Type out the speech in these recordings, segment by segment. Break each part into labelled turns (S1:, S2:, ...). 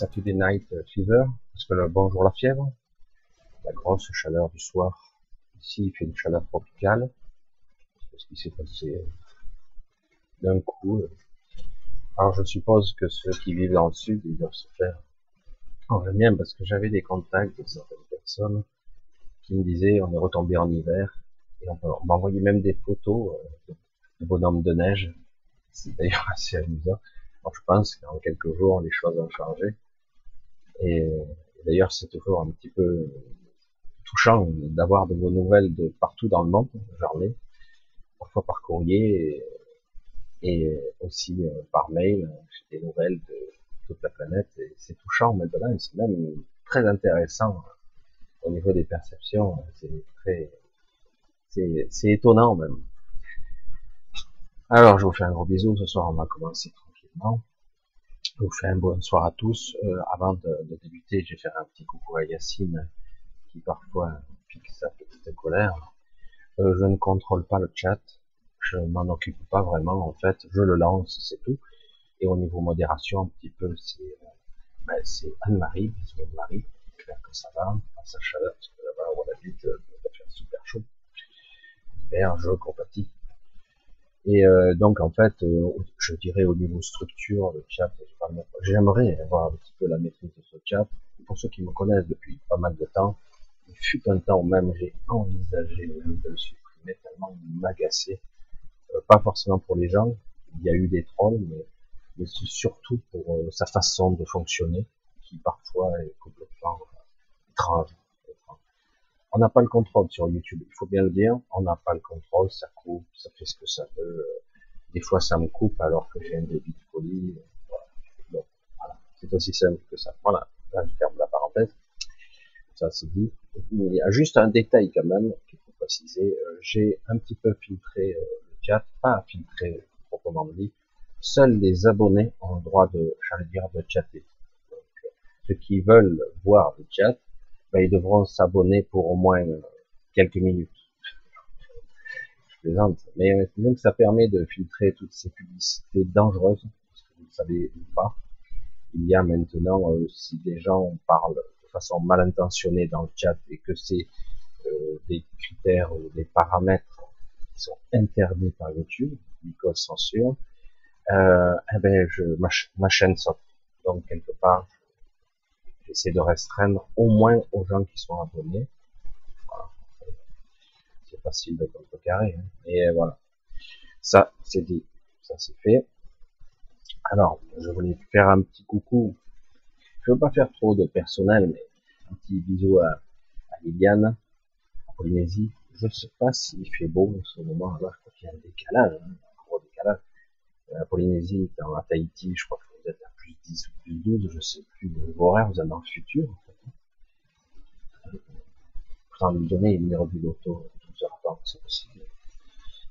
S1: Saturday Night Fever, parce que le bonjour la fièvre, la grosse chaleur du soir. Ici, il fait une chaleur tropicale. ce qui s'est passé d'un coup. Alors, je suppose que ceux qui vivent dans le sud, ils doivent se faire en bien parce que j'avais des contacts de certaines personnes qui me disaient on est retombé en hiver et on, m'a envoyé même des photos euh, de bonhommes de neige. C'est d'ailleurs assez amusant. Alors, je pense qu'en quelques jours, les choses ont changé. Et, d'ailleurs, c'est toujours un petit peu touchant d'avoir de vos nouvelles de partout dans le monde. J'en ai, parfois par courrier et, aussi euh, par mail. J'ai des nouvelles de toute la planète et c'est touchant maintenant et c'est même très intéressant au niveau des perceptions. C'est très, c'est étonnant même. Alors, je vous fais un gros bisou. Ce soir, on va commencer tranquillement. Je vous fais un bonsoir à tous. Euh, avant de, de, débuter, je vais faire un petit coucou à Yacine, qui parfois pique sa petite colère. Euh, je ne contrôle pas le chat. Je m'en occupe pas vraiment, en fait. Je le lance, c'est tout. Et au niveau modération, un petit peu, c'est euh, ben, Anne-Marie, bisous Anne-Marie. J'espère que ça va, sa chaleur, parce que là-bas, on habite, il va faire super chaud. D'ailleurs, je compatis et euh, donc en fait, euh, je dirais au niveau structure, le chat, j'aimerais avoir un petit peu la maîtrise de ce chat. Pour ceux qui me connaissent depuis pas mal de temps, il fut un temps où même j'ai envisagé de le supprimer tellement il m'agaçait. Euh, pas forcément pour les gens, il y a eu des trolls, mais, c'est surtout pour sa façon de fonctionner, qui parfois est complètement étrange on n'a pas le contrôle sur YouTube, il faut bien le dire, on n'a pas le contrôle, ça coupe, ça fait ce que ça veut, des fois ça me coupe alors que j'ai un débit de colis, voilà. voilà. c'est aussi simple que ça. Voilà, là je ferme la parenthèse, ça c'est dit. Il y a juste un détail quand même qu'il faut préciser, euh, j'ai un petit peu filtré euh, le chat, pas filtré proprement dit, seuls les abonnés ont le droit de, j'allais dire, de chatter. Donc, ceux qui veulent voir le chat, ben, ils devront s'abonner pour au moins euh, quelques minutes. Je plaisante. Mais euh, donc ça permet de filtrer toutes ces publicités dangereuses, parce que vous ne savez pas. Il y a maintenant, euh, si des gens parlent de façon mal intentionnée dans le chat et que c'est des critères ou des paramètres qui sont interdits par YouTube, code censure, euh, eh ben je, ma, ma chaîne saute. Donc quelque part, J'essaie de restreindre au moins aux gens qui sont abonnés. C'est facile de contrecarrer. Hein. Et voilà. Ça, c'est dit. Ça, c'est fait. Alors, je voulais faire un petit coucou. Je veux pas faire trop de personnel, mais un petit bisou à, à Liliane, en Polynésie. Je sais pas s'il fait beau en ce moment. Crois qu'il y a un décalage, hein, un gros décalage. La Polynésie, dans la Tahiti, je crois plus 10 ou plus 12, je sais plus, vos horaire, vous êtes dans le futur, en fait. Pourtant, lui donner les numéros du loto 12 heures avant, c'est possible.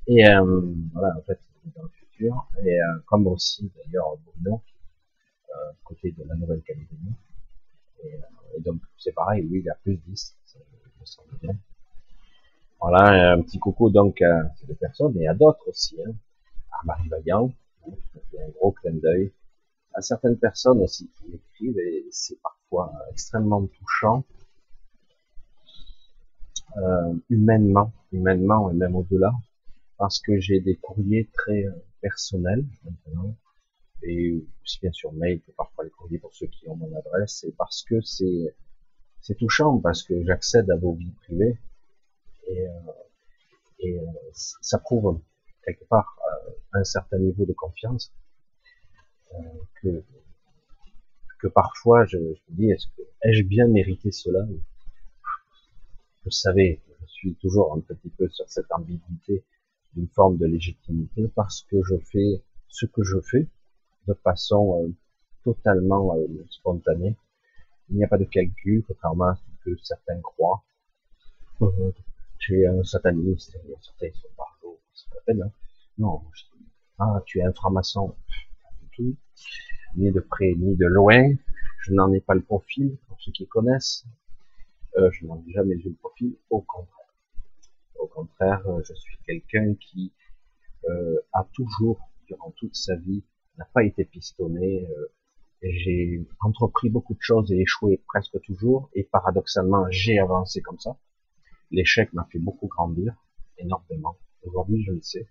S1: Et, euh, voilà, en fait, dans le futur. Et, euh, comme aussi, d'ailleurs, Bruno, euh, côté de la Nouvelle-Calédonie. Et, donc, c'est pareil, lui, il a plus 10, ça, me semble bien. Voilà, un petit coucou donc à ces personnes et à d'autres aussi, hein, à Marie Vaillant, hein, un gros clin d'œil, à certaines personnes aussi qui écrivent et c'est parfois extrêmement touchant. Euh, humainement, humainement et même au-delà, parce que j'ai des courriers très euh, personnels maintenant. Et aussi bien sur mail que parfois les courriers pour ceux qui ont mon adresse et parce que c'est touchant parce que j'accède à vos vies privées et, euh, euh, ça prouve quelque part euh, un certain niveau de confiance que, parfois je, me dis est-ce que ai-je bien mérité cela? Je savais, je suis toujours un petit peu sur cette ambiguïté d'une forme de légitimité parce que je fais ce que je fais de façon euh, totalement euh, spontanée. Il n'y a pas de calcul, contrairement à ce que certains croient. Euh, tu es un sataniste, certains sont par jour, ça s'appelle. Hein. Non, je dis, ah, tu es un franc-maçon ni de près ni de loin. Je n'en ai pas le profil, pour ceux qui connaissent. Euh, je n'en ai jamais eu le profil, au contraire. Au contraire, je suis quelqu'un qui euh, a toujours, durant toute sa vie, n'a pas été pistonné. Euh, j'ai entrepris beaucoup de choses et échoué presque toujours. Et paradoxalement, j'ai avancé comme ça. L'échec m'a fait beaucoup grandir, énormément. Aujourd'hui, je le sais.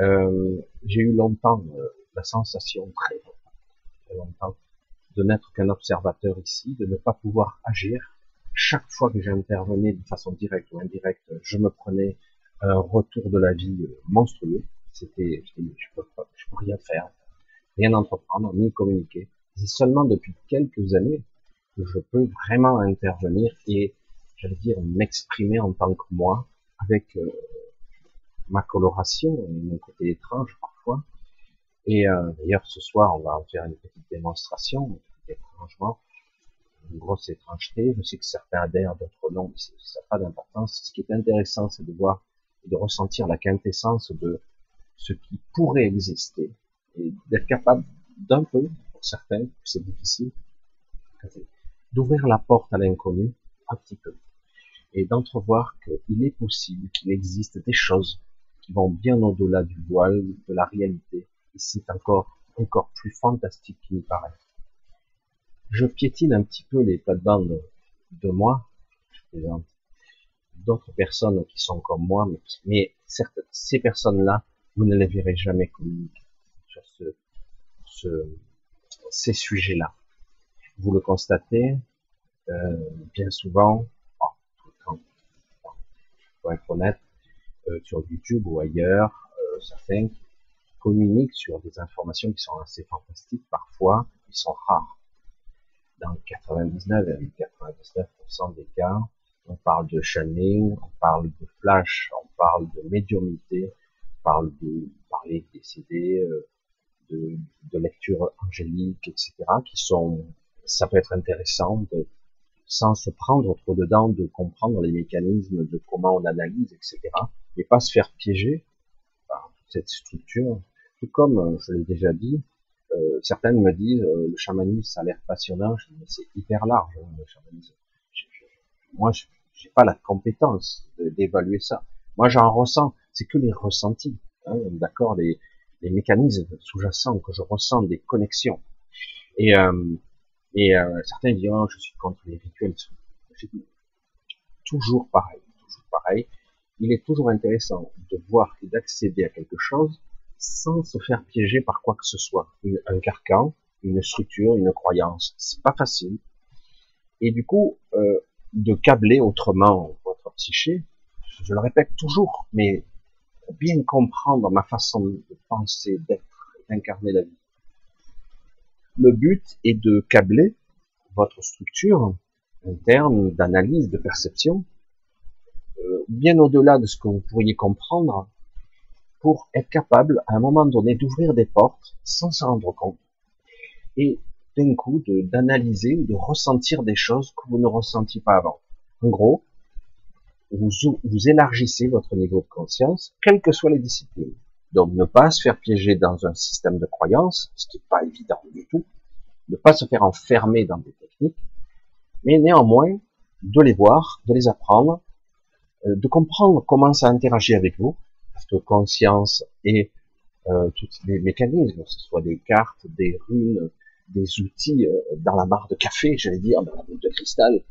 S1: Euh, j'ai eu longtemps euh, la sensation, très longtemps, de n'être qu'un observateur ici, de ne pas pouvoir agir. Chaque fois que j'intervenais de façon directe ou indirecte, je me prenais un retour de la vie euh, monstrueux. C'était, je, je, peux rien faire, rien entreprendre, ni communiquer. C'est seulement depuis quelques années que je peux vraiment intervenir et, j'allais dire, m'exprimer en tant que moi, avec euh, ma coloration, mon côté étrange parfois. Et euh, d'ailleurs, ce soir, on va en faire une petite démonstration étrangement, une grosse étrangeté. Je sais que certains adhèrent, d'autres non, mais ça n'a pas d'importance. Ce qui est intéressant, c'est de voir et de ressentir la quintessence de ce qui pourrait exister et d'être capable d'un peu, pour certains, c'est difficile, d'ouvrir la porte à l'inconnu un petit peu et d'entrevoir qu'il est possible qu'il existe des choses qui vont bien au-delà du voile, de la réalité. C'est encore, encore plus fantastique qu'il me paraît. Je piétine un petit peu les plates-bandes de moi, d'autres personnes qui sont comme moi, mais, mais ces personnes-là, vous ne les verrez jamais communiquer sur ce, ce, ces sujets-là. Vous le constatez euh, bien souvent, tout le temps, pour être honnête, euh, sur YouTube ou ailleurs, euh, certains communiquent sur des informations qui sont assez fantastiques, parfois, qui sont rares. Dans 99,99% des cas, on parle de channeling, on parle de flash, on parle de médiumnité, on parle de parler CD, euh, de, de lecture angélique, etc., qui sont, ça peut être intéressant de, sans se prendre trop dedans, de comprendre les mécanismes de comment on analyse, etc., et pas se faire piéger par cette structure. Tout comme, euh, je l'ai déjà dit, euh, certaines me disent, euh, le chamanisme, ça a l'air passionnant, je c'est hyper large, hein, le chamanisme. moi, je j'ai pas la compétence d'évaluer ça. Moi, j'en ressens, c'est que les ressentis, hein, d'accord, les, mécanismes sous-jacents que je ressens, des connexions. Et, et euh, certains disent, oh, je suis contre les rituels. Toujours pareil, toujours pareil. Il est toujours intéressant de voir et d'accéder à quelque chose sans se faire piéger par quoi que ce soit. un carcan, une structure, une croyance. C'est pas facile. Et du coup, euh, de câbler autrement votre psyché, je le répète toujours, mais pour bien comprendre ma façon de penser, d'être, d'incarner la vie. Le but est de câbler votre structure interne d'analyse, de perception, euh, bien au-delà de ce que vous pourriez comprendre, pour être capable, à un moment donné, d'ouvrir des portes sans s'en rendre compte. Et d'un coup d'analyser ou de ressentir des choses que vous ne ressentiez pas avant. En gros, vous, élargissez votre niveau de conscience, quelles que soient les disciplines. Donc ne pas se faire piéger dans un système de croyances, ce qui n'est pas évident du tout, ne pas se faire enfermer dans des techniques, mais néanmoins de les voir, de les apprendre, euh, de comprendre comment ça interagit avec vous, parce conscience et euh, tous les mécanismes, que ce soit des cartes, des runes, des outils euh, dans la barre de café, j'allais dire, dans la boule de cristal,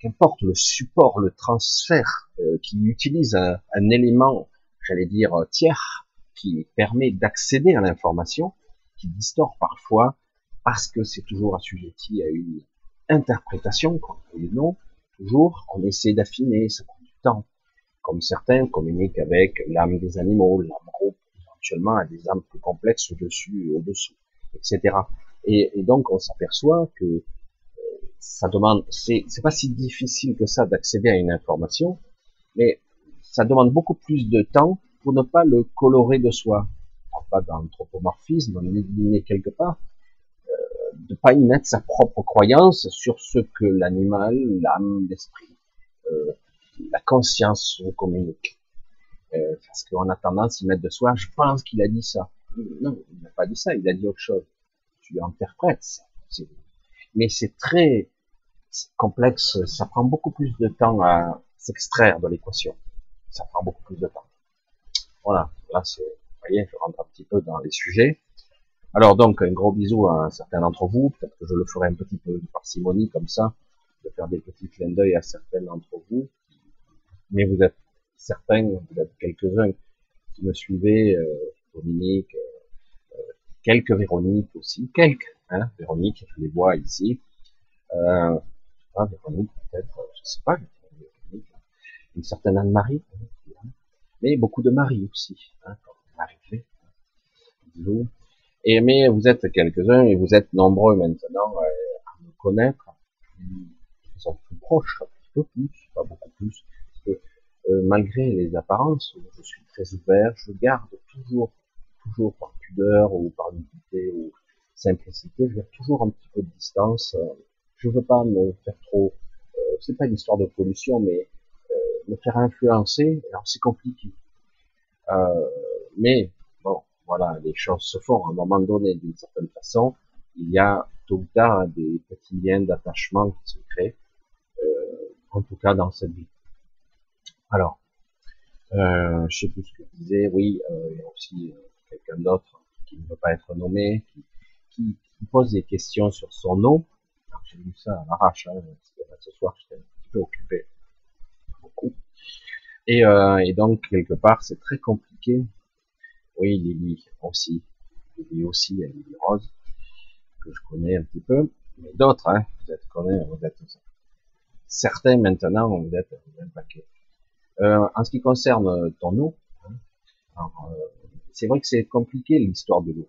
S1: qu'importe le support, le transfert euh, qui utilise un, élément, j'allais dire, tiers, qui permet d'accéder à l'information, qui distord parfois, parce que c'est toujours assujetti à une interprétation, quoi, ou non, toujours, on essaie d'affiner, ça prend du temps. Comme certains communiquent avec l'âme des animaux, l'âme groupe, éventuellement à des âmes plus complexes au-dessus au-dessous, etc. Et, donc on s'aperçoit que euh, ça demande, c'est pas si difficile que ça d'accéder à une information, mais ça demande beaucoup plus de temps pour ne pas le colorer de soi. Pas d'anthropomorphisme, mais quelque part, euh, de pas y mettre sa propre croyance sur ce que l'animal, l'âme, l'esprit, euh, la conscience communique. Euh, parce qu'on a tendance à mettre de soi, je pense qu'il a dit ça. Non, il n'a pas dit ça, il a dit autre chose tu interprètes. Mais c'est très complexe, ça prend beaucoup plus de temps à s'extraire de l'équation. ça prend beaucoup plus de temps. Voilà, là c'est, vous voyez, je rentre un petit peu dans les sujets. Alors donc, un gros bisou à certains d'entre vous, peut-être que je le ferai un petit peu de parcimonie comme ça, de faire des petits clins d'œil à certains d'entre vous, mais vous êtes certains, vous êtes quelques-uns qui me suivez, euh, Dominique, euh, quelques Véronique aussi, quelques, hein, Véronique, je les vois ici, euh, ah, Véronique peut-être, je sais pas, une certaine Anne-Marie, hein, mais beaucoup de Marie aussi, hein, Marie bisous, et mais vous êtes quelques-uns et vous êtes nombreux maintenant euh, à me connaître, qui sont plus proches, un petit peu plus, pas beaucoup plus, euh, malgré les apparences, je suis très ouvert, je garde toujours, toujours par pudeur ou par humilité ou simplicité, je garde toujours un petit peu de distance. Je veux pas me faire trop, euh, c'est pas une histoire de pollution, mais me faire influencer. Alors c'est compliqué, mais voilà, les choses se font. À un moment donné, d'une certaine façon, il y a tout ou tard des petits liens d'attachement qui se créent, euh, en tout cas dans cette vie. Alors, euh, je sais plus ce que je disais, oui, il y a aussi euh, quelqu'un d'autre qui ne veut pas être nommé, qui, pose des questions sur son nom. J'ai lu ça à l'arrache, hein, ce soir j'étais un petit peu occupé, beaucoup. Et, euh, et donc, quelque part, c'est très compliqué oui, Lily aussi. Lily aussi, Lily Rose, que je connais un petit peu. Mais d'autres, hein, vous êtes connais, vous êtes certains maintenant, vous êtes un paquet. Euh, en ce qui concerne ton eau, hein, euh, c'est vrai que c'est compliqué l'histoire de l'eau.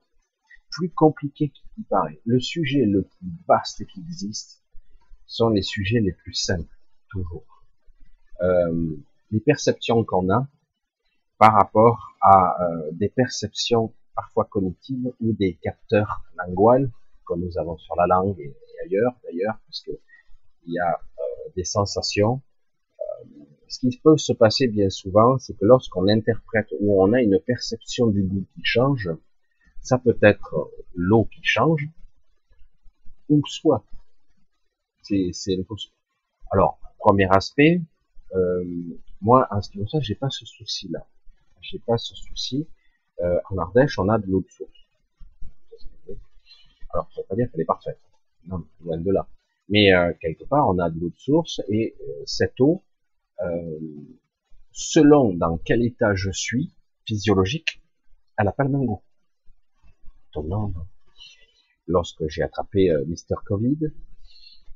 S1: Plus compliqué qu'il paraît. Le sujet le plus vaste qui existe sont les sujets les plus simples, toujours. Euh, les perceptions qu'on a, par rapport à euh, des perceptions parfois cognitives ou des capteurs linguales que nous avons sur la langue et, ailleurs d'ailleurs, parce que il y a euh, des sensations. Ce qui peut se passer bien souvent, c'est que lorsqu'on interprète ou on a une perception du goût qui change, ça peut être l'eau qui change, ou soit. C'est, Alors, premier aspect, euh, moi, en ce qui me concerne, j'ai pas ce souci-là j'ai pas ce souci. Euh, en Ardèche, on a de l'eau de source. Alors, ça veut pas dire qu'elle est parfaite. Non, loin de là. Mais euh, quelque part, on a de l'eau de source et cette eau, selon dans quel état je suis physiologique, elle n'a pas le même goût. Étonnant. Lorsque j'ai attrapé Mister Covid,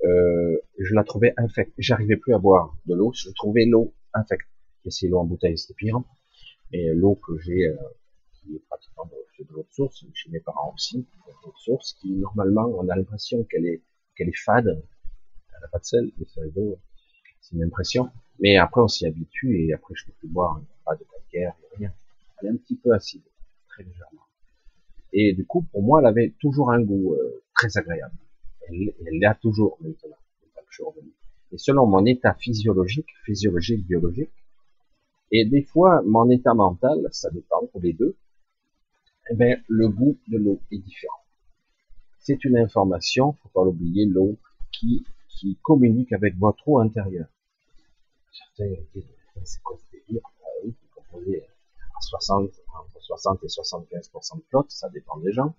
S1: je la trouvais infecte. J'arrivais plus à boire de l'eau. Je trouvais l'eau infecte. Et c'est l'eau en bouteille, c'était pire. Et l'eau que j'ai, euh, qui est pratiquement de, de l'eau de source, chez mes parents aussi, de l'eau de source, qui normalement, on a l'impression qu'elle est, qu'elle est fade, elle n'a pas de sel, mais c'est c'est une impression. Mais après, on s'y habitue et après, je peux plus boire, il n'y a pas de a rien. Elle est un petit peu acide, très légèrement. Et du coup, pour moi, elle avait toujours un goût euh, très agréable. Elle, l'a toujours maintenant, Et selon mon état physiologique, physiologique, biologique, et des fois, mon état mental, ça dépend pour les deux, eh bien, le goût de l'eau est différent. C'est une information, faut pas l'oublier, l'eau qui, qui communique avec votre eau intérieure. Certains disent, c'est quoi ce délire oui, c'est composé à 60, entre 60 et 75% de flotte, ça dépend des gens.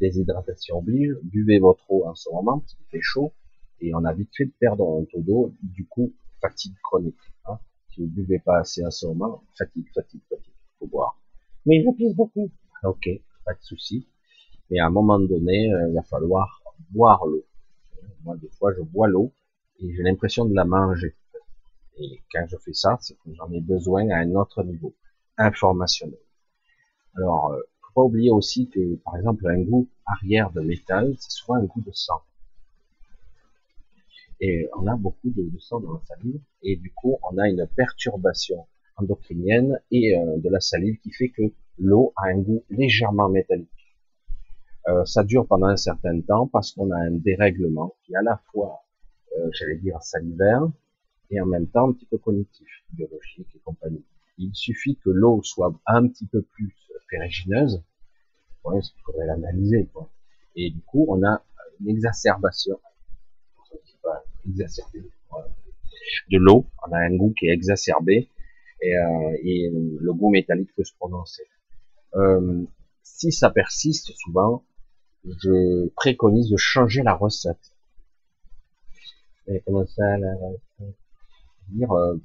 S1: Déshydratation oblige, buvez votre eau en ce moment, parce qu'il fait chaud, et on a vite fait de perdre un taux d'eau, du coup, fatigue chronique. Hein si vous buvez pas assez à ce moment, fatigue, fatigue, fatigue, faut boire. Mais je pisse beaucoup. Ok, pas de souci. Mais à un moment donné, euh, il va falloir boire l'eau. Moi, des fois, je bois l'eau et j'ai l'impression de la manger. Et quand je fais ça, c'est que j'en ai besoin à un autre niveau, informationnel. Alors, euh, faut pas oublier aussi que, par exemple, un goût arrière de métal, c'est souvent un goût de sang et on a beaucoup de, sang dans la salive, et du coup, on a une perturbation endocrinienne et euh, de la salive qui fait que l'eau a un goût légèrement métallique. Euh, ça dure pendant un certain temps parce qu'on a un dérèglement qui est à la fois, euh, j'allais dire, salivaire et en même temps un petit peu cognitif, biologique et compagnie. Il suffit que l'eau soit un petit peu plus ferrigineuse, ouais, il faudrait l'analyser, quoi. Et du coup, on a une exacerbation exacerbé. De l'eau, on a un goût qui est exacerbé. et, euh, et le goût métallique peut se prononcer. Euh, si ça persiste, souvent, je préconise de changer la recette. Et comment ça, la, euh,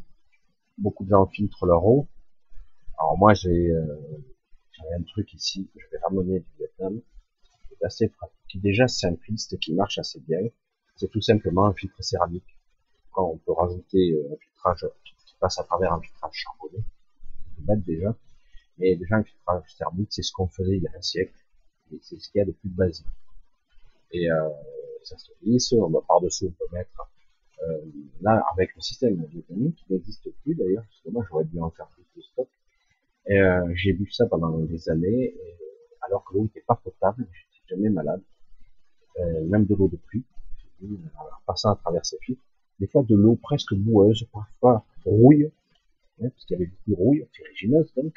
S1: beaucoup de gens filtrent leur eau. Alors moi, j'ai euh, un truc ici que je vais ramener du Vietnam, qui est assez qui est déjà simpliste et qui marche assez bien. C'est tout simplement un filtre céramique. Quand on peut rajouter euh, un filtrage qui passe à travers un filtrage charbonné, c'est bête déjà. Mais déjà un filtrage céramique, c'est ce qu'on faisait il y a un siècle, et c'est ce qu'il y a de plus basique. Et ça se glisse, on va par-dessus, on peut mettre euh, là, avec le système biodynamique, qui n'existe plus d'ailleurs, moi j'aurais dû en faire plus de stock. Euh, j'ai bu ça pendant des années, et, alors que l'eau n'était pas potable, j'étais jamais malade, euh, même de l'eau de pluie, en passant à travers ces filtres, des fois de l'eau presque boueuse, parfois rouille, hein, parce qu'il y avait beaucoup de rouille, ferrugineuse donc,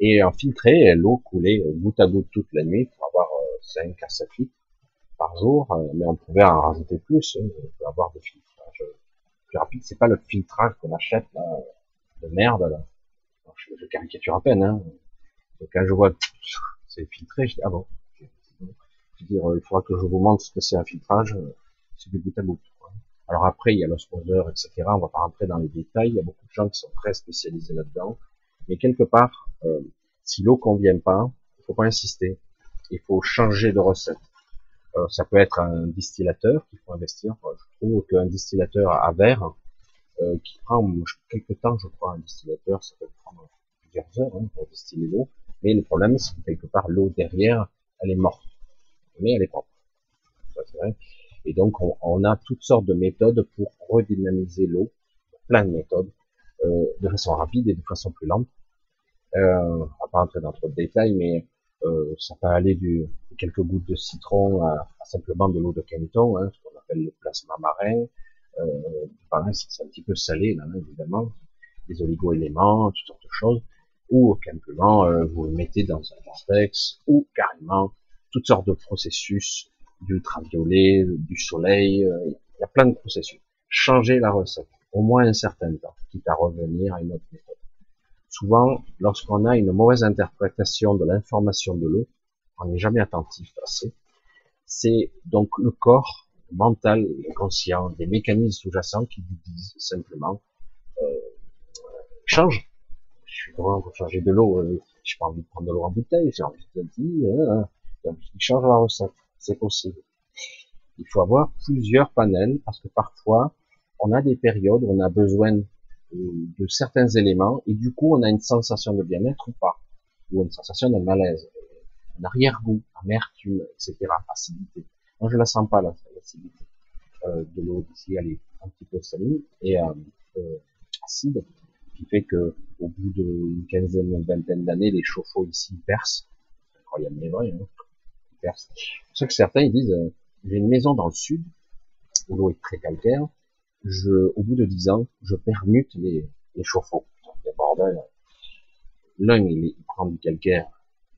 S1: et en filtré, l'eau coulait goutte à goutte toute la nuit pour avoir 5 à 7 litres par jour, mais on pouvait en rajouter plus, hein, on peut avoir des filtres rapide. C'est pas le filtrage qu'on achète là, de merde là. je, caricature à peine. Hein. Donc quand je vois c'est filtré, je dis ah bon. Je veux dire, il faudra que je vous montre ce que c'est un filtrage. C'est du bout à bout. Alors après, il y a l'osmoseur, etc. On va pas rentrer dans les détails. Il y a beaucoup de gens qui sont très spécialisés là-dedans. Mais quelque part, euh, si l'eau convient pas, il faut pas insister. Il faut changer de recette. Euh, ça peut être un distillateur qu'il faut investir. Je trouve qu'un distillateur à verre, euh, qui prend quelques temps, je crois, un distillateur, ça peut prendre plusieurs heures hein, pour distiller l'eau. Mais le problème, c'est que quelque part, l'eau derrière, elle est morte. Mais elle est propre. Ça, vrai. Et donc, on, a toutes sortes de méthodes pour redynamiser l'eau. Plein de méthodes. Euh, de façon rapide et de façon plus lente. Euh, on va pas rentrer dans trop de détails, mais euh, ça peut aller du quelques gouttes de citron à, simplement de l'eau de Kenton, hein, ce qu'on appelle le plasma marin. Euh, c'est un petit peu salé là, évidemment, des oligo-éléments, toutes sortes de choses. Ou simplement euh, vous le mettez dans un vortex, ou carrément toutes sortes de processus, d'ultraviolet, du soleil, euh, il y a plein de processus. Changez la recette, au moins un certain temps, quitte à revenir à une autre méthode. Souvent, lorsqu'on a une mauvaise interprétation de l'information de l'eau, on n'est jamais attentif assez. C'est donc le corps le mental, le conscient, des mécanismes sous-jacents qui vous disent simplement euh, change. Je suis vraiment pour changer de l'eau. Euh, j'ai pas envie de prendre de l'eau en bouteille. J'ai envie de dire, euh, donc il change la recette. C'est possible. Il faut avoir plusieurs panels parce que parfois on a des périodes où on a besoin de certains éléments, et du coup, on a une sensation de bien-être ou pas, ou une sensation de malaise, un arrière-goût, amertume, etc., acidité. Moi, je la sens pas, l'acidité euh, de l'eau d'ici, elle est un petit peu saline et euh, euh, acide, qui fait que au bout d'une quinzaine, une vingtaine d'années, les chauffe-eau ici percent. C'est incroyable, mais vrai, hein, percent. C'est pour ça que certains, ils disent, euh, j'ai une maison dans le sud, où l'eau est très calcaire, je, au bout de dix ans, je permute les, les chauffe-eau. bordel. L'un, il, prend du calcaire,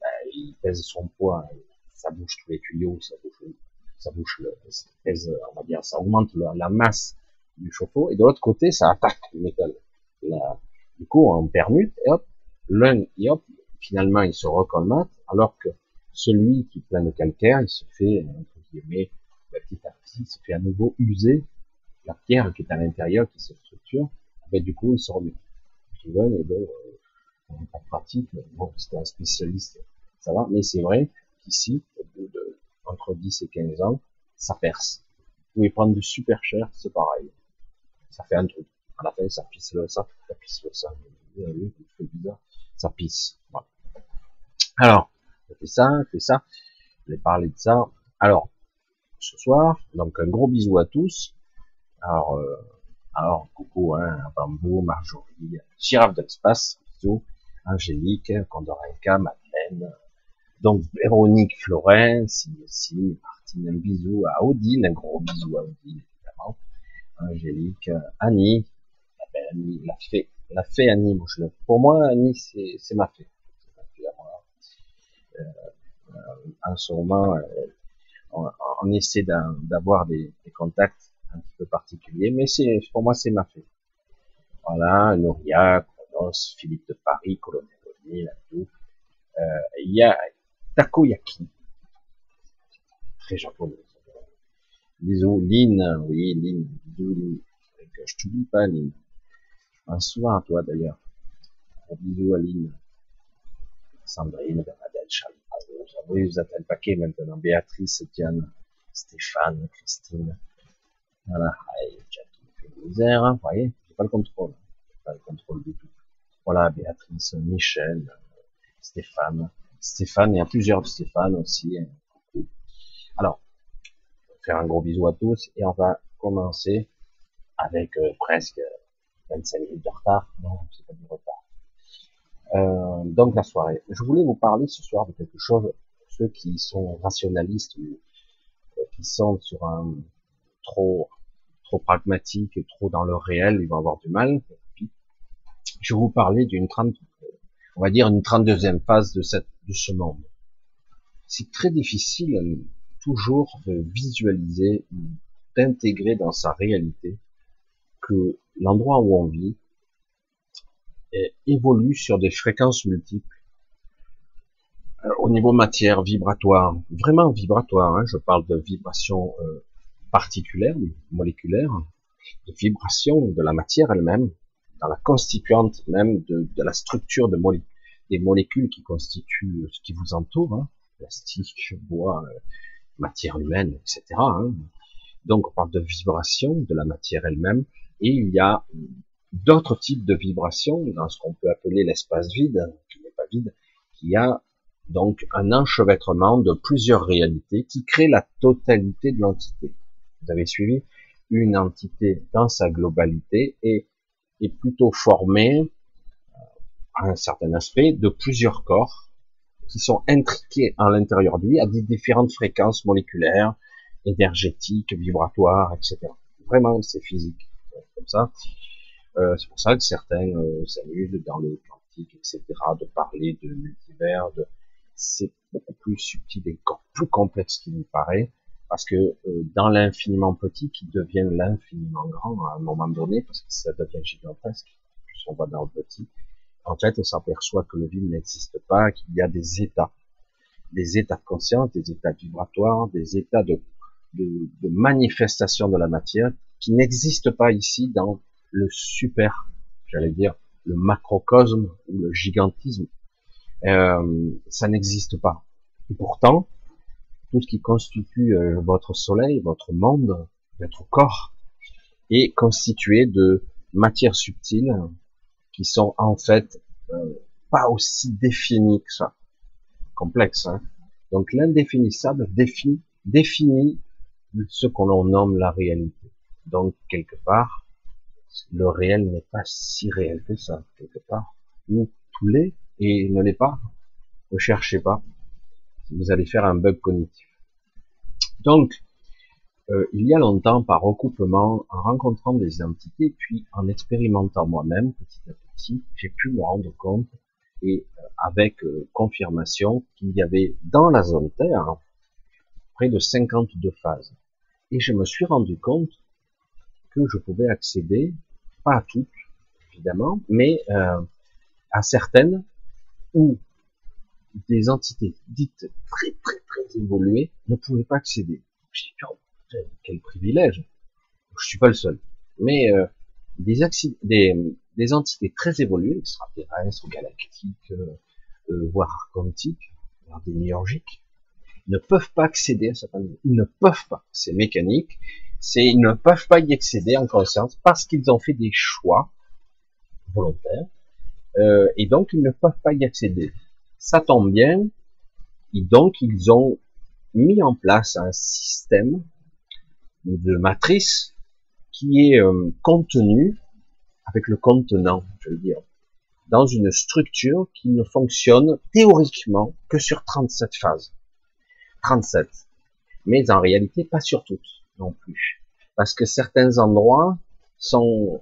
S1: ben, il pèse son poids, ça bouge tous les tuyaux, ça bouge, ça bouge le, ça pèse, on va dire, ça augmente la, masse du chauffe-eau, et de l'autre côté, ça attaque le métal. du coup, on permute, et hop, l'un, et hop, finalement, il se recolmate, alors que celui qui plein de calcaire, il se fait, entre guillemets, petit à petit, il se fait à nouveau user la pierre qui est à l'intérieur, qui se structure, ben, du coup, il se remet. Je dis, ouais, mais bon, euh, pas pratique, bon, c'était un spécialiste, ça va, mais c'est vrai qu'ici, au bout de, entre 10 et 15 ans, ça perce. Vous pouvez prendre du super cher, c'est pareil. Ça fait un truc. À la fin, ça pisse le sang, ça pisse le sang. Ça pisse. Voilà. Alors, je fais ça, je fais ça. Je vais parler de ça. Alors, ce soir, donc un gros bisou à tous. Alors, euh, alors coucou, hein, Bambou, Marjorie, Girafe de l'espace, Angélique, Condorenka, Madeleine, donc Véronique Florence, ici, Martine, un bisou à Odile, un gros bisou à Odile, évidemment, Angélique, Annie, la belle Annie, la fée, la fée Annie, moi, je, pour moi, Annie, c'est ma fée. Euh, euh, en ce moment, euh, on, essaie d'avoir des contacts un petit peu particulier, mais c'est pour moi c'est ma fée. Voilà, Nouria, annonce Philippe de Paris, colonel O'Neill, tout. Euh, il y a Takoyaki, très japonais. Bisous, Lynn, oui, Lynn, bisous, Lynn. Je t'oublie pas, Lynn. Je pense souvent à toi, d'ailleurs. Bisous à Lynn. Sandrine, Bernadette, Charlie, oui, vous êtes un paquet maintenant. Béatrice, Diane, Stéphane, Christine. Voilà, Aïe, Jackie, fait misère, hein. vous voyez, j'ai pas le contrôle. Pas le contrôle du tout. Voilà, Béatrice, Michel, Stéphane. Stéphane, il y a plusieurs Stéphane aussi. Hein. Alors, faire un gros bisou à tous et on va commencer avec euh, presque 25 minutes de retard. Non, c'est pas du retard. Euh, donc la soirée. Je voulais vous parler ce soir de quelque chose, ceux qui sont rationalistes ou euh, qui sont sur un trop trop pragmatique, trop dans le réel, ils vont avoir du mal. Je vais vous parler d'une 30, on va dire une 32e phase de ce monde. C'est très difficile toujours de visualiser, d'intégrer dans sa réalité que l'endroit où on vit évolue sur des fréquences multiples euh, au niveau matière vibratoire, vraiment vibratoire. Hein, je parle de vibrations euh, particulières, moléculaires, de vibrations de la matière elle-même, dans la constituante même de, la structure de des molécules qui constituent ce qui vous entoure, hein, plastique, bois, euh, matière humaine, etc. Hein. Donc on parle de vibrations de la matière elle-même, et il y a d'autres types de vibrations dans ce qu'on peut appeler l'espace vide, qui n'est pas vide, qui a donc un enchevêtrement de plusieurs réalités qui crée la totalité de l'entité. Vous avez suivi Une entité dans sa globalité est, est plutôt formée, euh, à un certain aspect, de plusieurs corps qui sont intriqués à l'intérieur de lui à des différentes fréquences moléculaires, énergétiques, vibratoires, etc. Vraiment, c'est physique, comme ça. Euh, c'est pour ça que certains euh, s'amusent dans le quantique, etc., de parler de multivers. De... C'est beaucoup plus subtil et encore plus complexe qu'il ne paraît, parce que euh, dans l'infiniment petit, qui devient l'infiniment grand à un moment donné, parce que ça devient gigantesque, plus on va dans le petit, en fait, on s'aperçoit que le vide n'existe pas, qu'il y a des états, des états de conscience, des états vibratoires, des états de, de, de manifestation de la matière qui n'existent pas ici dans le super, j'allais dire, le macrocosme ou le gigantisme, euh, ça n'existe pas. Et pourtant, tout ce qui constitue euh, votre soleil, votre monde, votre corps, est constitué de matières subtiles qui sont en fait euh, pas aussi définies que ça. Complexe. Hein Donc l'indéfinissable définit, définit ce qu'on nomme la réalité. Donc quelque part, le réel n'est pas si réel que ça, quelque part. Ou tout l'est et ne l'est pas. Ne cherchez pas. Vous allez faire un bug cognitif. Donc, euh, il y a longtemps, par recoupement, en rencontrant des entités, puis en expérimentant moi-même, petit à petit, j'ai pu me rendre compte, et euh, avec euh, confirmation, qu'il y avait dans la zone Terre près de 52 phases. Et je me suis rendu compte que je pouvais accéder pas à toutes, évidemment, mais à certaines où des entités dites très très très évoluées ne pouvaient pas accéder. Dis, oh, quel privilège Je suis pas le seul. Mais euh, des, des, des entités très évoluées, extraterrestres, galactiques, euh, euh, voire quantiques, voire démiurgiques, ne peuvent pas accéder à certaines. Ils ne peuvent pas. C'est mécanique c'est ils ne peuvent pas y accéder en conscience parce qu'ils ont fait des choix volontaires euh, et donc ils ne peuvent pas y accéder. Ça tombe bien, et donc ils ont mis en place un système de matrice qui est euh, contenu avec le contenant, je veux dire, dans une structure qui ne fonctionne théoriquement que sur 37 phases. 37. Mais en réalité, pas sur toutes non plus. Parce que certains endroits sont...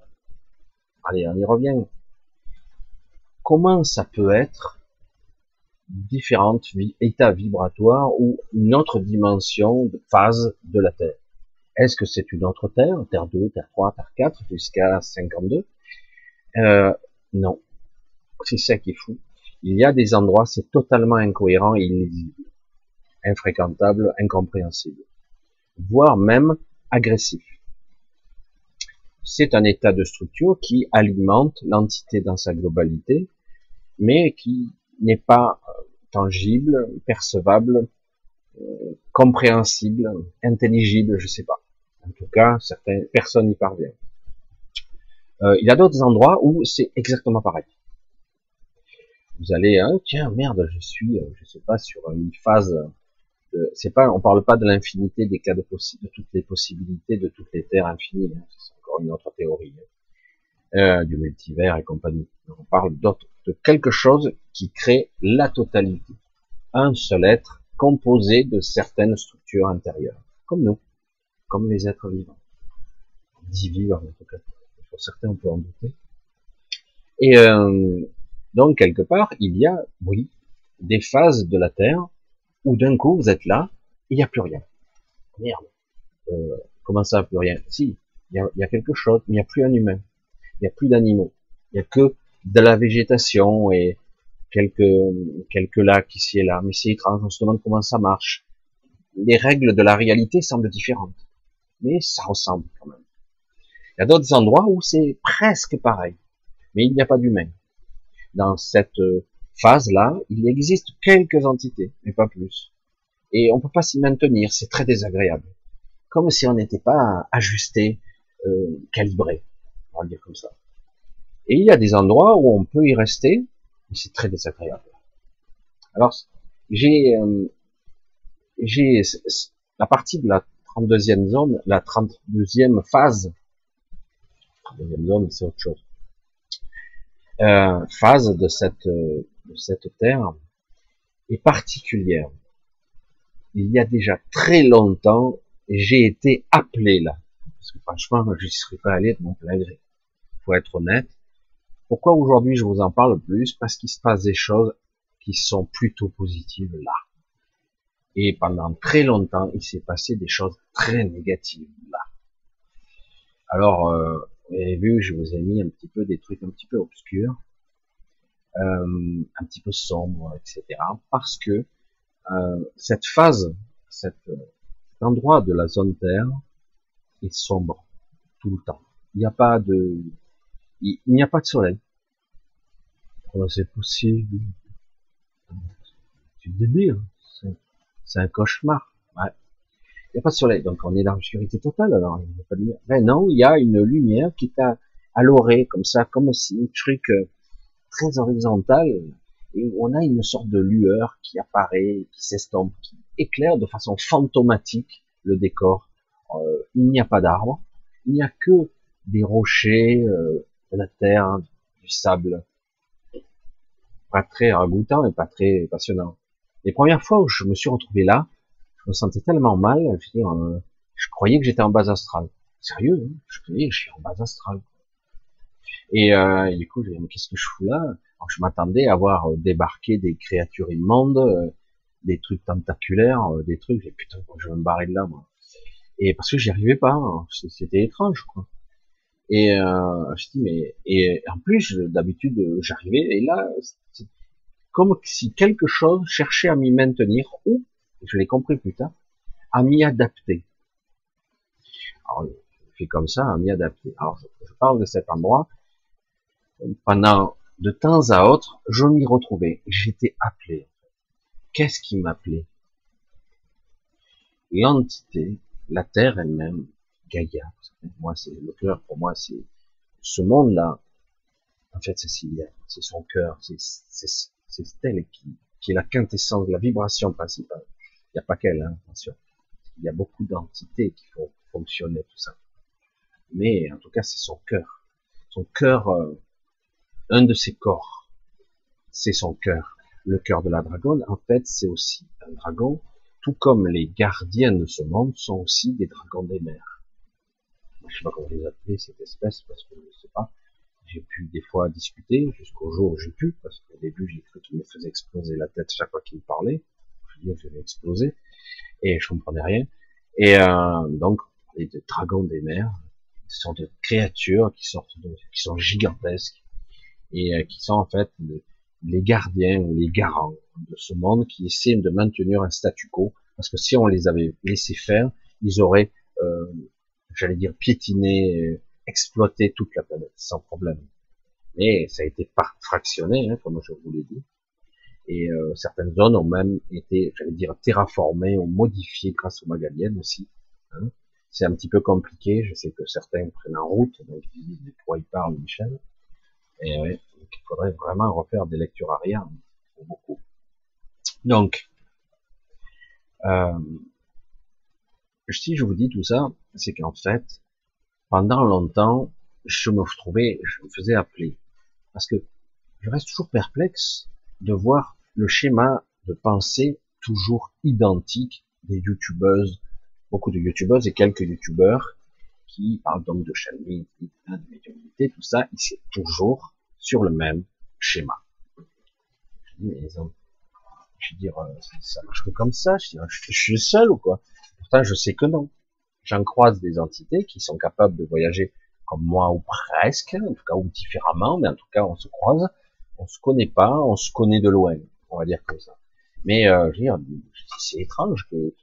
S1: Allez, on y revient. Comment ça peut être différentes états vibratoires ou une autre dimension de phase de la Terre Est-ce que c'est une autre Terre, Terre 2, Terre 3, Terre 4, jusqu'à 52 euh, Non. c'est ça qui est fou. Il y a des endroits, c'est totalement incohérent et illisible, infréquentable, incompréhensible, voire même agressif. C'est un état de structure qui alimente l'entité dans sa globalité, mais qui n'est pas euh, tangible, percevable, euh, compréhensible, intelligible, je sais pas. En tout cas, certaines personnes y parviennent. Euh, il y a d'autres endroits où c'est exactement pareil. Vous allez, hein, tiens, merde, je suis, je sais pas, sur une phase. C'est pas, on parle pas de l'infinité des cas de, de toutes les possibilités, de toutes les terres infinies. Hein, c'est encore une autre théorie hein, euh, du multivers et compagnie. On parle d'autre, de quelque chose qui crée la totalité, un seul être composé de certaines structures intérieures, comme nous, comme les êtres vivants, vivants en tout cas certains on peut en douter. Et euh, donc quelque part, il y a, oui, des phases de la Terre où d'un coup vous êtes là, il n'y a plus rien. Merde. Euh, comment ça, plus rien? Si, il y, a, quelque chose, mais il n'y a plus un humain. Il n'y a plus d'animaux. Il n'y a que de la végétation et quelques, quelques lacs ici et là. Mais c'est étrange, on se demande comment ça marche. Les règles de la réalité semblent différentes. Mais ça ressemble quand même. Il y a d'autres endroits où c'est presque pareil, mais il n'y a pas d'humain. Dans cette euh, phase-là, il existe quelques entités, mais pas plus. Et on peut pas s'y maintenir, c'est très désagréable. Comme si on n'était pas ajusté, euh, calibré, on va dire comme ça. Et il y a des endroits où on peut y rester, mais c'est très désagréable. Alors, j'ai euh, j'ai la partie de la 32e zone, la 32e phase deuxième zone, c'est autre chose. Euh, phase de cette, de cette terre est particulière. Il y a déjà très longtemps, j'ai été appelé là. Parce que franchement, je n'y serais pas allé de mon plein gré. Faut être honnête. Pourquoi aujourd'hui je vous en parle plus? Parce qu'il se passe des choses qui sont plutôt positives là. Et pendant très longtemps, il s'est passé des choses très négatives là. Alors, euh, vous avez vu, je vous ai mis un petit peu des trucs un petit peu obscurs, euh, un petit peu sombres, etc. Parce que euh, cette phase, cet endroit de la zone Terre est sombre tout le temps. Il n'y a pas de, il n'y a pas de soleil. Comment c'est possible Tu délire. C'est un cauchemar. Ouais n'y a pas de soleil, donc on est dans l'obscurité totale, alors il n'y a pas de lumière. Ben non, il y a une lumière qui est à, à l'orée, comme ça, comme si un truc euh, très horizontal, et on a une sorte de lueur qui apparaît, qui s'estompe, qui éclaire de façon fantomatique le décor. Euh, il n'y a pas d'arbres, il n'y a que des rochers, euh, de la terre, du sable. Pas très ragoûtant et pas très passionnant. Les premières fois où je me suis retrouvé là, je me sentais tellement mal, je, euh, je croyais que j'étais en base astrale. Sérieux, hein je croyais que je suis en base astrale. Et, euh, du coup, je me mais qu'est-ce que je fous là? Je m'attendais à voir euh, débarquer des créatures immondes, euh, des trucs tentaculaires, des trucs, et putain, je vais me barrer de là, moi. Et parce que j'y arrivais pas, hein. c'était étrange, quoi. Et euh, je dis mais et en plus d'habitude j'arrivais et là comme si quelque chose cherchait à m'y maintenir ou je l'ai compris plus tard, à m'y adapter. Alors, je fais comme ça, à m'y adapter. Alors, je, parle de cet endroit. Pendant de temps à autre, je m'y retrouvais. J'étais appelé. Qu'est-ce qui m'appelait? L'entité, la Terre elle-même, Gaïa. Moi, c'est le cœur. Pour moi, c'est ce monde-là. En fait, c'est c'est son cœur, c'est elle qui, qui est la quintessence, la vibration principale. Il n'y a pas qu'elle, hein, attention. Il y a beaucoup d'entités qui font fonctionner tout ça. Mais en tout cas, c'est son cœur. Son cœur, euh, un de ses corps, c'est son cœur. Le cœur de la dragonne, en fait, c'est aussi un dragon, tout comme les gardiens de ce monde sont aussi des dragons des mers. Je sais pas comment les appeler, cette espèce, parce que je sais pas. J'ai pu des fois discuter, jusqu'au jour où j'ai pu, parce qu'au début, j'ai cru qu'il me faisait exploser la tête chaque fois qu'il me parlait je vais exploser, et je comprenais rien. Et euh, donc, les dragons des mers, ce sont des créatures qui sortent de, qui sont gigantesques, et qui sont en fait les gardiens ou les garants de ce monde qui essaient de maintenir un statu quo, parce que si on les avait laissés faire, ils auraient, euh, j'allais dire, piétiné, exploité toute la planète sans problème. Mais ça a été fractionné, hein, comme je vous l'ai dit. Et euh, certaines zones ont même été, j'allais dire, terraformées ou modifiées grâce aux Magaliennes aussi. Hein. C'est un petit peu compliqué. Je sais que certains prennent en route, donc ils disent de quoi ils parlent, Michel? Et ouais, donc il faudrait vraiment refaire des lectures arrière pour beaucoup. Donc, euh, si je vous dis tout ça, c'est qu'en fait, pendant longtemps, je me trouvais, je me faisais appeler. Parce que je reste toujours perplexe de voir le schéma de pensée toujours identique des youtubeuses, beaucoup de youtubeuses et quelques youtubeurs qui parlent donc de chaîne de médiumnité, tout ça, et c'est toujours sur le même schéma. Je dis, mais je veux dire, euh, ça marche que comme ça, je, dis, je suis seul ou quoi? Pourtant, je sais que non. J'en croise des entités qui sont capables de voyager comme moi ou presque, en tout cas ou différemment, mais en tout cas on se croise, on se connaît pas, on se connaît de loin, on va dire comme ça. Mais euh, je veux dire, c'est étrange que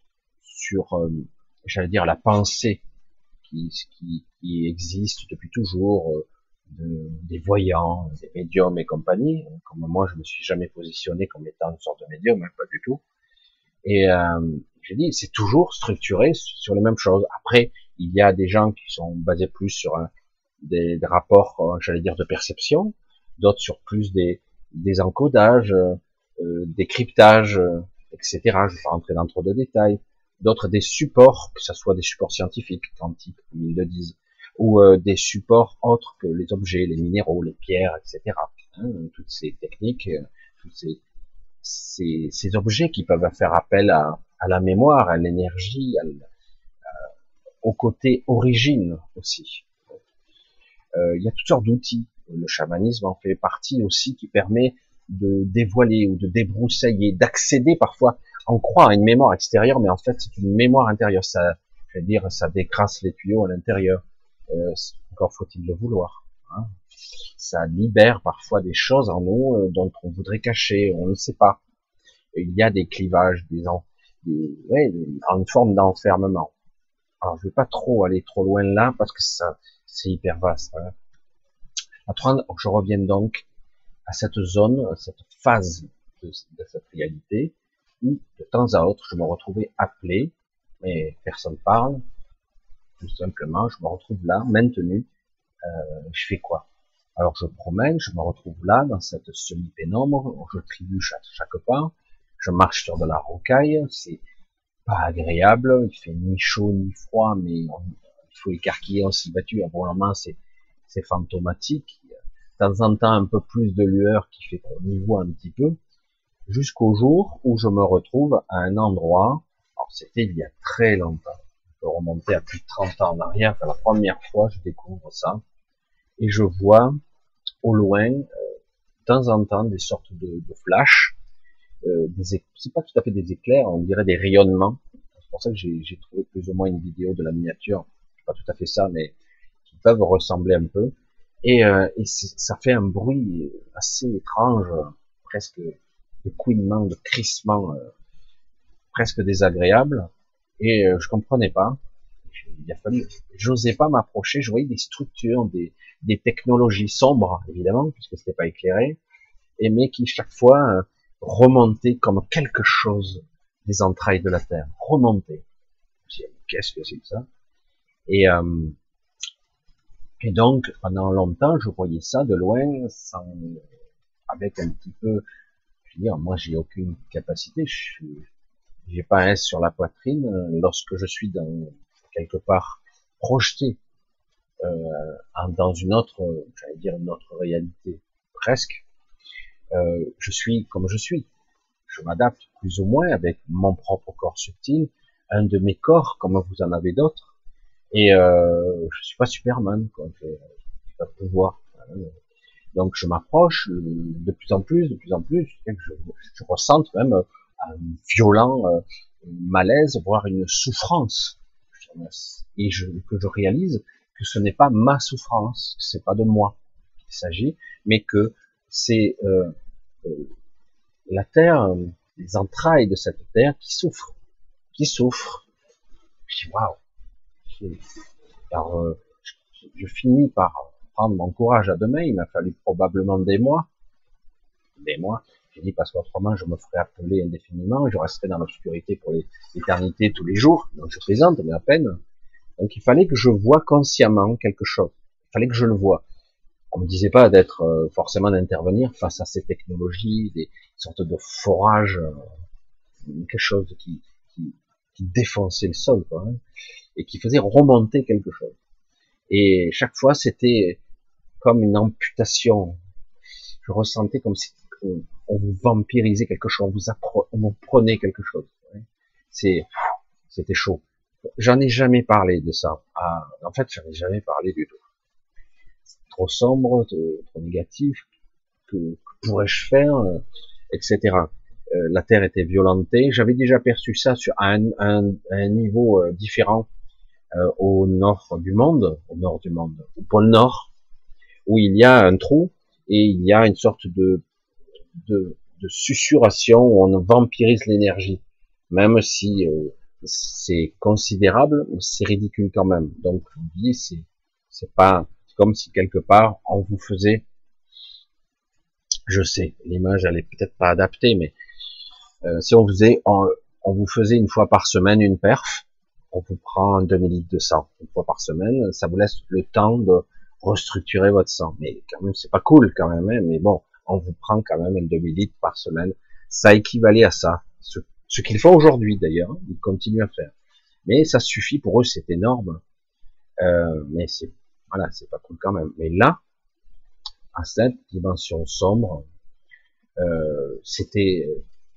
S1: sur, euh, j'allais dire, la pensée qui, qui, qui existe depuis toujours, euh, de, des voyants, des médiums et compagnie. Comme moi, je me suis jamais positionné comme étant une sorte de médium, hein, pas du tout. Et euh, j'ai dit, c'est toujours structuré sur les mêmes choses. Après, il y a des gens qui sont basés plus sur un, des, des, rapports, euh, j'allais dire, de perception, d'autres sur plus des, des encodages, euh, des cryptages, etc. Je vais pas rentrer dans trop de détails. D'autres des supports, que ce soit des supports scientifiques, quantiques, comme ils le disent, ou euh, des supports autres que les objets, les minéraux, les pierres, etc. Hein, toutes ces techniques, euh, tous ces, ces, ces, objets qui peuvent faire appel à, à la mémoire, à l'énergie, au côté origine aussi. Euh, il y a toutes sortes d'outils. Le chamanisme en fait partie aussi qui permet de dévoiler ou de débroussailler, d'accéder parfois. On croit à une mémoire extérieure, mais en fait c'est une mémoire intérieure. Ça, je veux dire, ça décrasse les tuyaux à l'intérieur. Euh, encore faut-il le vouloir. Hein. Ça libère parfois des choses en nous euh, dont on voudrait cacher, on ne sait pas. il y a des clivages, des, en, des ouais, une forme d'enfermement. Alors je vais pas trop aller trop loin là parce que ça c'est hyper vaste. Hein. Je reviens donc à cette zone, à cette phase de, de, cette réalité où de temps à autre je me retrouvais appelé, mais personne parle, tout simplement, je me retrouve là, maintenu, euh, je fais quoi? Alors je promène, je me retrouve là, dans cette semi-pénombre, je trébuche à chaque pas, je marche sur de la rocaille, c'est pas agréable, il fait ni chaud ni froid, mais il faut écarquiller, on s'y battu, pour le moment c'est, c'est fantomatique, de temps en temps un peu plus de lueur qui fait qu'on y voit un petit peu, jusqu'au jour où je me retrouve à un endroit, alors c'était il y a très longtemps, remonter à plus de 30 ans en arrière, c'est la première fois je découvre ça, et je vois au loin, euh, de temps en temps, des sortes de, de flashs, euh, des, c'est pas tout à fait des éclairs, on dirait des rayonnements. C'est pour ça que j'ai trouvé plus ou moins une vidéo de la miniature, c'est pas tout à fait ça, mais qui peuvent ressembler un peu. Et, euh, et ça fait un bruit assez étrange, presque de couinement, de crissement, euh, presque désagréable. Et euh, je comprenais pas. Il a fallu, j'osais pas m'approcher. Je voyais des structures, des, des technologies sombres, évidemment, puisque c'était pas éclairé, et mais qui chaque fois remontaient comme quelque chose des entrailles de la terre, remontaient. Qu'est-ce que c'est que ça? Et euh, et donc pendant longtemps, je voyais ça de loin, sans, avec un petit peu. Je veux dire, moi, j'ai aucune capacité. Je suis, j'ai pas un S sur la poitrine lorsque je suis dans quelque part projeté euh, dans une autre, j'allais dire une autre réalité, presque. Euh, je suis comme je suis. Je m'adapte plus ou moins avec mon propre corps subtil, un de mes corps comme vous en avez d'autres. Et euh, je suis pas Superman, quoi. Je, je pas pouvoir. Donc je m'approche de plus en plus, de plus en plus, je, je ressens même un violent euh, malaise, voire une souffrance. Et je, que je réalise que ce n'est pas ma souffrance, c'est pas de moi. il s'agit, mais que c'est euh, euh, la terre, les entrailles de cette terre qui souffrent, qui souffrent. Je dis waouh. Alors, euh, je, je finis par prendre mon courage à deux mains. Il m'a fallu probablement des mois, des mois. J'ai dit parce qu'autrement je me ferais appeler indéfiniment, je resterais dans l'obscurité pour l'éternité tous les jours. Donc je présente, mais à peine. Donc il fallait que je vois consciemment quelque chose. Il fallait que je le vois. On me disait pas d'être euh, forcément d'intervenir face à ces technologies, des sortes de forages, euh, quelque chose qui, qui, qui, défonçait le sol, hein, et qui faisait remonter quelque chose. Et chaque fois, c'était comme une amputation. Je ressentais comme si on vous vampirisait quelque chose, on vous, appre, prenait quelque chose. C'est, c'était chaud. J'en ai jamais parlé de ça. Ah, en fait, j'en ai jamais parlé du tout. Trop sombre, trop négatif. Que, pourrais-je faire, euh, etc. Euh, la Terre était violentée. J'avais déjà perçu ça sur un, niveau euh, différent au nord du monde, au nord du monde, au pôle Nord, où il y a un trou et il y a une sorte de de, susurration où on vampirise l'énergie, même si c'est considérable, c'est ridicule quand même. Donc, je dis, c'est comme si quelque part on vous faisait, je sais, l'image elle est peut-être pas adaptée, mais euh, si on faisait, on, vous faisait une fois par semaine une perf, on vous prend un demi litre de sang une fois par semaine, ça vous laisse le temps de restructurer votre sang. Mais quand même, c'est pas cool quand même, hein, mais bon, on vous prend quand même un demi-litre par semaine. Ça équivalait à ça. Ce, qu'ils font aujourd'hui d'ailleurs, hein, ils continuent à faire. Mais ça suffit pour eux, c'est énorme. Euh, mais c'est voilà, c'est pas cool quand même. Mais là, à cette dimension sombre, euh, c'était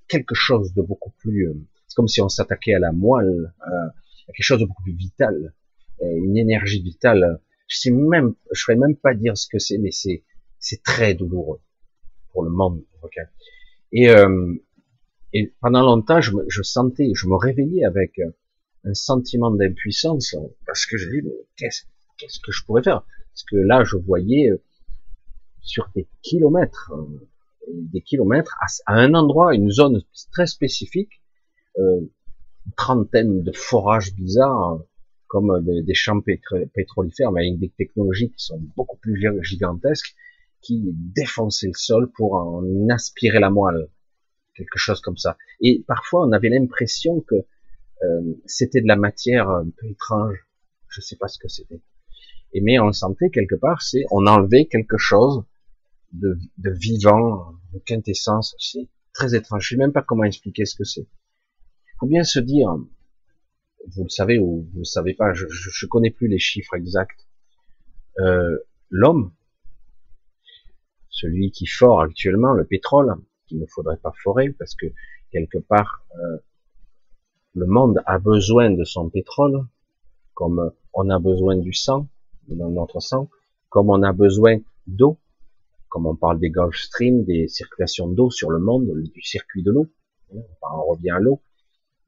S1: quelque chose de beaucoup plus. Euh, c'est comme si on s'attaquait à la moelle, à quelque chose de beaucoup plus vital, euh, une énergie vitale. Je sais même, je même pas dire ce que c'est, mais c'est c'est très douloureux pour le monde. Et, euh, et pendant longtemps, je, me, je sentais, je me réveillais avec un sentiment d'impuissance parce que je dis qu'est-ce qu'est-ce que je pourrais faire? Parce que là, je voyais euh, sur des kilomètres, euh, des kilomètres, à, un endroit, une zone très spécifique, euh, une trentaine de forages bizarres, comme des, champs pétrolifères, mais avec des technologies qui sont beaucoup plus gigantesques, qui défonçait le sol pour en aspirer la moelle, quelque chose comme ça. Et parfois, on avait l'impression que euh, c'était de la matière un peu étrange. Je sais pas ce que c'était. Et mais on sentait quelque part, c'est on enlevait quelque chose de, de vivant, de quintessence. C'est très étrange. Je sais même pas comment expliquer ce que c'est. Il faut bien se dire, vous le savez ou vous le savez pas, je, je, je connais plus les chiffres exacts. Euh, L'homme celui qui fore actuellement le pétrole, qu'il ne faudrait pas forer parce que quelque part euh, le monde a besoin de son pétrole, comme on a besoin du sang dans notre sang, comme on a besoin d'eau, comme on parle des Gulf Stream, des circulations d'eau sur le monde, du circuit de l'eau, on revient à l'eau.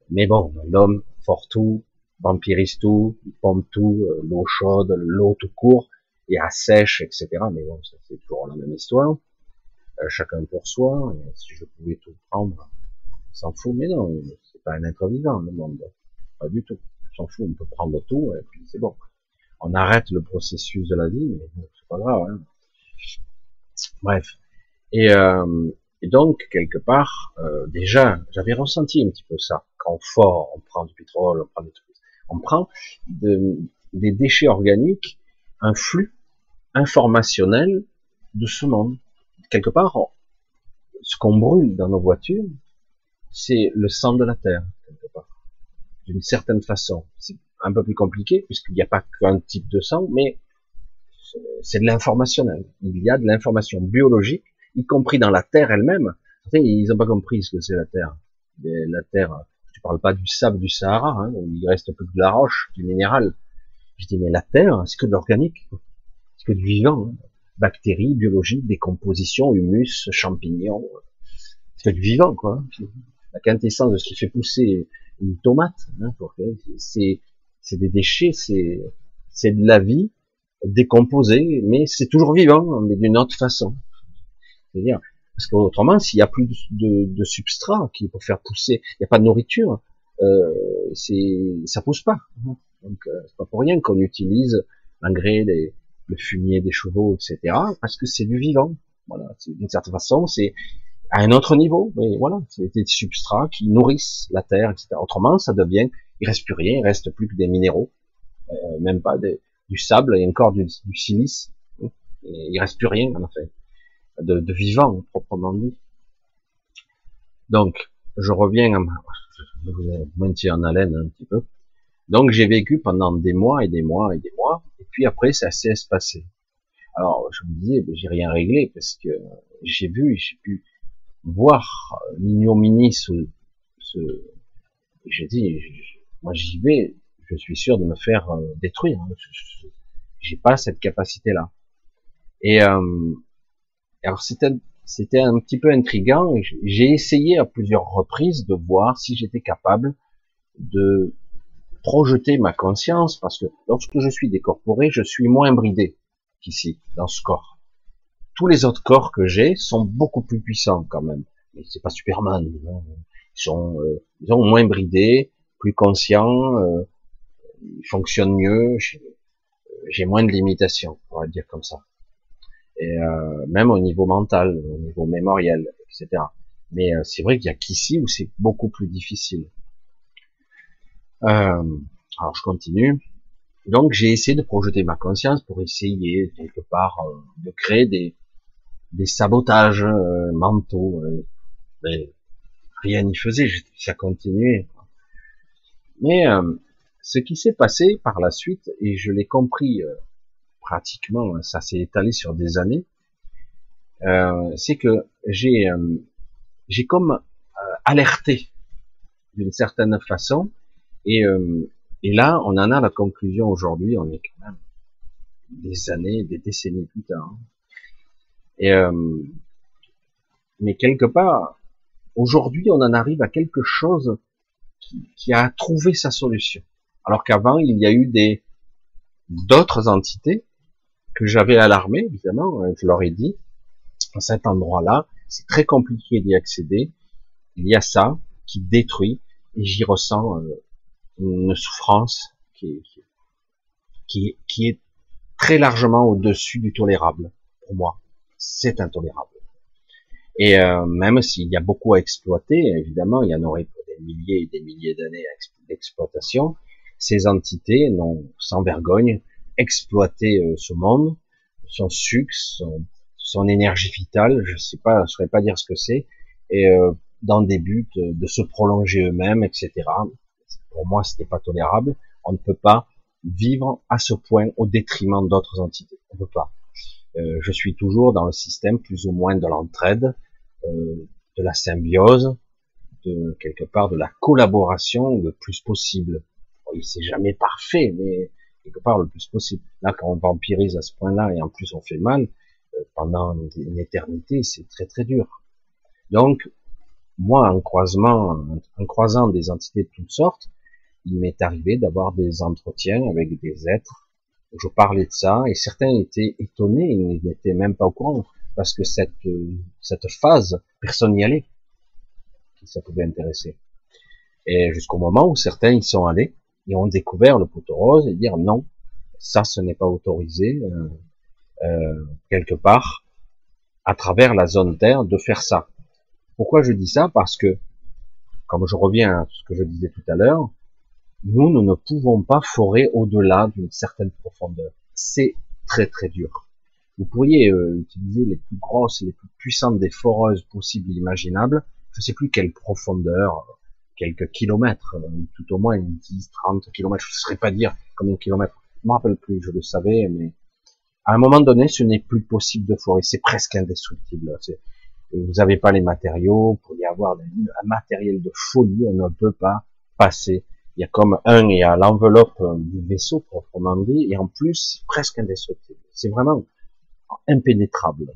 S1: Mais bon, l'homme fort tout, vampirise tout, pompe tout, euh, l'eau chaude, l'eau tout court, et à sèche, etc. Mais bon, c'est toujours la même histoire. Euh, chacun pour soi. si je pouvais tout prendre, on s'en fout. Mais non, c'est pas un être vivant le monde, pas du tout. On s'en fout, on peut prendre tout et puis c'est bon. On arrête le processus de la vie, mais bon, c'est pas grave. Hein. Bref. Et, euh, et, donc quelque part, euh, déjà, j'avais ressenti un petit peu ça. Quand on fort, on prend du pétrole, on prend des trucs, on prend de, des déchets organiques, un flux informationnel de ce monde. Quelque part, ce qu'on brûle dans nos voitures, c'est le sang de la terre, quelque part. D'une certaine façon. Un peu plus compliqué, puisqu'il n'y a pas qu'un type de sang, mais c'est de l'informationnel. Il y a de l'information biologique, y compris dans la terre elle-même. Ils n'ont pas compris ce que c'est la terre. La terre, je ne parle pas du sable du Sahara, hein, où il reste plus que de la roche, du minéral. Je dis, mais la terre, c'est que de l'organique que du vivant. Hein. Bactéries, biologie, décomposition, humus, champignons. C'est du vivant, quoi. La quintessence de ce qui fait pousser une tomate, hein, c'est, c'est des déchets, c'est, c'est de la vie décomposé, mais c'est toujours vivant, mais d'une autre façon. C'est-à-dire, parce qu'autrement, s'il y a plus de, de, substrat qui pour faire pousser, il n'y a pas de nourriture, euh, c'est, ça pousse pas. Donc, euh, c'est pas pour rien qu'on utilise l'engrais, le fumier des chevaux, etc., parce que c'est du vivant. Voilà, d'une certaine façon, c'est à un autre niveau, mais voilà, c'est des substrats qui nourrissent la terre, etc. Autrement, ça devient, il reste plus rien, il reste plus que des minéraux, euh, même pas du sable et encore du, silice. Il reste plus rien en fait de, de vivant proprement dit. Donc, je reviens à ma, je vous maintiens en haleine un petit peu. Donc, j'ai vécu pendant des mois et des mois et des mois, et puis après, ça s'est espacé. Alors, je me disais, ben, j'ai rien réglé parce que j'ai vu, j'ai pu voir l'ignominie se, se j'ai dit, moi j'y vais, je suis sûr de me faire euh, détruire. Hein. J'ai pas cette capacité-là. Et euh, alors c'était c'était un petit peu intriguant. J'ai essayé à plusieurs reprises de voir si j'étais capable de projeter ma conscience, parce que lorsque je suis décorporé, je suis moins bridé qu'ici, dans ce corps. Tous les autres corps que j'ai sont beaucoup plus puissants quand même. Mais c'est pas Superman. Hein. Ils sont, euh, ils sont moins bridés, plus conscients, euh, ils fonctionnent mieux. J'ai moins de limitations, on va dire comme ça et euh, même au niveau mental, au niveau mémoriel, etc. Mais euh, c'est vrai qu'il y a qu'ici où c'est beaucoup plus difficile. Euh, alors je continue. Donc j'ai essayé de projeter ma conscience pour essayer quelque part euh, de créer des, des sabotages euh, mentaux. mais rien n'y faisait, ça continuait. Mais ce qui s'est passé par la suite, et je l'ai compris pratiquement, hein, ça s'est étalé sur des années, euh, c'est que j'ai euh, j'ai comme euh, alerté d'une certaine façon, et, et là on en a la conclusion aujourd'hui, on est quand même des années, des décennies plus tard. Hein. Et mais quelque part, aujourd'hui, on en arrive à quelque chose qui, qui a trouvé sa solution. Alors qu'avant, il y a eu des d'autres entités que j'avais alarmé, évidemment, hein, je leur ai dit, à cet endroit-là, c'est très compliqué d'y accéder. Il y a ça qui détruit, et j'y ressens euh, une souffrance qui, qui, qui est très largement au-dessus du tolérable. Pour moi, c'est intolérable. Et euh, même s'il y a beaucoup à exploiter, évidemment, il y en aurait milliers et des milliers d'années d'exploitation, ces entités n'ont sans vergogne exploiter euh, ce monde, son sucre, son, énergie vitale, je sais pas, je saurais pas dire ce que c'est, et euh, dans des buts de se prolonger eux-mêmes, etc. Pour moi, c'était pas tolérable. On ne peut pas vivre à ce point au détriment d'autres entités. On peut pas. Euh, je suis toujours dans le système plus ou moins de l'entraide, de la symbiose, de quelque part de la collaboration le plus possible. Bon, c'est jamais parfait, mais quelque part le plus possible. Là, quand on vampirise à ce point-là et en plus on fait mal euh, pendant une éternité, c'est très très dur. Donc, moi, en croisement, en croisant des entités de toutes sortes, il m'est arrivé d'avoir des entretiens avec des êtres où je parlais de ça et certains étaient étonnés, ils n'étaient même pas au courant parce que cette cette phase, personne n'y allait. Ça pouvait intéresser. Et jusqu'au moment où certains y sont allés et ont découvert le poteau rose et dire non, ça ce n'est pas autorisé euh, euh, quelque part à travers la zone Terre de faire ça. Pourquoi je dis ça? Parce que, comme je reviens à ce que je disais tout à l'heure, nous, nous ne pouvons pas forer au-delà d'une certaine profondeur. C'est très très dur. Vous pourriez euh, utiliser les plus grosses, les plus puissantes des foreuses possibles imaginables. Je ne sais plus quelle profondeur, quelques kilomètres, euh, tout au moins 10, 30 kilomètres, je ne saurais pas dire combien de kilomètres, je me rappelle plus, je le savais, mais à un moment donné, ce n'est plus possible de forer, c'est presque indestructible. Vous n'avez pas les matériaux, pour y avoir un matériel de folie, on ne peut pas passer. Il y a comme un, il y a l'enveloppe du vaisseau, proprement dit, et en plus, c'est presque indestructible. C'est vraiment impénétrable.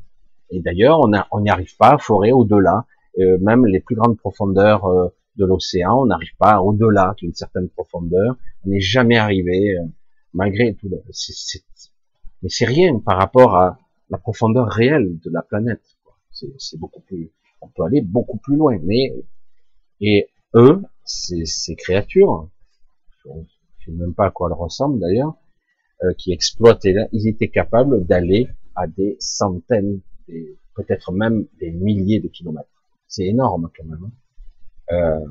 S1: Et d'ailleurs, on n'y arrive pas à forer au-delà, euh, même les plus grandes profondeurs euh, de l'océan, on n'arrive pas au-delà d'une certaine profondeur, on n'est jamais arrivé, euh, malgré tout. Mais c'est rien par rapport à la profondeur réelle de la planète. C'est beaucoup plus, on peut aller beaucoup plus loin. Mais et eux, ces, créatures, je ne sais même pas à quoi elles ressemblent d'ailleurs, euh, qui exploitaient là, ils étaient capables d'aller à des centaines, peut-être même des milliers de kilomètres. C'est énorme quand même. Hein. Euh,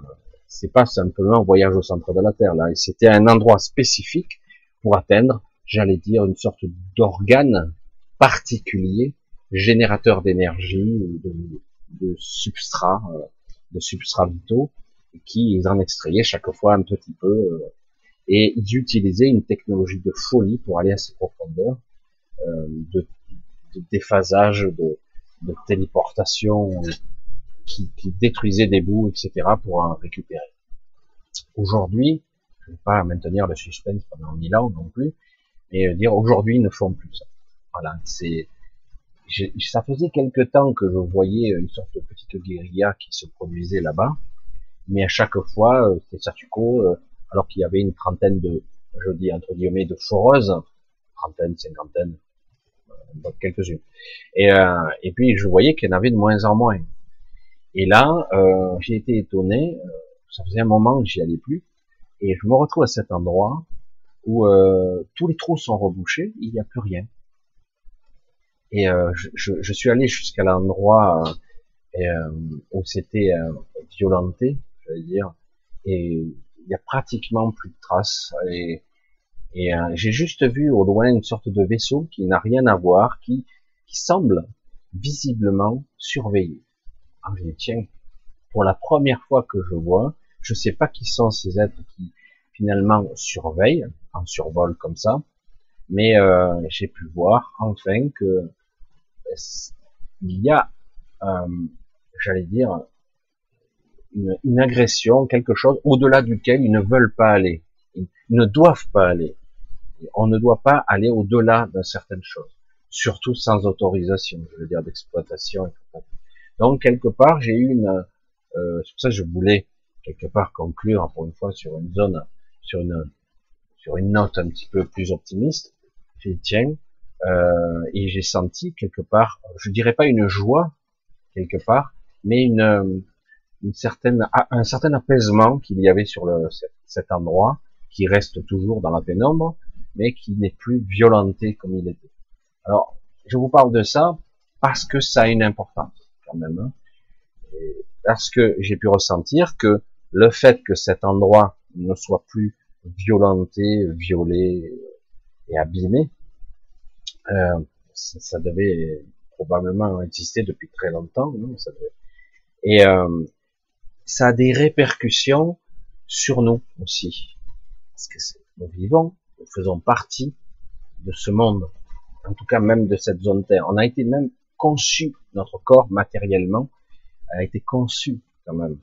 S1: c'est pas simplement un voyage au centre de la Terre là. C'était un endroit spécifique pour atteindre, j'allais dire, une sorte d'organe particulier, générateur d'énergie, de, substrat, euh, de substrats vitaux, qui ils en extrayaient chaque fois un petit peu. Euh, et ils utilisaient une technologie de folie pour aller à ces profondeurs, de, déphasage, de téléportation, qui, qui détruisait des bouts, etc., pour en récupérer. Aujourd'hui, je ne vais pas maintenir le suspense pendant mille ans non plus, mais dire aujourd'hui ils ne font plus ça. Voilà, c'est ça faisait quelque temps que je voyais une sorte de petite guérilla qui se produisait là-bas, mais à chaque fois, euh, c'était statu quo, euh, alors qu'il y avait une trentaine de, je dis entre guillemets, de foreuses, trentaine, cinquantaine, euh, quelques-unes. Et, et puis je voyais qu'il y en avait de moins en moins. Et là, j'ai été étonné, ça faisait un moment que j'y allais plus, et je me retrouve à cet endroit où tous les trous sont rebouchés, il n'y a plus rien. Et euh, je, je, suis allé jusqu'à l'endroit euh, euh où c'était euh, violenté, je veux dire, et il y a pratiquement plus de traces. Et, et euh, j'ai juste vu au loin une sorte de vaisseau qui n'a rien à voir, qui, qui semble visiblement surveillé. Ah, pour la première fois que je vois, je sais pas qui sont ces êtres qui finalement surveillent, en survol comme ça, mais euh, j'ai pu voir enfin que il y a, euh, j'allais dire, une, agression, quelque chose au-delà duquel ils ne veulent pas aller. Ils, ne doivent pas aller. On ne doit pas aller au-delà d'une certaine chose, surtout sans autorisation, je veux dire d'exploitation. Donc quelque part, j'ai eu une, euh, c'est pour ça que je voulais quelque part conclure pour une fois sur une zone, sur une, sur une note un petit peu plus optimiste. J'ai tiens, euh, et j'ai senti quelque part, je dirais pas une joie quelque part, mais une, une certaine, un certain apaisement qu'il y avait sur le, cet endroit, qui reste toujours dans la pénombre, mais qui n'est plus violenté comme il était. Alors, je vous parle de ça parce que ça a une importance même, hein. parce que j'ai pu ressentir que le fait que cet endroit ne soit plus violenté, violé et abîmé, euh, ça, devait probablement exister depuis très longtemps. Devait... Et euh, ça a des répercussions sur nous aussi. Parce que nous vivons, nous faisons partie de ce monde, en tout cas même de cette zone Terre. On a été même conçu, notre corps matériellement a été conçu quand même.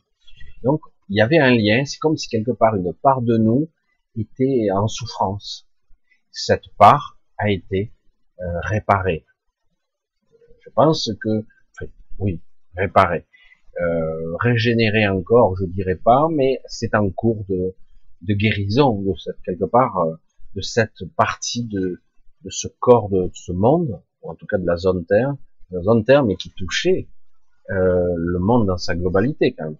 S1: Donc il y avait un lien, c'est comme si quelque part une part de nous était en souffrance. Cette part a été euh, réparer. Je pense que, oui, réparer. Euh, régénérer encore, je dirais pas, mais c'est en cours de, de guérison de cette quelque part euh, de cette partie de, de ce corps de, ce monde, ou en tout cas de la zone Terre, zone Terre, mais qui touchait euh, le monde dans sa globalité quand même.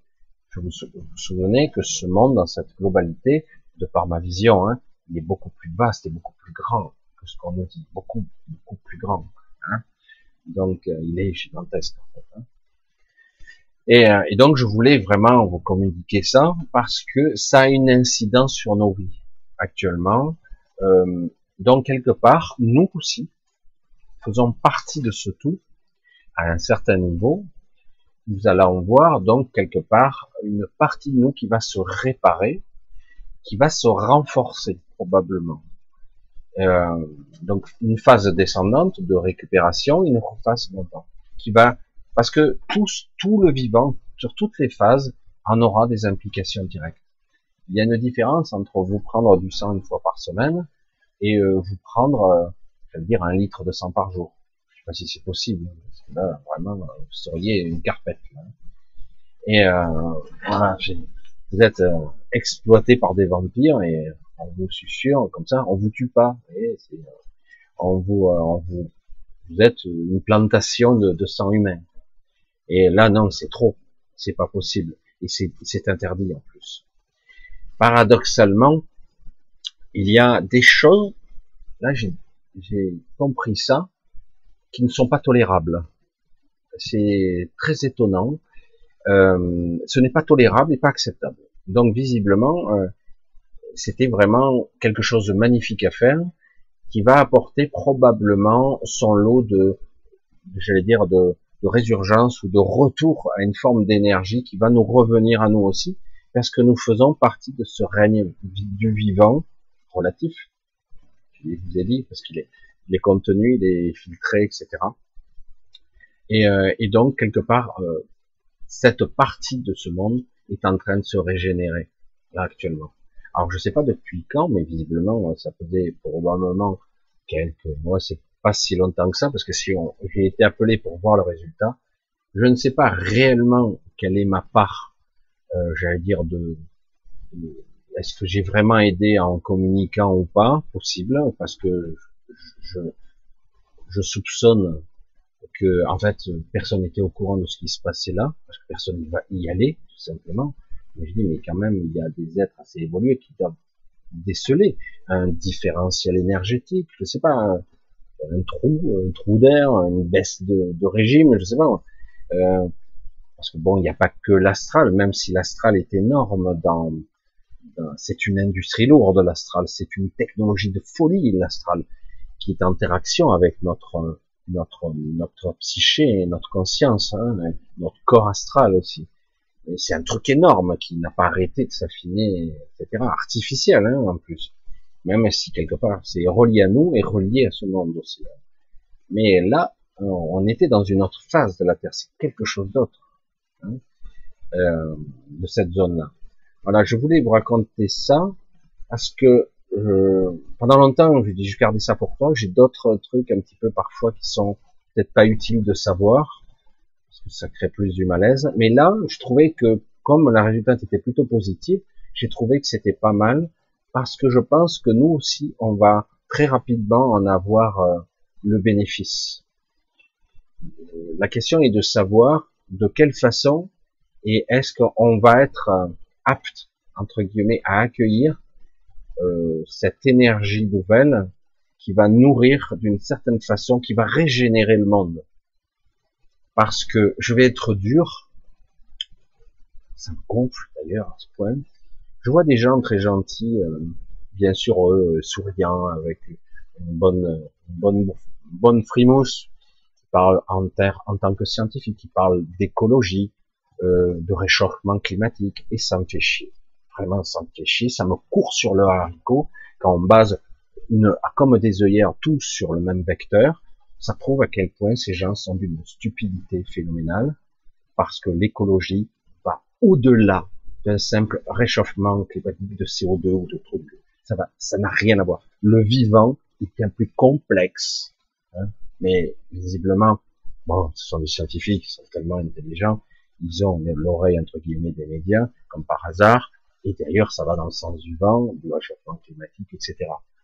S1: Vous, vous souvenez que ce monde dans cette globalité, de par ma vision, hein, il est beaucoup plus vaste et beaucoup plus grand que ce qu'on nous dit, beaucoup, beaucoup plus grand. Hein. Donc, euh, il est gigantesque. En fait, hein. et, euh, et, donc, je voulais vraiment vous communiquer ça parce que ça a une incidence sur nos vies actuellement. Euh, donc, quelque part, nous aussi faisons partie de ce tout à un certain niveau. Nous allons voir donc quelque part une partie de nous qui va se réparer, qui va se renforcer probablement. Euh, donc une phase descendante de récupération, une phase montante, qui va parce que tout, le vivant sur toutes les phases en aura des implications directes. Il y a une différence entre vous prendre du sang une fois par semaine et euh, vous prendre, euh, je veux dire, un litre de sang par jour. Je sais pas si c'est possible, là, vraiment, vous seriez une carpette. Là. Et euh, voilà, vous êtes exploité par des vampires et on vous susurre comme ça, on vous tue pas. Euh, on vous, on vous, vous êtes une plantation de, de sang humain. Et là, non, c'est trop, c'est pas possible, et c'est interdit en plus. Paradoxalement, il y a des choses, là j'ai compris ça, qui ne sont pas tolérables. C'est très étonnant. Euh, ce n'est pas tolérable et pas acceptable. Donc visiblement, euh, c'était vraiment quelque chose de magnifique à faire, qui va apporter probablement son lot de, j'allais dire, de, de résurgence ou de retour à une forme d'énergie qui va nous revenir à nous aussi, parce que nous faisons partie de ce règne du vivant relatif. Je vous ai dit, parce qu'il est, il est contenu, il est filtré, etc. Et, euh, et donc, quelque part, euh, cette partie de ce monde est en train de se régénérer, là, actuellement. Alors, je sais pas depuis quand, mais visiblement, ça faisait probablement quelques mois, c'est pas si longtemps que ça, parce que si j'ai été appelé pour voir le résultat, je ne sais pas réellement quelle est ma part, euh, j'allais dire, de, est-ce que j'ai vraiment aidé en communiquant ou pas, possible, parce que je, je soupçonne que en fait personne n'était au courant de ce qui se passait là, parce que personne ne va y aller, tout simplement. Mais je dis, mais quand même, il y a des êtres assez évolués qui doivent déceler un différentiel énergétique, je sais pas, un, trou, un trou d'air, une baisse de, régime, je sais pas. Euh, parce que bon, il n'y a pas que l'astral, même si l'astral est énorme dans, dans c'est une industrie lourde l'astral, c'est une technologie de folie l'astral qui est en interaction avec notre notre notre psyché, notre conscience, hein, notre corps astral aussi. C'est un truc énorme qui n'a pas arrêté de s'affiner, etc. Artificiel hein, en plus. Même si quelque part c'est relié à nous et relié à ce monde aussi. Mais là, on était dans une autre phase de la Terre, c'est quelque chose d'autre hein, euh, de cette zone-là. Voilà, je voulais vous raconter ça parce que pendant longtemps, je dis, je gardais ça pour toi. J'ai d'autres trucs un petit peu parfois qui sont peut-être pas utiles de savoir, parce que ça crée plus du malaise. Mais là, je trouvais que comme la résultante était plutôt positive, j'ai trouvé que c'était pas mal, parce que je pense que nous aussi, on va très rapidement en avoir euh, le bénéfice. La question est de savoir de quelle façon et est-ce qu'on va être euh, apte, entre guillemets, à accueillir euh, cette énergie nouvelle qui va nourrir d'une certaine façon, qui va régénérer le monde. Parce que je vais être dur, ça me gonfle d'ailleurs à ce point. Je vois des gens très gentils, euh, bien sûr eux souriants, avec une bonne, bonne, bonne frimousse, qui parlent en, terre, en tant que scientifique, qui parlent d'écologie, euh, de réchauffement climatique, et ça me fait chier vraiment fait chier, ça me court sur le haricot, quand on base comme des œillères tous sur le même vecteur, ça prouve à quel point ces gens sont d'une stupidité phénoménale, parce que l'écologie va au-delà d'un simple réchauffement climatique de CO2 ou de trucs. Ça va, ça n'a rien à voir. Le vivant est bien plus complexe, hein, mais visiblement, bon, ce sont des scientifiques, ils sont tellement intelligents, ils ont l'oreille entre guillemets des médias, comme par hasard, et d'ailleurs, ça va dans le sens du vent, du réchauffement climatique, etc.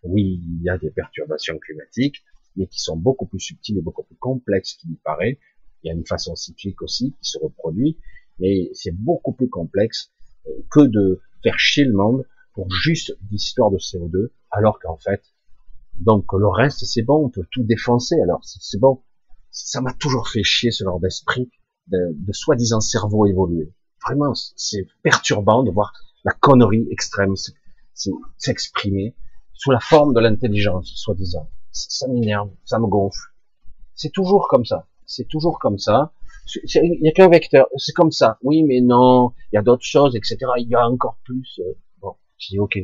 S1: Oui, il y a des perturbations climatiques, mais qui sont beaucoup plus subtiles et beaucoup plus complexes qu'il paraît. Il y a une façon cyclique aussi qui se reproduit, mais c'est beaucoup plus complexe euh, que de faire chier le monde pour juste l'histoire de CO2, alors qu'en fait, donc le reste c'est bon, on peut tout défoncer, alors c'est bon. Ça m'a toujours fait chier ce genre d'esprit de, de soi-disant cerveau évolué. Vraiment, c'est perturbant de voir la connerie extrême s'exprimer sous la forme de l'intelligence, soi-disant. Ça, m'énerve, ça me gonfle. C'est toujours comme ça. C'est toujours comme ça. Il n'y a qu'un vecteur. C'est comme ça. Oui, mais non. Il y a d'autres choses, etc. Il y a encore plus. Euh, bon, je dis ok.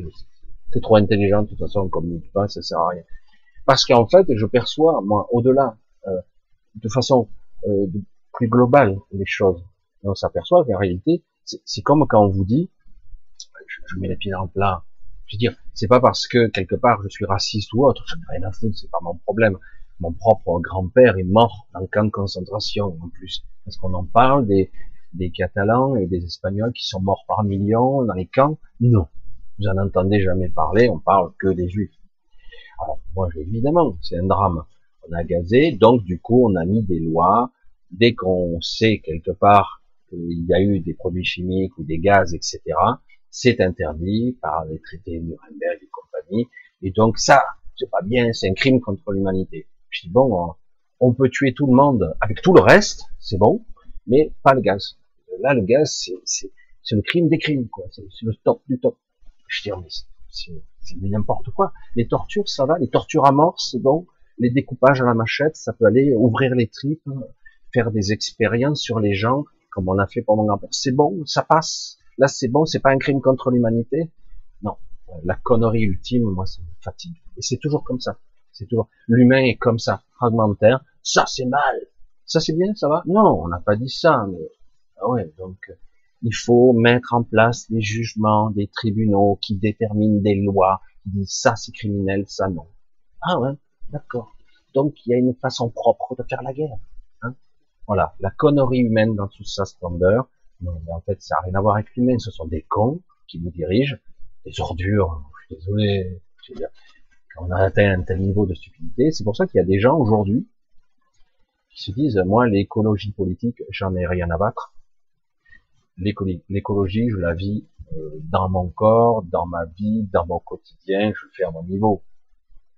S1: T'es trop intelligent. De toute façon, on communique pas. Ça sert à rien. Parce qu'en fait, je perçois, moi, au-delà, euh, de façon euh, plus globale, les choses. on s'aperçoit qu'en réalité, c'est comme quand on vous dit, je, mets les pieds dans le plat. Je veux dire, c'est pas parce que quelque part je suis raciste ou autre, je n'ai rien à foutre, c'est pas mon problème. Mon propre grand-père est mort dans le camp de concentration en plus, parce qu'on en parle des, des Catalans et des Espagnols qui sont morts par millions dans les camps? Non, vous en entendez jamais parler, on parle que des Juifs. Alors, moi, évidemment, c'est un drame. On a gazé, donc du coup, on a mis des lois. Dès qu'on sait quelque part qu'il y a eu des produits chimiques ou des gaz, etc., c'est interdit par les traités Nuremberg et compagnie. Et donc ça, c'est pas bien, c'est un crime contre l'humanité. Je dis bon, on peut tuer tout le monde avec tout le reste, c'est bon, mais pas le gaz. Là, le gaz, c'est le crime des crimes, quoi. C'est le top du top. Je dis, mais c'est n'importe quoi. Les tortures, ça va. Les tortures à mort, c'est bon. Les découpages à la machette, ça peut aller ouvrir les tripes, faire des expériences sur les gens, comme on a fait pendant longtemps. C'est bon, ça passe. Là, c'est bon, c'est pas un crime contre l'humanité. Non, la connerie ultime, moi, ça me fatigue. Et c'est toujours comme ça. C'est toujours l'humain est comme ça, fragmentaire. Ça, c'est mal. Ça, c'est bien, ça va? Non, on n'a pas dit ça. Mais ah ouais, donc il faut mettre en place des jugements, des tribunaux qui déterminent des lois, qui disent ça c'est criminel, ça non. Ah ouais, d'accord. Donc il y a une façon propre de faire la guerre. Hein voilà, la connerie humaine dans toute sa splendeur. Non, mais en fait, ça n'a rien à voir avec l'humain. Ce sont des cons qui nous dirigent, des ordures. Je suis désolé. quand on a atteint un tel niveau de stupidité, c'est pour ça qu'il y a des gens aujourd'hui qui se disent, moi, l'écologie politique, j'en ai rien à battre l'écologie, je la vis euh, dans mon corps, dans ma vie, dans mon quotidien, je le fais à mon niveau.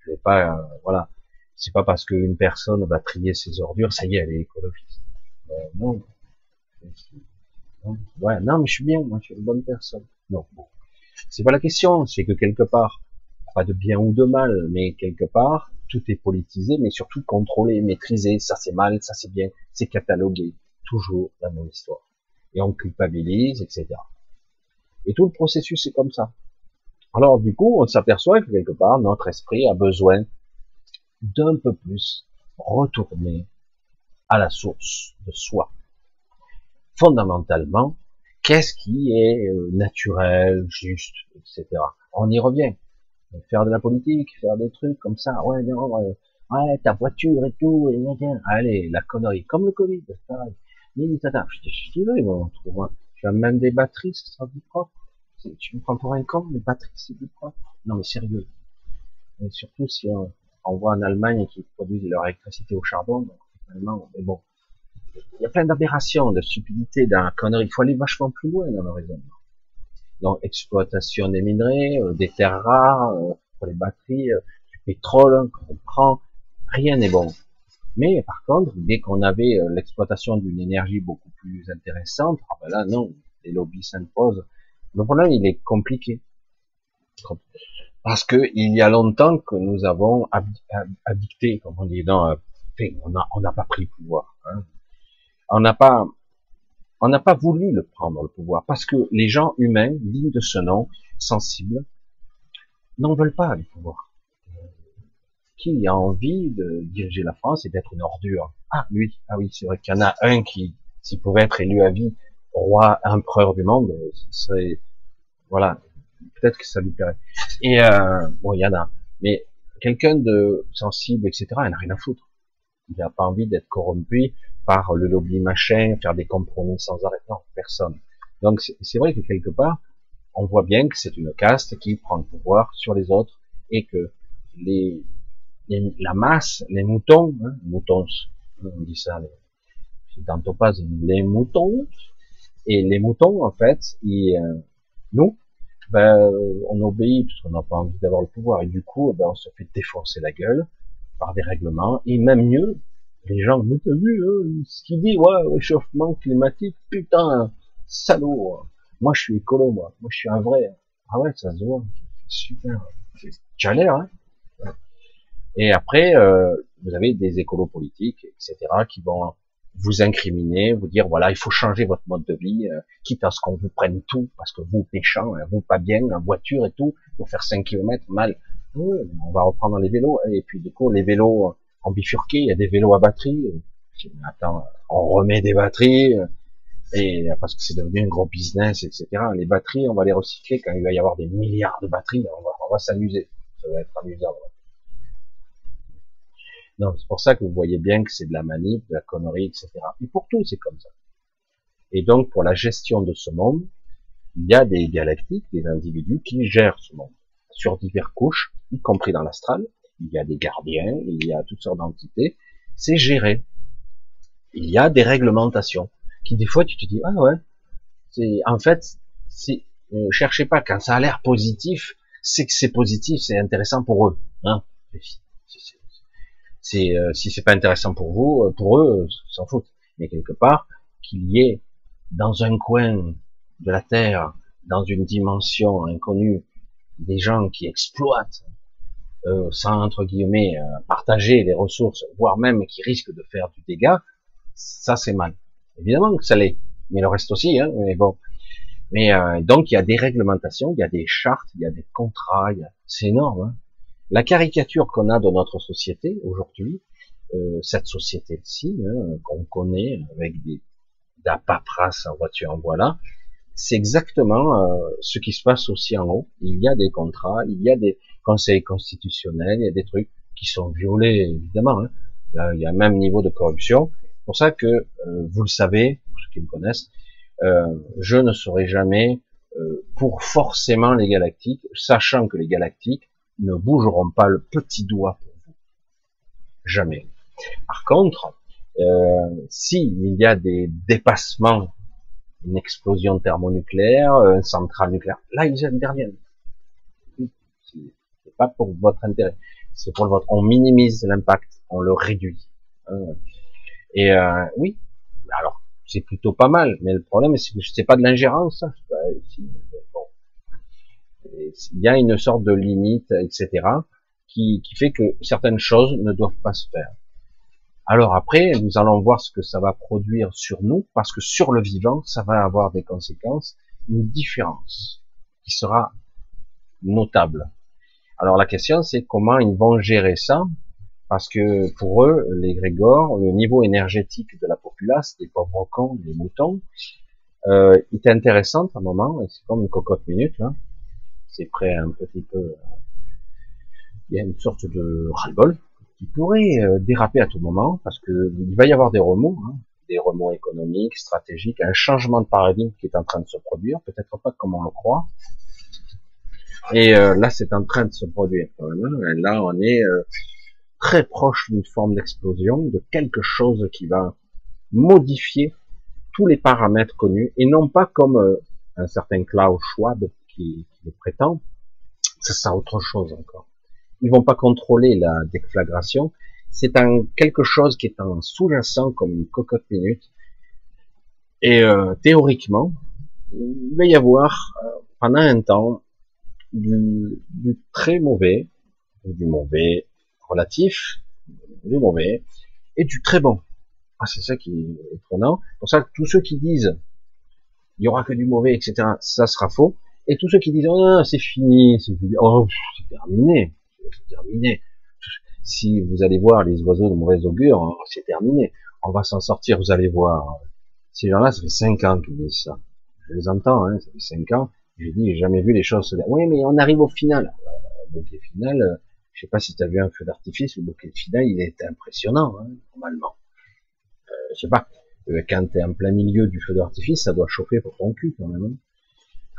S1: Je vais pas, euh, voilà. C'est pas parce qu'une personne va trier ses ordures, ça y est, elle est écologiste. Euh, non. Ouais, non, mais je suis bien, moi, je suis une bonne personne. Non, bon. C'est pas la question, c'est que quelque part, pas de bien ou de mal, mais quelque part, tout est politisé, mais surtout contrôlé, maîtrisé. Ça c'est mal, ça c'est bien, c'est catalogué. Toujours la même histoire et on culpabilise, etc. Et tout le processus est comme ça. Alors du coup, on s'aperçoit que quelque part, notre esprit a besoin d'un peu plus retourner à la source de soi. Fondamentalement, qu'est-ce qui est euh, naturel, juste, etc. On y revient. Faire de la politique, faire des trucs comme ça, ouais, non, ouais, ta voiture et tout, et allez, la connerie, comme le Covid, pareil. Oui, tata, je dis, ils vont trouver. Tu as même des batteries, ce sera du propre. Tu me prends pour un con, les batteries, c'est du propre. Non, mais sérieux. Et surtout si on, on voit en Allemagne qui produisent leur électricité au charbon, donc finalement, mais bon. Il y a plein d'aberrations, de stupidité, d'un connerie. Il faut aller vachement plus loin dans le raisonnement. Donc, exploitation des minerais, euh, des terres rares, euh, pour les batteries, euh, du pétrole qu'on prend, rien n'est bon. Mais par contre, dès qu'on avait l'exploitation d'une énergie beaucoup plus intéressante, ah ben là non, les lobbies s'imposent. Le problème, il est compliqué. Parce que il y a longtemps que nous avons addicté, comme on dit, dans, on n'a pas pris le pouvoir. Hein. On n'a pas, voulu le prendre le pouvoir parce que les gens humains, dignes de ce nom, sensibles, n'en veulent pas du pouvoir qui a envie de diriger la France et d'être une ordure? Ah, lui, ah oui, c'est vrai qu'il y en a un qui, s'il pouvait être élu à vie roi, empereur du monde, ce serait, voilà, peut-être que ça lui plairait. Et euh, bon, il y en a, mais quelqu'un de sensible, etc., il n'a rien à foutre. Il n'a pas envie d'être corrompu par le lobby machin, faire des compromis sans arrêt. Non, personne. Donc c'est vrai que quelque part, on voit bien que c'est une caste qui prend le pouvoir sur les autres et que les, la masse, les moutons, hein, moutons, on dit ça, les, pas les moutons, et les moutons, en fait, ils, euh, nous, ben, on obéit parce qu'on n'a pas envie d'avoir le pouvoir, et du coup, ben, on se fait défoncer la gueule par des règlements, et même mieux, les gens, mais t'as vu, hein, ce qu'il dit, ouais, réchauffement climatique, putain, salaud, moi je suis écolo, moi, moi je suis un vrai, ah ouais, ça se voit, super, j'ai l'air, hein, et après, euh, vous avez des écolos politiques, etc., qui vont vous incriminer, vous dire voilà, il faut changer votre mode de vie, euh, quitte à ce qu'on vous prenne tout, parce que vous péchant, hein, vous pas bien, en voiture et tout, pour faire 5 km mal. on va reprendre les vélos, et puis du coup, les vélos en bifurqué, il y a des vélos à batterie. Attends, on remet des batteries, euh, et parce que c'est devenu un gros business, etc. Les batteries, on va les recycler quand il va y avoir des milliards de batteries, on va, s'amuser. Ça va être amusant. Non, c'est pour ça que vous voyez bien que c'est de la manip, de la connerie, etc. Et pour tout, c'est comme ça. Et donc, pour la gestion de ce monde, il y a des galactiques, des individus qui gèrent ce monde sur diverses couches, y compris dans l'astral, il y a des gardiens, il y a toutes sortes d'entités, c'est géré. Il y a des réglementations qui des fois tu te dis ah ouais, c'est en fait c'est ne cherchez pas quand ça a l'air positif, c'est que c'est positif, c'est intéressant pour eux. Hein c'est euh, si c'est pas intéressant pour vous, euh, pour eux, s'en foutent. Mais quelque part qu'il y ait dans un coin de la terre, dans une dimension inconnue, des gens qui exploitent euh, sans entre guillemets euh, partager les ressources, voire même qui risquent de faire du dégât, ça c'est mal. Évidemment que ça l'est, mais le reste aussi. Hein, mais bon, mais euh, donc il y a des réglementations, il y a des chartes, il y a des contrats, c'est énorme. Hein. La caricature qu'on a de notre société aujourd'hui, euh, cette société-ci, hein, qu'on connaît avec des paperasse en voiture en voilà, c'est exactement euh, ce qui se passe aussi en haut. Il y a des contrats, il y a des conseils constitutionnels, il y a des trucs qui sont violés évidemment. Hein. Là, il y a un même niveau de corruption. C'est pour ça que euh, vous le savez, pour ceux qui me connaissent, euh, je ne serai jamais euh, pour forcément les galactiques, sachant que les galactiques ne bougeront pas le petit doigt pour vous. Jamais. Par contre, euh, si y a des dépassements, une explosion thermonucléaire, une centrale nucléaire, là ils interviennent. C'est pas pour votre intérêt, c'est pour le vôtre. On minimise l'impact, on le réduit. Hein. Et euh, oui, alors c'est plutôt pas mal. Mais le problème, c'est que c'est pas de l'ingérence. Il y a une sorte de limite, etc., qui, qui fait que certaines choses ne doivent pas se faire. Alors après, nous allons voir ce que ça va produire sur nous, parce que sur le vivant, ça va avoir des conséquences, une différence qui sera notable. Alors la question, c'est comment ils vont gérer ça parce que pour eux, les Grégores, le niveau énergétique de la populace, des pauvres cons, des moutons, euh, est intéressant à un moment, et c'est comme une cocotte minute, là. C'est prêt un petit peu, euh, il y a une sorte de ras-le-bol qui pourrait euh, déraper à tout moment, parce que il va y avoir des remous, hein, des remous économiques, stratégiques, un changement de paradigme qui est en train de se produire, peut-être pas comme on le croit. Et euh, là, c'est en train de se produire même. Hein. Là, on est très proche d'une forme d'explosion, de quelque chose qui va modifier tous les paramètres connus, et non pas comme euh, un certain Klaus Schwab qui, le prétend, ça sera autre chose encore. Ils vont pas contrôler la déflagration, c'est un quelque chose qui est en sous-jacent comme une cocotte minute, et euh, théoriquement, il va y avoir euh, pendant un temps du, du très mauvais, du mauvais, relatif, du mauvais, et du très bon. Ah, c'est ça qui est étonnant. Pour ça tous ceux qui disent il y aura que du mauvais, etc., ça sera faux. Et tous ceux qui disent oh, c'est fini, c'est oh, terminé, terminé. Si vous allez voir les oiseaux de mauvaise augure, oh, c'est terminé. On va s'en sortir, vous allez voir. Ces gens-là, ça fait cinq ans qu'ils disent ça. Je les entends, hein, ça fait cinq ans. J'ai dit, j'ai jamais vu les choses. Oui, mais on arrive au final. Donc, le final, je sais pas si tu as vu un feu d'artifice, le bouquet final, il est impressionnant, hein, normalement. Euh, je sais pas, euh, quand tu es en plein milieu du feu d'artifice, ça doit chauffer pour ton cul quand même. Hein.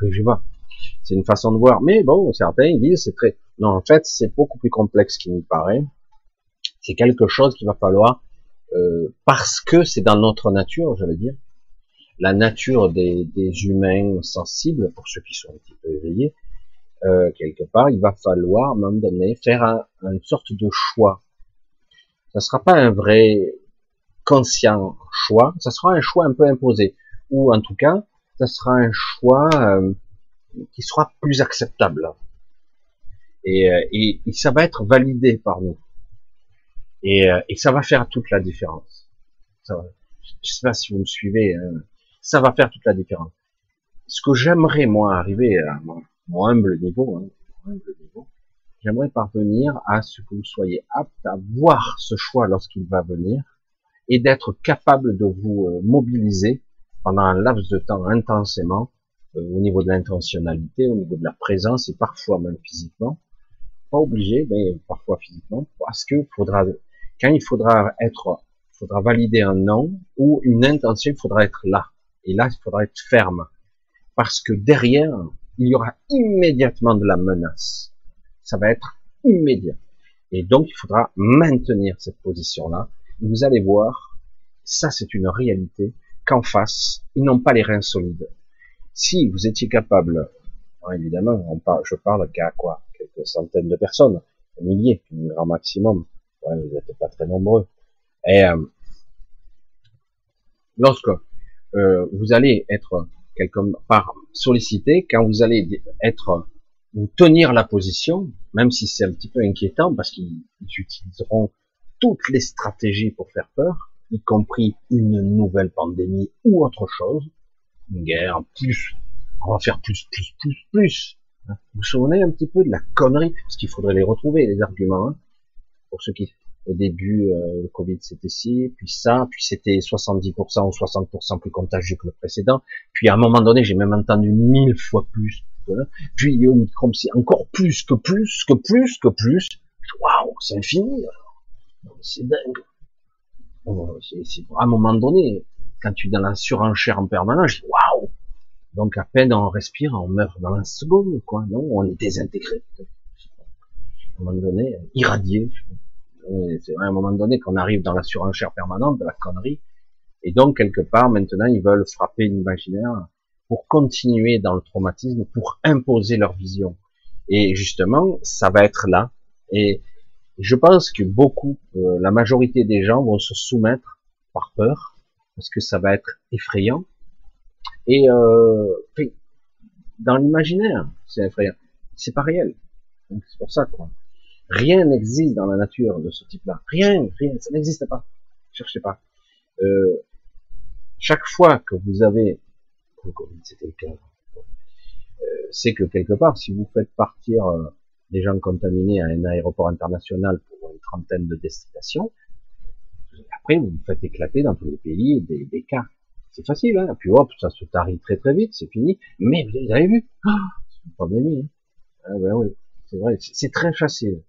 S1: je sais. C'est une façon de voir. Mais bon, certains disent c'est très. Non, en fait, c'est beaucoup plus complexe qu'il me paraît. C'est quelque chose qu'il va falloir euh, parce que c'est dans notre nature, j'allais dire, la nature des, humains sensibles, pour ceux qui sont un petit peu éveillés, euh, quelque part, il va falloir, à un moment donné, faire un, une sorte de choix. Ça sera pas un vrai conscient choix, ça sera un choix un peu imposé, ou en tout cas, ça sera un choix euh, qui sera plus acceptable. Et, euh, et, et, ça va être validé par nous. Et, euh, et ça va faire toute la différence. Ça va, je sais pas si vous me suivez, hein, ça va faire toute la différence. Ce que j'aimerais moi arriver à mon humble niveau, hein, niveau j'aimerais parvenir à ce que vous soyez apte à voir ce choix lorsqu'il va venir et d'être capable de vous euh, mobiliser pendant un laps de temps intensément au niveau de l'intentionnalité, au niveau de la présence et parfois même physiquement. Pas obligé, mais parfois physiquement, parce que faudra, quand il faudra être, faudra valider un non ou une intention, il faudra être là. Et là, il faudra être ferme. Parce que derrière, il y aura immédiatement de la menace. Ça va être immédiat. Et donc, il faudra maintenir cette position-là. Vous allez voir, ça c'est une réalité, qu'en face, ils n'ont pas les reins solides. Si vous étiez capable, hein, évidemment, on parle, je parle qu'à quoi? Quelques centaines de personnes, milliers, un grand maximum. Vous n'êtes pas très nombreux. Et euh, lorsque euh, vous allez être quelque part sollicité, quand vous allez être ou tenir la position, même si c'est un petit peu inquiétant parce qu'ils utiliseront toutes les stratégies pour faire peur, y compris une nouvelle pandémie ou autre chose, une guerre, plus, on va faire plus, plus, plus, plus. Vous vous souvenez un petit peu de la connerie, parce qu'il faudrait les retrouver, les arguments, hein, pour ceux qui, au début, euh, le Covid c'était ci, puis ça, puis c'était 70% ou 60% plus contagieux que le précédent, puis à un moment donné, j'ai même entendu mille fois plus, puis Omicron c'est encore plus que plus que plus que plus, waouh, c'est infini, c'est dingue. C'est à un moment donné, quand tu es dans la surenchère en permanence, je dis. Donc à peine on respire, on meurt dans la seconde, quoi. Non, on est désintégré. À un moment donné, irradié. C'est à un moment donné qu'on arrive dans la surenchère permanente de la connerie. Et donc quelque part, maintenant, ils veulent frapper l'imaginaire pour continuer dans le traumatisme, pour imposer leur vision. Et justement, ça va être là. Et je pense que beaucoup, euh, la majorité des gens vont se soumettre par peur, parce que ça va être effrayant. Et euh, dans l'imaginaire, c'est effrayant. C'est pas réel. C'est pour ça quoi. Rien n'existe dans la nature de ce type-là. Rien, rien, ça n'existe pas. Cherchez pas. Euh, chaque fois que vous avez, c'était le cas, euh, c'est que quelque part, si vous faites partir euh, des gens contaminés à un aéroport international pour une trentaine de destinations. Après, vous vous faites éclater dans tous les pays des, des cas. C'est facile, hein. Puis hop, ça se tarit très très vite, c'est fini. Mais vous avez vu, oh, c'est une pandémie. Hein. Ah ben oui, c'est vrai, c'est très facile.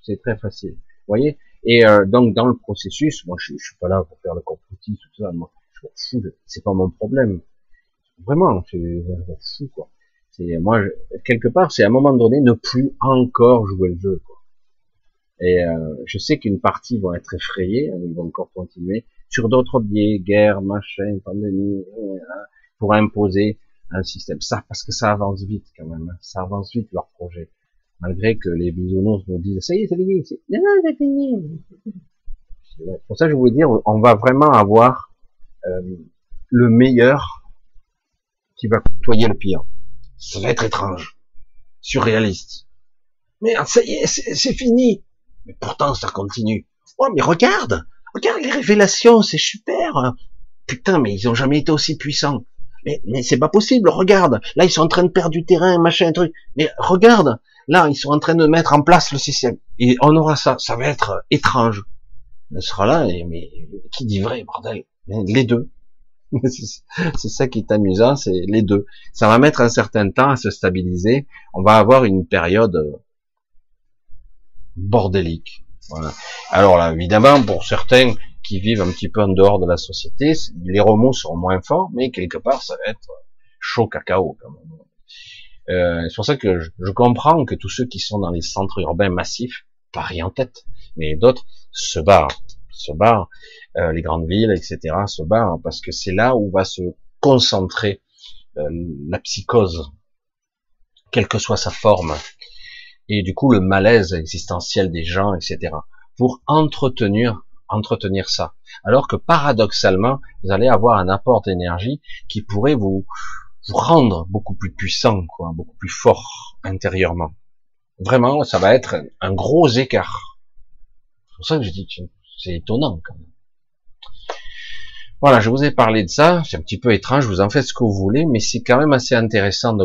S1: C'est très facile. Vous voyez? Et euh, donc dans le processus, moi je, je, suis pas là pour faire le complotiste, tout ça. Moi, je m'en fous. C'est pas mon problème. Vraiment, je m'en fous quoi moi quelque part c'est à un moment donné ne plus encore jouer le jeu et euh, je sais qu'une partie vont être effrayés ils vont encore continuer sur d'autres biais guerre machin pandémie pour imposer un système ça parce que ça avance vite quand même hein. ça avance vite leur projet malgré que les bisounours nous disent ça y est c'est fini non non c'est fini pour ça je voulais dire on va vraiment avoir euh, le meilleur qui va côtoyer le pire ça va être étrange, surréaliste. Mais ça y est, c'est fini. Mais pourtant, ça continue. Oh, mais regarde, regarde les révélations, c'est super. Putain, mais ils ont jamais été aussi puissants. Mais, c'est pas possible, regarde. Là, ils sont en train de perdre du terrain, machin, truc. Mais regarde, là, ils sont en train de mettre en place le système. Et on aura ça. Ça va être étrange. On sera là, mais qui dit vrai, bordel? Les deux. c'est ça qui est amusant, c'est les deux. Ça va mettre un certain temps à se stabiliser. On va avoir une période bordélique. Alors là, évidemment, pour certains qui vivent un petit peu en dehors de la société, les remous seront moins forts, mais quelque part, ça va être chaud cacao quand même. Euh, c'est pour ça que je, je, comprends que tous ceux qui sont dans les centres urbains massifs, Paris en tête, mais d'autres, se barrent, se barrent. Euh, les grandes villes, etc., se barrent parce que c'est là où va se concentrer euh, la psychose, quelle que soit sa forme, et du coup le malaise existentiel des gens, etc., pour entretenir entretenir ça. Alors que paradoxalement, vous allez avoir un apport d'énergie qui pourrait vous, vous rendre beaucoup plus puissant, quoi, beaucoup plus fort intérieurement. Vraiment, ça va être un gros écart. C'est pour ça que je dis, c'est étonnant quand même. Voilà, je vous ai parlé de ça, c'est un petit peu étrange, vous en faites ce que vous voulez, mais c'est quand même assez intéressant de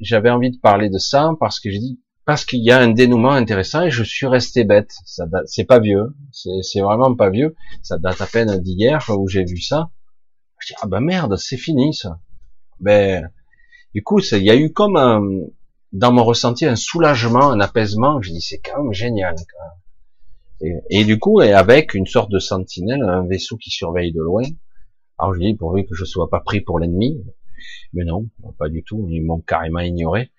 S1: J'avais envie de parler de ça parce que j'ai dit, parce qu'il y a un dénouement intéressant et je suis resté bête. Ça c'est pas vieux, c'est vraiment pas vieux. Ça date à peine d'hier où j'ai vu ça. Je dis, ah ben merde, c'est fini ça. Ben, du coup, il y a eu comme un, dans mon ressenti un soulagement, un apaisement. Je dis, c'est quand même génial. Et, du coup, et avec une sorte de sentinelle, un vaisseau qui surveille de loin. Alors je dis, pourvu que je sois pas pris pour l'ennemi. Mais non, pas du tout. Ils m'ont carrément ignoré.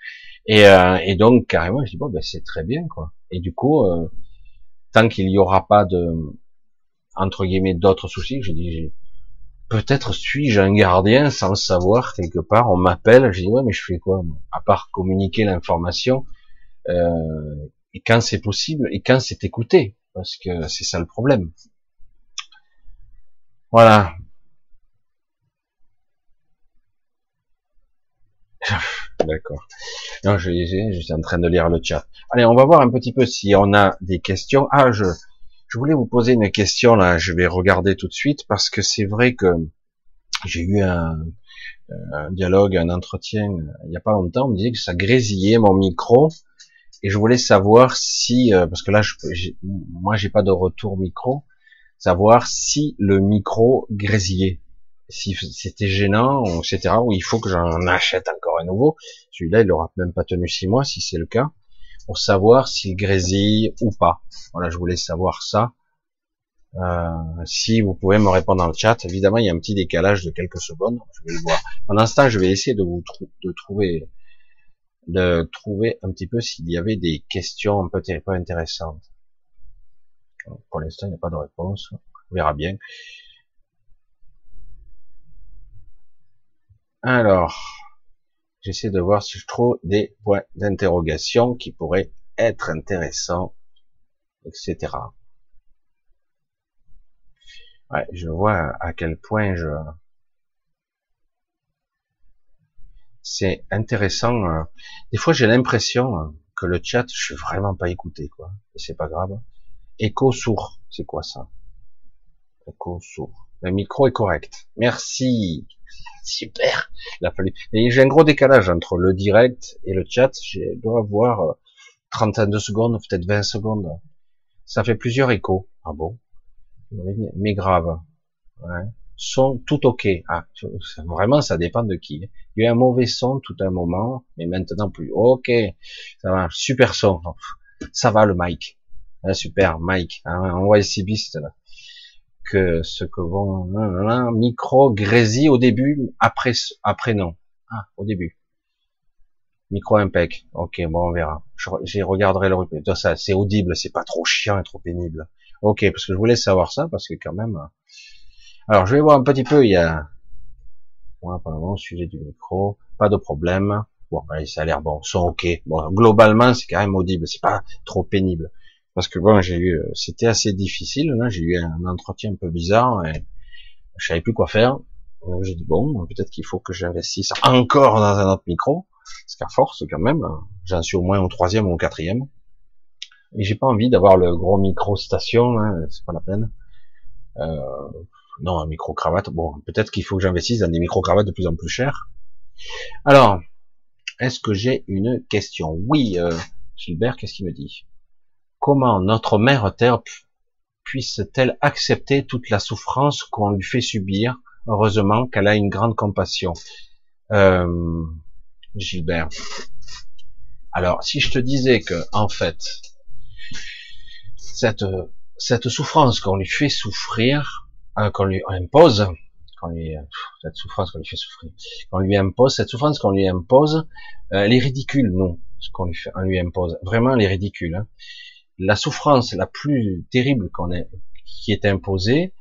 S1: Et, euh, et, donc, carrément, je dis, bon, ben, c'est très bien, quoi. Et du coup, euh, tant qu'il n'y aura pas de, entre guillemets, d'autres soucis, j'ai dit, peut-être suis-je un gardien sans le savoir quelque part. On m'appelle, je dis ouais, mais je fais quoi À part communiquer l'information. Euh, et quand c'est possible et quand c'est écouté, parce que c'est ça le problème. Voilà. D'accord. Non, je, je, suis en train de lire le chat. Allez, on va voir un petit peu si on a des questions. Ah, je, je voulais vous poser une question là. Je vais regarder tout de suite parce que c'est vrai que j'ai eu un, un, dialogue, un entretien il n'y a pas longtemps. On me disait que ça grésillait mon micro et je voulais savoir si, euh, parce que là, je, moi, j'ai pas de retour micro, savoir si le micro grésillait, si c'était gênant, etc. Ou il faut que j'en achète encore un nouveau. Celui-là, il aura même pas tenu six mois, si c'est le cas, pour savoir s'il grésille ou pas. Voilà, je voulais savoir ça. Euh, si vous pouvez me répondre dans le chat, évidemment, il y a un petit décalage de quelques secondes. Je vais le voir. Pendant ce temps, je vais essayer de vous de trouver de trouver un petit peu s'il y avait des questions un peu, peu intéressantes. Pour l'instant, il n'y a pas de réponse. On verra bien. Alors, j'essaie de voir si je trouve des points d'interrogation qui pourraient être intéressants, etc. Ouais, je vois à quel point je, c'est intéressant. Euh. Des fois, j'ai l'impression euh, que le chat, je suis vraiment pas écouté, quoi. Et c'est pas grave. Écho sourd, c'est quoi ça? Écho sourd. Le micro est correct. Merci. Super. Il a fallu. J'ai un gros décalage entre le direct et le chat. Je dois avoir 32 euh, secondes, peut-être 20 secondes. Ça fait plusieurs échos. Ah bon? Mais grave. Son tout ok. Ah, vraiment, ça dépend de qui. Il y a eu un mauvais son tout un moment, mais maintenant plus. Ok, ça va, super son. Ça va le mic. Ah, super, mic. Hein, on voit ici là. Que ce que vont, micro grésille au début, après, après non. Ah, au début. Micro impec. Ok, bon, on verra. J'ai regarderai le replay. Ça, c'est audible, c'est pas trop chiant et trop pénible. Ok, parce que je voulais savoir ça, parce que quand même, alors, je vais voir un petit peu, il y a, bon, apparemment, sujet du micro, pas de problème. Bon, ben, ça a l'air bon, sont ok. Bon, globalement, c'est quand même audible, c'est pas trop pénible. Parce que bon, j'ai eu, c'était assez difficile, là, j'ai eu un entretien un peu bizarre, et je savais plus quoi faire. Donc, j'ai dit, bon, peut-être qu'il faut que j'investisse encore dans un autre micro, parce qu'à force, quand même, j'en suis au moins au troisième ou au quatrième. Et j'ai pas envie d'avoir le gros micro station, hein, c'est pas la peine. Euh, non, un micro-cravate. Bon, peut-être qu'il faut que j'investisse dans des micro-cravates de plus en plus chères. Alors, est-ce que j'ai une question? Oui, euh, Gilbert, qu'est-ce qu'il me dit? Comment notre mère Terre puisse-t-elle accepter toute la souffrance qu'on lui fait subir? Heureusement qu'elle a une grande compassion. Euh, Gilbert. Alors, si je te disais que, en fait, cette, souffrance qu'on lui fait souffrir, euh, qu'on lui impose, qu'on lui, cette souffrance qu'on lui fait souffrir, qu'on lui impose, cette souffrance qu'on lui impose, euh, elle est ridicule, non, ce qu'on lui, on lui impose. Vraiment, elle est ridicule. Hein. La souffrance la plus terrible qu'on ait, qui est imposée,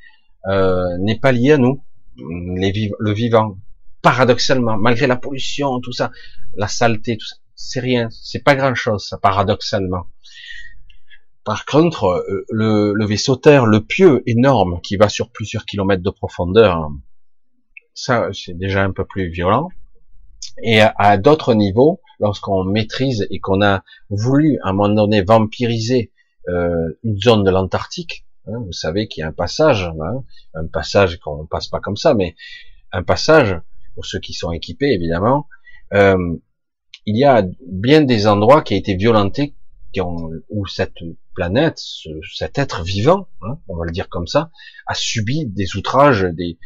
S1: euh, n'est pas liée à nous, le vivant. Paradoxalement, malgré la pollution, tout ça, la saleté, tout ça, c'est rien, c'est pas grand chose, ça, paradoxalement. Par contre, euh, le, vaisseau Terre, le pieu énorme qui va sur plusieurs kilomètres de profondeur, ça c'est déjà un peu plus violent. Et à, d'autres niveaux, lorsqu'on maîtrise et qu'on a voulu à un moment donné vampiriser euh, une zone de l'Antarctique, hein, vous savez qu'il y a un passage, hein, un passage qu'on passe pas comme ça, mais un passage pour ceux qui sont équipés évidemment. Euh, il y a bien des endroits qui ont été violentés, qui ont, où cette planète, cet être vivant, hein, on va le dire comme ça, a subi des outrages, des,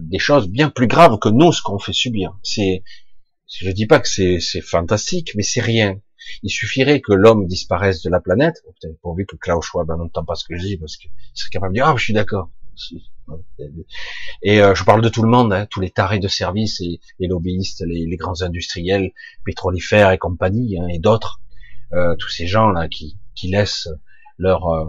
S1: des choses bien plus graves que nous, ce qu'on fait subir. C'est, je dis pas que c'est, fantastique, mais c'est rien. Il suffirait que l'homme disparaisse de la planète, pourvu que Klaus Schwab n'entend pas ce que je dis, parce qu'il serait capable de dire, ah, je suis d'accord. Et euh, je parle de tout le monde, hein, tous les tarés de service, et les lobbyistes, les, grands industriels, pétrolifères et compagnie, hein, et d'autres, euh, tous ces gens là qui, qui laissent leur euh,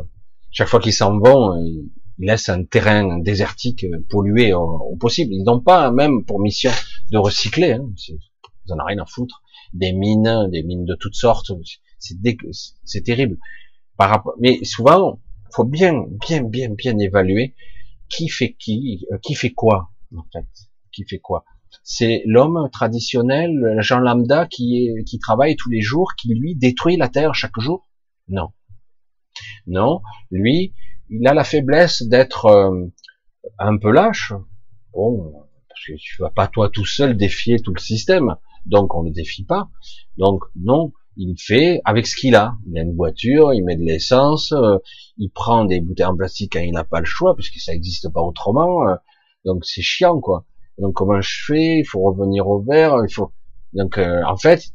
S1: Chaque fois qu'ils s'en vont, ils laissent un terrain désertique pollué au, possible. Ils n'ont pas même pour mission de recycler. Hein. Ils en ont rien à foutre. Des mines, des mines de toutes sortes. C'est terrible. Par rapport, mais souvent, faut bien, bien, bien, bien évaluer qui fait qui, euh, qui fait quoi en fait, qui fait quoi. C'est l'homme traditionnel, Jean lambda qui est, qui travaille tous les jours, qui lui détruit la terre chaque jour? Non, non, lui, il a la faiblesse d'être euh, un peu lâche. Bon, que tu vas pas toi tout seul défier tout le système, donc on ne défie pas. Donc non, il fait avec ce qu'il a. Il a une voiture, il met de l'essence, euh, il prend des bouteilles en plastique quand il n'a pas le choix, puisque ça n'existe pas autrement. Euh, donc c'est chiant, quoi. Donc comment je fais? Il faut revenir au vert. Il faut. Donc euh, en fait,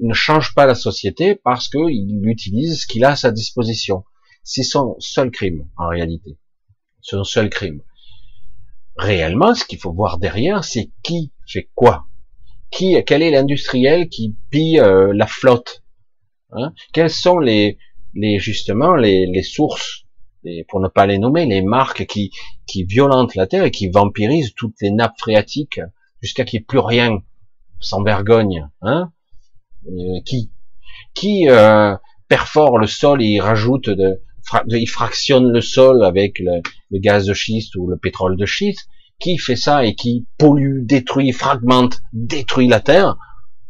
S1: il ne change pas la société parce qu'il utilise ce qu'il a à sa disposition. C'est son seul crime en réalité. Son seul crime. Réellement, ce qu'il faut voir derrière, c'est qui fait quoi. Qui, quel est l'industriel qui pille euh, la flotte hein? Quelles sont les, les justement les, les sources, pour ne pas les nommer, les marques qui, qui violentent la terre et qui vampirisent toutes les nappes phréatiques jusqu'à qu'il n'y ait plus rien, sans vergogne, hein? Euh, Qui? Qui euh, perfore le sol et rajoute de, il fractionne le sol avec le, gaz de schiste ou le pétrole de schiste qui fait ça et qui pollue, détruit, fragmente, détruit la Terre?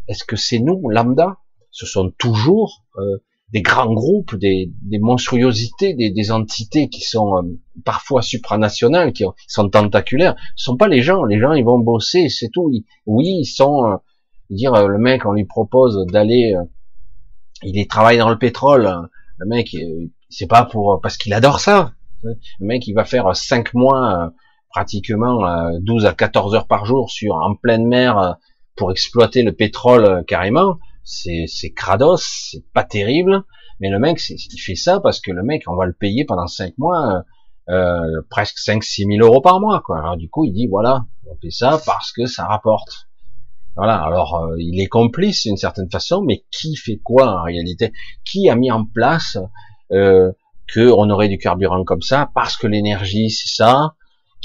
S1: Est-ce que c'est nous, lambda? Ce sont toujours euh, des grands groupes, des, des monstruosités, des, des, entités qui sont euh, parfois supranationales, qui sont tentaculaires. Ce sont pas les gens. Les gens, ils vont bosser, c'est tout. oui, ils sont... Euh, dire le mec, on lui propose d'aller... il est travaille dans le pétrole. Le mec, c'est pas pour parce qu'il adore ça. Le mec, il va faire cinq mois pratiquement 12 à 14 heures par jour sur en pleine mer euh, pour exploiter le pétrole euh, carrément, c'est crados, c'est pas terrible, mais le mec il fait ça parce que le mec on va le payer pendant 5 mois euh, euh presque 5 6 000 euros par mois quoi. Alors du coup il dit voilà on fait ça parce que ça rapporte. Voilà alors il est complice d'une certaine façon, mais qui fait quoi en réalité? Qui a mis en place euh, que on aurait du carburant comme ça parce que l'énergie c'est ça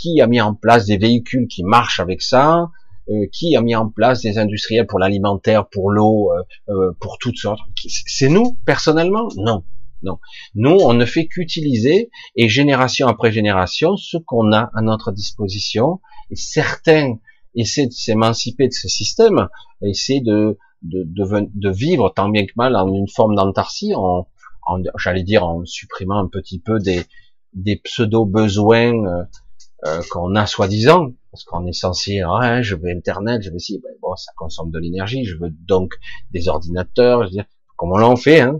S1: qui a mis en place des véhicules qui marchent avec ça, euh, qui a mis en place des industriels pour l'alimentaire, pour l'eau, euh, euh, pour toutes sortes. C'est nous, personnellement? Non. Non. Nous, on ne fait qu'utiliser, et génération après génération, ce qu'on a à notre disposition. Et certains essaient de s'émanciper de ce système, essaient de, de, de, vivre tant bien que mal en une forme d'antarcie, j'allais dire en supprimant un petit peu des, des pseudo-besoins euh, qu'on a soi-disant, parce qu'on est censé, ah, je veux Internet, je veux si, ben, bon, ça consomme de l'énergie, je veux donc des ordinateurs, je veux dire, comme on l'en fait. Hein,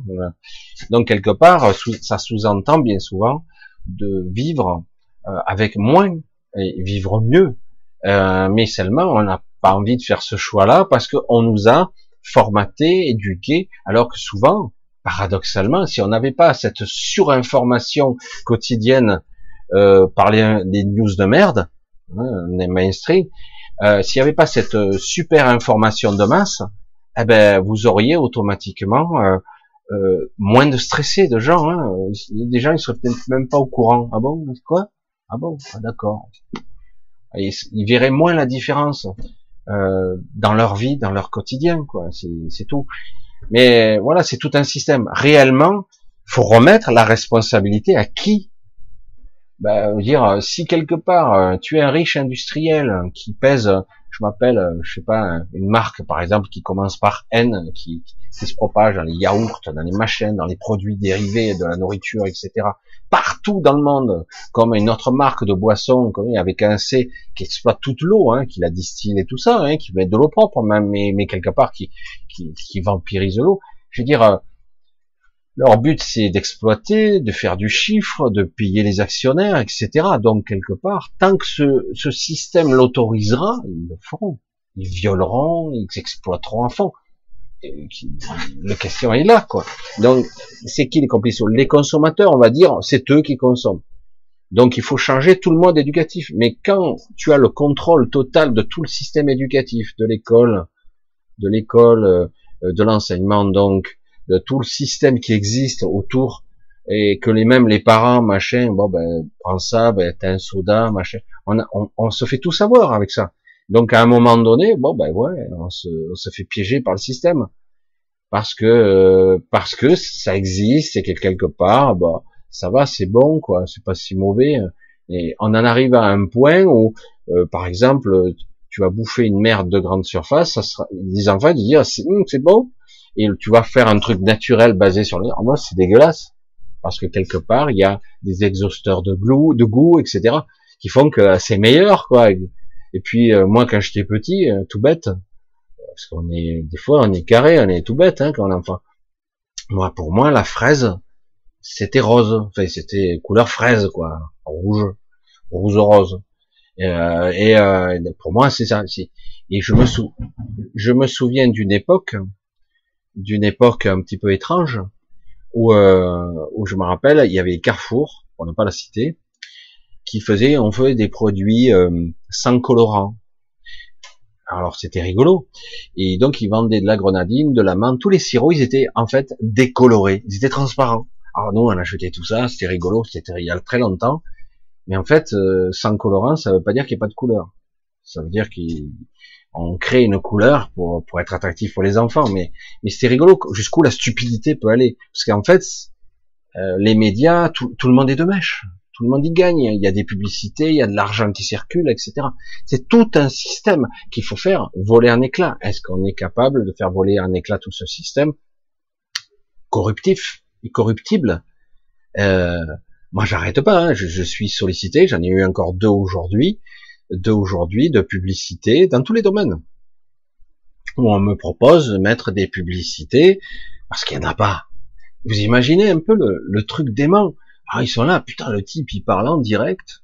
S1: donc quelque part, ça sous-entend bien souvent de vivre euh, avec moins et vivre mieux. Euh, mais seulement, on n'a pas envie de faire ce choix-là parce qu'on nous a formaté, éduqué, alors que souvent, paradoxalement, si on n'avait pas cette surinformation quotidienne euh, par les, news de merde, hein, les mainstream, euh, s'il n'y avait pas cette euh, super information de masse, eh ben vous auriez automatiquement euh, euh, moins de stressés de gens. Hein. Des gens ils seraient peut-être même pas au courant. Ah bon? Quoi? Ah bon? Ah, D'accord. Ils, ils, verraient moins la différence dans leur vie, dans leur quotidien, quoi. C'est tout. Mais voilà, c'est tout un système. Réellement, faut remettre la responsabilité à qui? Bah, dire, si quelque part euh, tu es un riche industriel qui pèse, m'appelle, je sais pas, une marque par exemple qui commence par N, qui, qui se propage dans les yaourts, dans les machines, dans les produits dérivés de la nourriture, etc. Partout dans le monde, comme une autre marque de boisson, comme avec un C qui exploite toute l'eau, hein, qui la distille et tout ça, hein, qui met de l'eau propre même, mais, mais quelque part qui, qui, qui vampirise l'eau. Je veux dire, leur but, c'est d'exploiter, de faire du chiffre, de payer les actionnaires, etc. Donc, quelque part, tant que ce, ce système l'autorisera, ils le feront. Ils violeront, ils exploiteront à fond. la question est là, quoi. Donc, c'est qui les complices? Les consommateurs, on va dire, c'est eux qui consomment. Donc, il faut changer tout le mode éducatif. Mais quand tu as le contrôle total de tout le système éducatif, de l'école, de l'école, euh, de l'enseignement, donc, de tout le système qui existe autour et que les mêmes les parents, machin, bon ben prends ça, ben t'as un soda, machin. On, on, on, se fait tout savoir avec ça. Donc à un moment donné, bon ben ouais, on se, on se fait piéger par le système parce que euh, parce que ça existe et que quelque part, bah ça va, c'est bon quoi, c'est pas si mauvais. Et on en arrive à un point où, euh, par exemple, tu vas bouffer une merde de grande surface, ça sera, les enfants ils disent ah, hum, c'est bon, et tu vas faire un truc naturel basé sur le, moi c'est dégueulasse parce que quelque part il y a des exhausteurs de goût, de goût, etc. qui font que c'est meilleur quoi. Et puis euh, moi quand j'étais petit, euh, tout bête, parce qu'on est des fois on est carré, on est tout bête hein, quand on est enfant. Moi pour moi la fraise c'était rose, enfin c'était couleur fraise quoi, rouge, rouge rose. Et, euh, et pour moi c'est ça. Et je me sou... je me souviens d'une époque, d'une époque un petit peu étrange où, euh, où je me rappelle, il y avait Carrefour, pour ne pas la citer, qui faisait, on faisait des produits euh, sans colorant. Alors c'était rigolo. Et donc ils vendaient de la grenadine, de la menthe, tous les sirops, ils étaient en fait décolorés, ils étaient transparents. Alors nous on achetait tout ça, c'était rigolo, c'était il y a très longtemps. Mais en fait, euh, sans colorant, ça veut pas dire qu'il n'y a pas de couleur. Ça veut dire qu'il on crée une couleur pour, pour être attractif pour les enfants, mais, mais c'est rigolo jusqu'où la stupidité peut aller. Parce qu'en fait, euh, les médias, tout, tout, le monde est de mèche. Tout le monde y gagne. Il y a des publicités, il y a de l'argent qui circule, etc. C'est tout un système qu'il faut faire voler un éclat. Est-ce qu'on est capable de faire voler un éclat tout ce système corruptif et corruptible? Euh, Moi, j'arrête pas. Hein. Je, je suis sollicité. J'en ai eu encore deux aujourd'hui d'aujourd'hui de publicité dans tous les domaines. On me propose de mettre des publicités parce qu'il n'y en a pas. Vous imaginez un peu le, le truc dément. Ah, ils sont là, putain, le type, il parle en direct.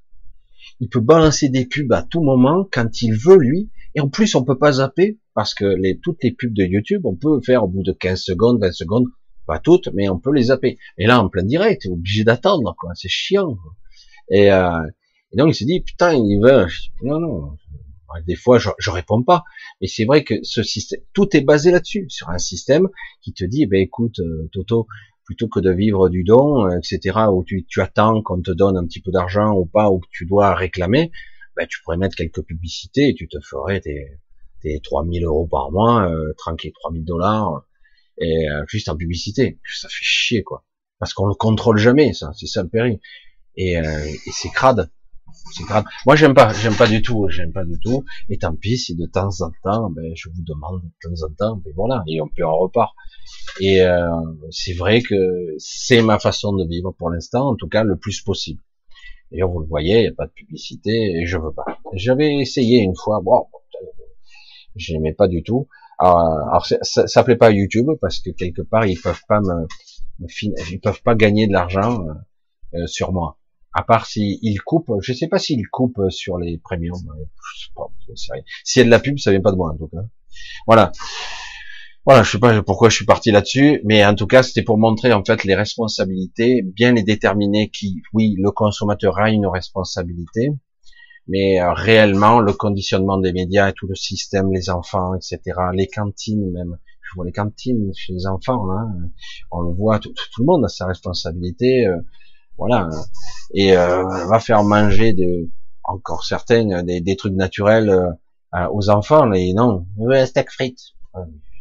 S1: Il peut balancer des pubs à tout moment quand il veut, lui. Et en plus, on peut pas zapper parce que les, toutes les pubs de YouTube, on peut faire au bout de 15 secondes, 20 secondes, pas toutes, mais on peut les zapper. Et là, en plein direct, obligé d'attendre, quoi. C'est chiant. Et, euh, et donc il s'est dit, putain, il veut. Non, non. Des fois, je, je réponds pas. Mais c'est vrai que ce système, tout est basé là-dessus, sur un système qui te dit, ben écoute, euh, Toto, plutôt que de vivre du don, euh, etc., où tu, tu attends qu'on te donne un petit peu d'argent ou pas, ou que tu dois réclamer, ben, tu pourrais mettre quelques publicités et tu te ferais tes, tes 3000 euros par mois, euh, tranquille, 3000 dollars, et euh, juste en publicité. Ça fait chier, quoi. Parce qu'on le contrôle jamais, ça, c'est ça le péril. Et, et c'est crade. C'est grave. Moi, j'aime pas, j'aime pas du tout, j'aime pas du tout. Et tant pis si de temps en temps, ben, je vous demande de temps en temps, ben voilà, et on peut en repart. Et euh, c'est vrai que c'est ma façon de vivre pour l'instant, en tout cas le plus possible. D'ailleurs, vous le voyez, il n'y a pas de publicité et je veux pas. J'avais essayé une fois, bon, j'aimais pas du tout. Alors, ça, ça plaît pas à YouTube parce que quelque part ils peuvent pas me ils peuvent pas gagner de l'argent euh, sur moi à part s'il coupe, je sais pas s'il coupe sur les premiums, je sais pas, s'il y a de la pub, ça vient pas de moi en tout cas. Voilà. Voilà, je sais pas pourquoi je suis parti là-dessus, mais en tout cas, c'était pour montrer en fait les responsabilités, bien les déterminer qui, oui, le consommateur a une responsabilité, mais euh, réellement le conditionnement des médias, tout le système, les enfants, etc., les cantines même, je vois les cantines chez les enfants, hein, on le voit, tout, tout, le monde a sa responsabilité. Euh, voilà, et euh, va faire manger de, encore certaines des, des trucs naturels euh, aux enfants, mais non, je veux un steak frites,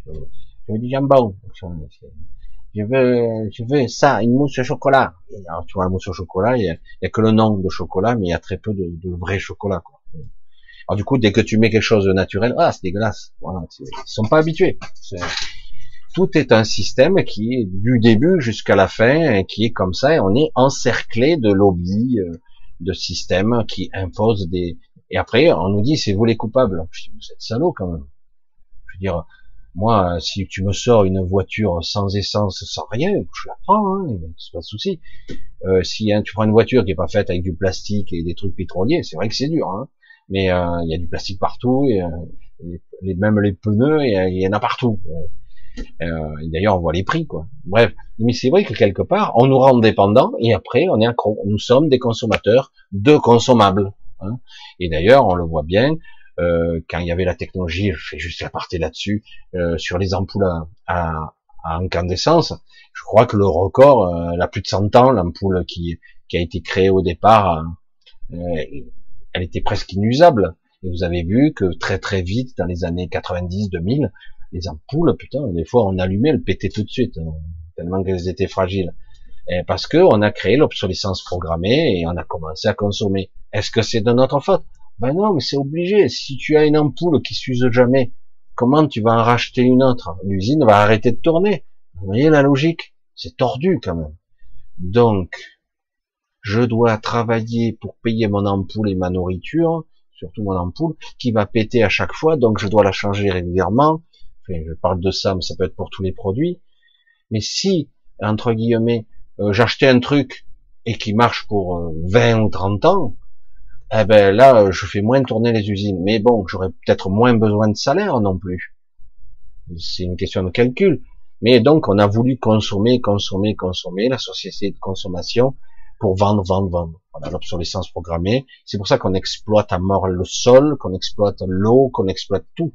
S1: je veux du jambon, je veux, je veux ça, une mousse au chocolat. alors, tu vois, la mousse au chocolat, il y, a, que le nom de chocolat, mais il y a très peu de, de vrai chocolat. Quoi. Alors du coup, dès que tu mets quelque chose de naturel, ah, c'est dégueulasse. Voilà, ils sont pas habitués tout est un système qui est du début jusqu'à la fin, qui est comme ça, et on est encerclé de lobbies, euh, de systèmes qui imposent des... Et après, on nous dit, c'est vous les coupables. Je dis, vous êtes salaud quand même. Je veux dire, moi, si tu me sors une voiture sans essence, sans rien, je la prends, hein, c'est pas de souci. Euh, si hein, tu prends une voiture qui est pas faite avec du plastique et des trucs pétroliers, c'est vrai que c'est dur, hein, mais euh, il y a du plastique partout, et, euh, même les pneus, il y en a partout. Euh, D'ailleurs, on voit les prix, quoi. Bref, mais c'est vrai que quelque part, on nous rend dépendants et après, on est accro. Nous sommes des consommateurs de consommables. Hein. Et d'ailleurs, on le voit bien. Euh, quand il y avait la technologie, je fais juste la partie là-dessus, euh, sur les ampoules à, à incandescence. Je crois que le record, euh, elle plus de 100 ans, l'ampoule qui, qui a été créée au départ, euh, elle était presque inusable. Et vous avez vu que très très vite, dans les années 90-2000, les ampoules, putain, des fois on allumait, elles pétaient tout de suite, hein, tellement qu'elles étaient fragiles. Et parce que on a créé l'obsolescence programmée et on a commencé à consommer. Est-ce que c'est de notre faute? Ben non, mais c'est obligé. Si tu as une ampoule qui s'use jamais, comment tu vas en racheter une autre? L'usine va arrêter de tourner. Vous voyez la logique? C'est tordu quand même. Donc, je dois travailler pour payer mon ampoule et ma nourriture, surtout mon ampoule, qui va péter à chaque fois, donc je dois la changer régulièrement. Je parle de ça, mais ça peut être pour tous les produits. Mais si, entre guillemets, euh, j'achetais un truc et qui marche pour 20 euh, ou 30 ans, eh ben là, je fais moins tourner les usines. Mais bon, j'aurais peut-être moins besoin de salaire non plus. C'est une question de calcul. Mais donc, on a voulu consommer, consommer, consommer, la société de consommation, pour vendre, vendre, vendre. Voilà, l'obsolescence programmée. C'est pour ça qu'on exploite à mort le sol, qu'on exploite l'eau, qu'on exploite tout.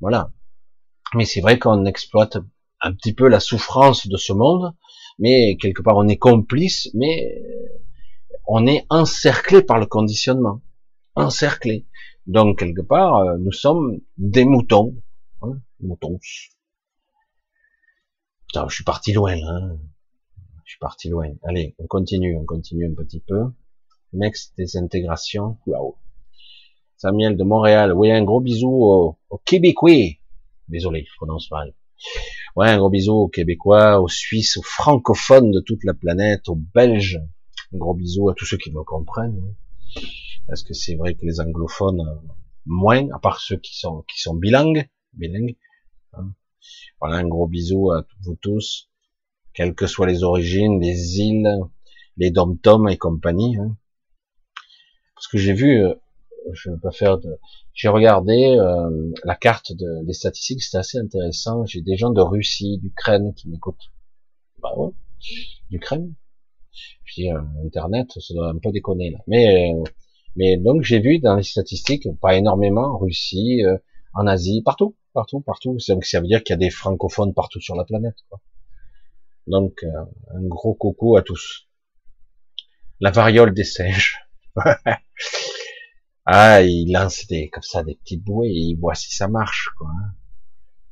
S1: Voilà. Mais c'est vrai qu'on exploite un petit peu la souffrance de ce monde, mais quelque part on est complice, mais on est encerclé par le conditionnement, encerclé. Donc quelque part, euh, nous sommes des moutons, hein, moutons. Putain, je suis parti loin, hein. Je suis parti loin. Allez, on continue, on continue un petit peu. Next désintégration. Waouh. Samuel de Montréal. Oui, un gros bisou aux Québécois. Désolé, prononce mal. Ouais, un gros bisou aux Québécois, aux Suisses, aux francophones de toute la planète, aux Belges, un gros bisou à tous ceux qui me comprennent. Parce que c'est vrai que les anglophones, euh, moins, à part ceux qui sont, qui sont bilingues, bilingues. Hein. Voilà, un gros bisou à vous tous, quelles que soient les origines, les îles, les dom-toms et compagnie. Hein. Parce que j'ai vu, euh, je pas faire de, j'ai regardé euh, la carte de, des statistiques, c'était assez intéressant. J'ai des gens de Russie, d'Ukraine qui m'écoutent. Bah ouais, d'Ukraine. Dis, euh, Internet, ça doit un peu déconner là. Mais, euh, mais donc j'ai vu dans les statistiques, pas énormément, en Russie, euh, en Asie, partout, partout, partout. Donc ça veut dire qu'il y a des francophones partout sur la planète. Quoi. Donc un gros coucou à tous. La variole des singes. ah, il lance des comme ça des petites bouées et il voit si ça marche, quoi.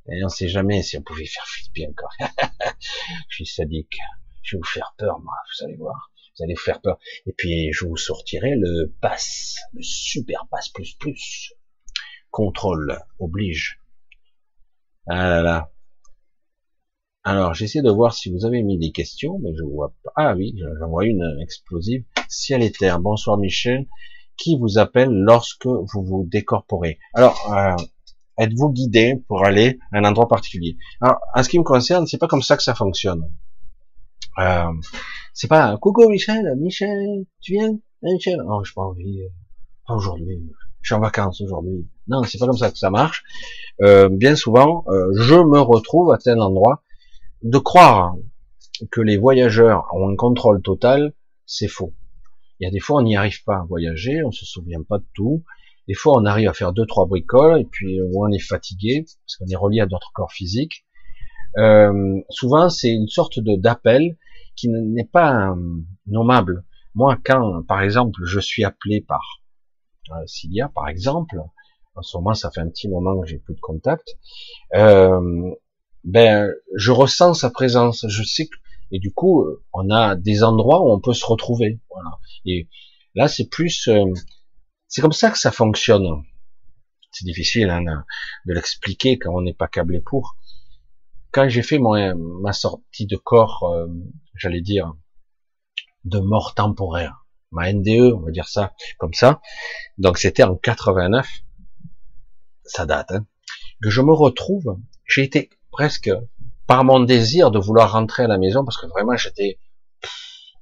S1: Et on sait jamais si on pouvait faire flipper encore. je suis sadique. Je vais vous faire peur, moi, vous allez voir. Vous allez vous faire peur. Et puis, je vous sortirai le pass, le super pass plus plus. Contrôle, oblige. Ah là là. Alors, j'essaie de voir si vous avez mis des questions, mais je vois pas. Ah oui, j'en vois une explosive. Ciel et terre. Bonsoir Michel. Qui vous appelle lorsque vous vous décorporez Alors, euh, êtes-vous guidé pour aller à un endroit particulier? Alors, en ce qui me concerne, c'est pas comme ça que ça fonctionne. Euh, c'est pas coucou Michel, Michel, tu viens, Michel? Oh, j'ai pas envie, euh, pas aujourd'hui. Je suis en vacances aujourd'hui. Non, c'est pas comme ça que ça marche. Euh, bien souvent, euh, je me retrouve à tel endroit. De croire que les voyageurs ont un contrôle total, c'est faux. Il y a des fois, on n'y arrive pas à voyager, on se souvient pas de tout. Des fois, on arrive à faire deux, trois bricoles, et puis on est fatigué, parce qu'on est relié à notre corps physique. Euh, souvent, c'est une sorte d'appel qui n'est pas euh, nommable. Moi, quand, par exemple, je suis appelé par euh, Cilia, par exemple, en ce moment, ça fait un petit moment que j'ai plus de contact, euh, ben, je ressens sa présence. Je sais que, et du coup, on a des endroits où on peut se retrouver. Voilà. Et là, c'est plus, euh, c'est comme ça que ça fonctionne. C'est difficile hein, de l'expliquer quand on n'est pas câblé pour quand j'ai fait mon, ma sortie de corps, euh, j'allais dire, de mort temporaire, ma NDE, on va dire ça comme ça, donc c'était en 89, ça date, hein, que je me retrouve, j'ai été presque par mon désir de vouloir rentrer à la maison, parce que vraiment j'étais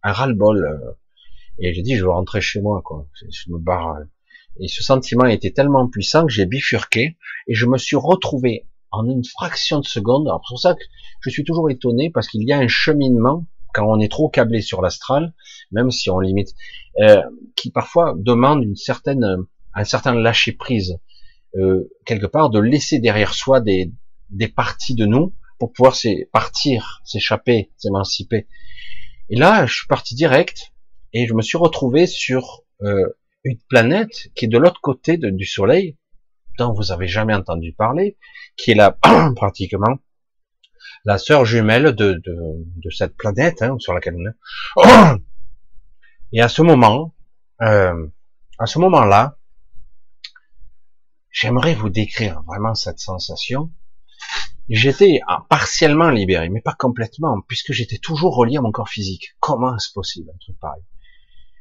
S1: un ras-le-bol, euh, et j'ai dit je veux rentrer chez moi, quoi, je me barre. Et ce sentiment était tellement puissant que j'ai bifurqué, et je me suis retrouvé en une fraction de seconde. Alors c'est pour ça que je suis toujours étonné parce qu'il y a un cheminement quand on est trop câblé sur l'astral, même si on limite, euh, qui parfois demande une certaine, un certain lâcher prise, euh, quelque part de laisser derrière soi des, des parties de nous pour pouvoir partir, s'échapper, s'émanciper. Et là, je suis parti direct et je me suis retrouvé sur euh, une planète qui est de l'autre côté du Soleil, dont vous avez jamais entendu parler, qui est là pratiquement la sœur jumelle de, de, cette planète hein, sur laquelle on est. Et à ce moment, euh, à ce moment-là, j'aimerais vous décrire vraiment cette sensation. J'étais partiellement libéré, mais pas complètement, puisque j'étais toujours relié à mon corps physique. Comment est-ce possible un truc pareil?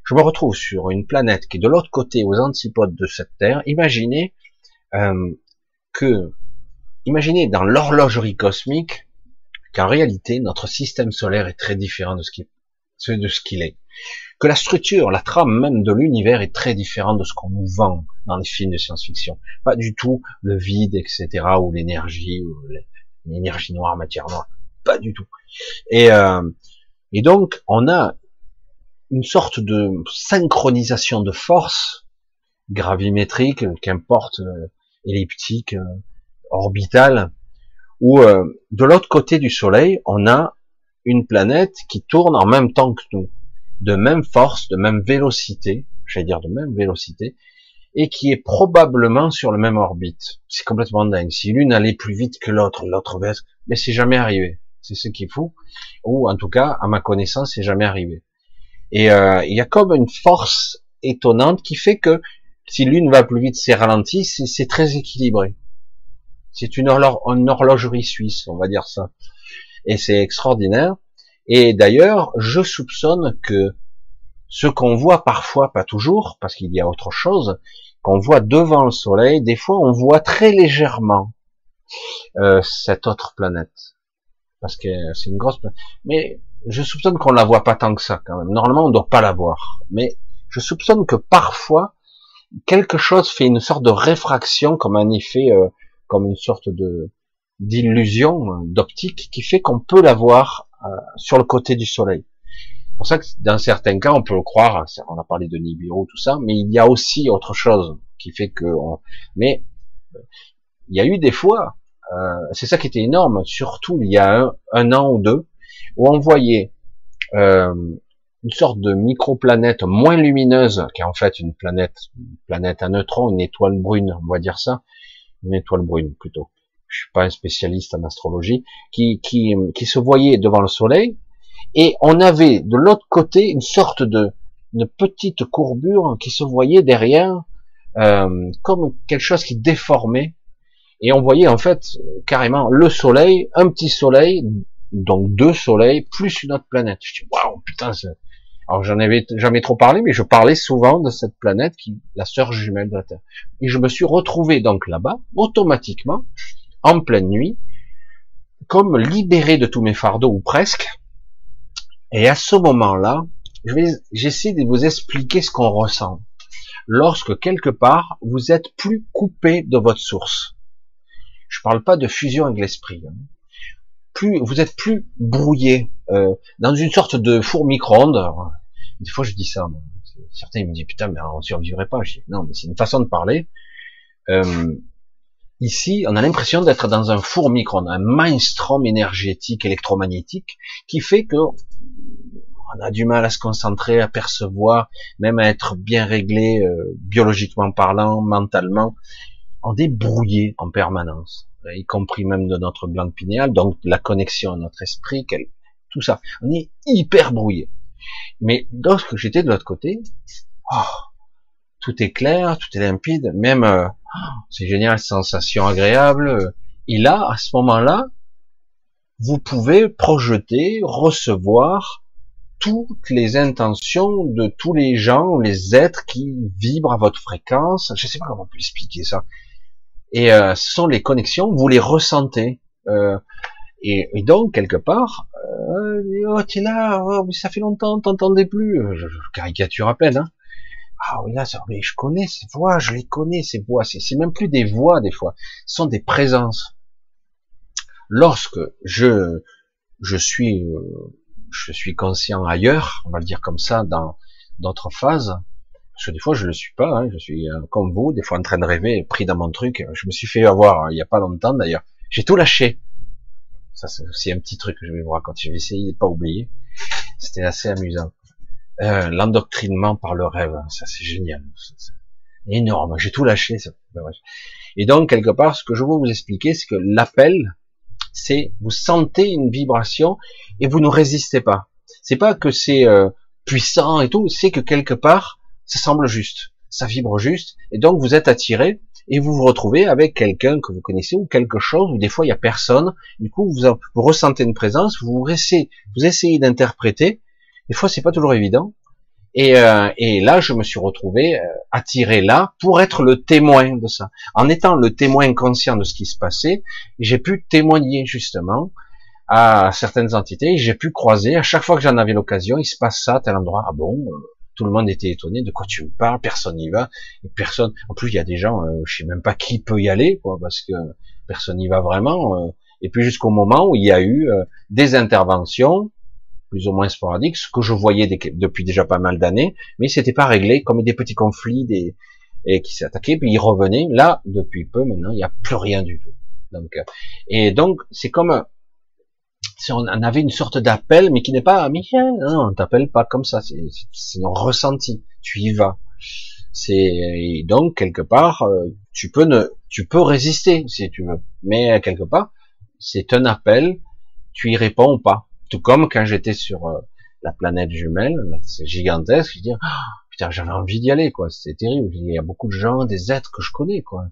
S1: Je me retrouve sur une planète qui est de l'autre côté, aux antipodes de cette Terre. Imaginez euh, que, imaginez dans l'horlogerie cosmique qu'en réalité notre système solaire est très différent de ce qui, de ce qu'il est que la structure, la trame même de l'univers est très différente de ce qu'on nous vend dans les films de science-fiction. Pas du tout le vide, etc., ou l'énergie, ou l'énergie noire, matière noire. Pas du tout. Et, euh, et donc, on a une sorte de synchronisation de force gravimétrique, qu'importe, euh, elliptique, euh, orbitale, où de l'autre côté du Soleil, on a une planète qui tourne en même temps que nous de même force, de même vélocité, j'allais dire de même vélocité, et qui est probablement sur le même orbite. C'est complètement dingue. Si l'une allait plus vite que l'autre, l'autre baisse, mais c'est jamais arrivé. C'est ce qu'il faut. Ou en tout cas, à ma connaissance, c'est jamais arrivé. Et euh, il y a comme une force étonnante qui fait que si l'une va plus vite, c'est ralenti, c'est très équilibré. C'est une horlogerie suisse, on va dire ça. Et c'est extraordinaire. Et d'ailleurs, je soupçonne que ce qu'on voit parfois, pas toujours, parce qu'il y a autre chose, qu'on voit devant le Soleil, des fois on voit très légèrement euh, cette autre planète, parce que c'est une grosse planète. Mais je soupçonne qu'on la voit pas tant que ça quand même. Normalement, on ne doit pas la voir, mais je soupçonne que parfois quelque chose fait une sorte de réfraction, comme un effet, euh, comme une sorte de d'illusion euh, d'optique qui fait qu'on peut la voir euh, sur le côté du soleil. Pour ça que dans certains cas, on peut le croire, on a parlé de Nibiru, tout ça, mais il y a aussi autre chose qui fait que... Mais il y a eu des fois, euh, c'est ça qui était énorme, surtout il y a un, an ou deux, où on voyait euh, une sorte de microplanète moins lumineuse, qui est en fait une planète, une planète à neutrons, une étoile brune, on va dire ça, une étoile brune plutôt, je suis pas un spécialiste en astrologie, qui, qui, qui se voyait devant le soleil, et on avait de l'autre côté une sorte de petite courbure qui se voyait derrière, euh, comme quelque chose qui déformait, et on voyait en fait carrément le soleil, un petit soleil, donc deux soleils, plus une autre planète. Je dis, waouh, putain, alors j'en avais jamais trop parlé, mais je parlais souvent de cette planète qui, la sœur jumelle de la Terre. Et je me suis retrouvé donc là-bas, automatiquement, en pleine nuit, comme libéré de tous mes fardeaux, ou presque. Et à ce moment-là, je vais, j'essaie de vous expliquer ce qu'on ressent. Lorsque quelque part, vous êtes plus coupé de votre source. Je parle pas de fusion avec l'esprit. Hein. Plus, vous êtes plus brouillé, euh, dans une sorte de four micro-ondes. Des fois, je dis ça. Certains me disent putain, mais on survivrait pas. Je dis, non, mais c'est une façon de parler. Euh, Ici, on a l'impression d'être dans un four micro un mainstream énergétique, électromagnétique, qui fait que on a du mal à se concentrer, à percevoir, même à être bien réglé, euh, biologiquement parlant, mentalement. On est brouillé en permanence, y compris même de notre glande pinéale, donc la connexion à notre esprit, tout ça. On est hyper brouillé. Mais lorsque j'étais de l'autre côté, oh, tout est clair, tout est limpide, même euh, c'est génial, sensation agréable. Et là, à ce moment-là, vous pouvez projeter, recevoir toutes les intentions de tous les gens, les êtres qui vibrent à votre fréquence. Je ne sais pas comment on peut expliquer ça. Et euh, ce sont les connexions, vous les ressentez. Euh, et, donc, quelque part, euh, oh, tu es là, oh, ça fait longtemps, t'entendais plus. Je, je caricature à peine. Hein. Ah oui, là, mais je connais ces voix, je les connais, ces voix. C'est même plus des voix, des fois. Ce sont des présences. Lorsque je, je suis, euh, je suis conscient ailleurs, on va le dire comme ça, dans d'autres phases, parce que des fois je le suis pas, hein, je suis euh, comme vous, des fois en train de rêver, pris dans mon truc. Je me suis fait avoir il y a pas longtemps d'ailleurs. J'ai tout lâché. Ça, c'est aussi un petit truc que je vais vous raconter. Je vais essayer de pas oublier. C'était assez amusant. Euh, l'endoctrinement par le rêve, ça c'est génial. Énorme. J'ai tout lâché. Ben et donc quelque part, ce que je veux vous expliquer, c'est que l'appel, c'est vous sentez une vibration et vous ne résistez pas. C'est pas que c'est euh, puissant et tout, c'est que quelque part, ça semble juste, ça vibre juste, et donc vous êtes attiré et vous vous retrouvez avec quelqu'un que vous connaissez ou quelque chose où des fois il y a personne. Du coup, vous, vous ressentez une présence, vous essayez, vous essayez d'interpréter. Des fois, c'est pas toujours évident. Et, euh, et, là, je me suis retrouvé euh, attiré là pour être le témoin de ça. En étant le témoin conscient de ce qui se passait, j'ai pu témoigner justement à certaines entités. J'ai pu croiser à chaque fois que j'en avais l'occasion, il se passe ça à tel endroit. Ah bon euh, Tout le monde était étonné de quoi tu me parles. Personne n'y va. Personne. En plus, il y a des gens, je sais même pas qui peut y aller, quoi, parce que personne n'y va vraiment. et puis jusqu'au moment où il y a eu des interventions plus ou moins sporadique, ce que je voyais depuis déjà pas mal d'années, mais c'était pas réglé, comme des petits conflits, des et qui s'attaquaient, puis ils revenaient. Là, depuis peu maintenant, il n'y a plus rien du tout. Donc, euh, et donc c'est comme si on avait une sorte d'appel, mais qui n'est pas Michel, non, on t'appelle pas comme ça, c'est un ressenti, tu y vas. C'est donc quelque part, euh, tu peux ne, tu peux résister si tu veux, mais quelque part, c'est un appel, tu y réponds ou pas. Tout comme quand j'étais sur euh, la planète jumelle, c'est gigantesque, je dis, ah, putain, j'avais envie d'y aller, quoi. C'était terrible. Il y a beaucoup de gens, des êtres que je connais, quoi.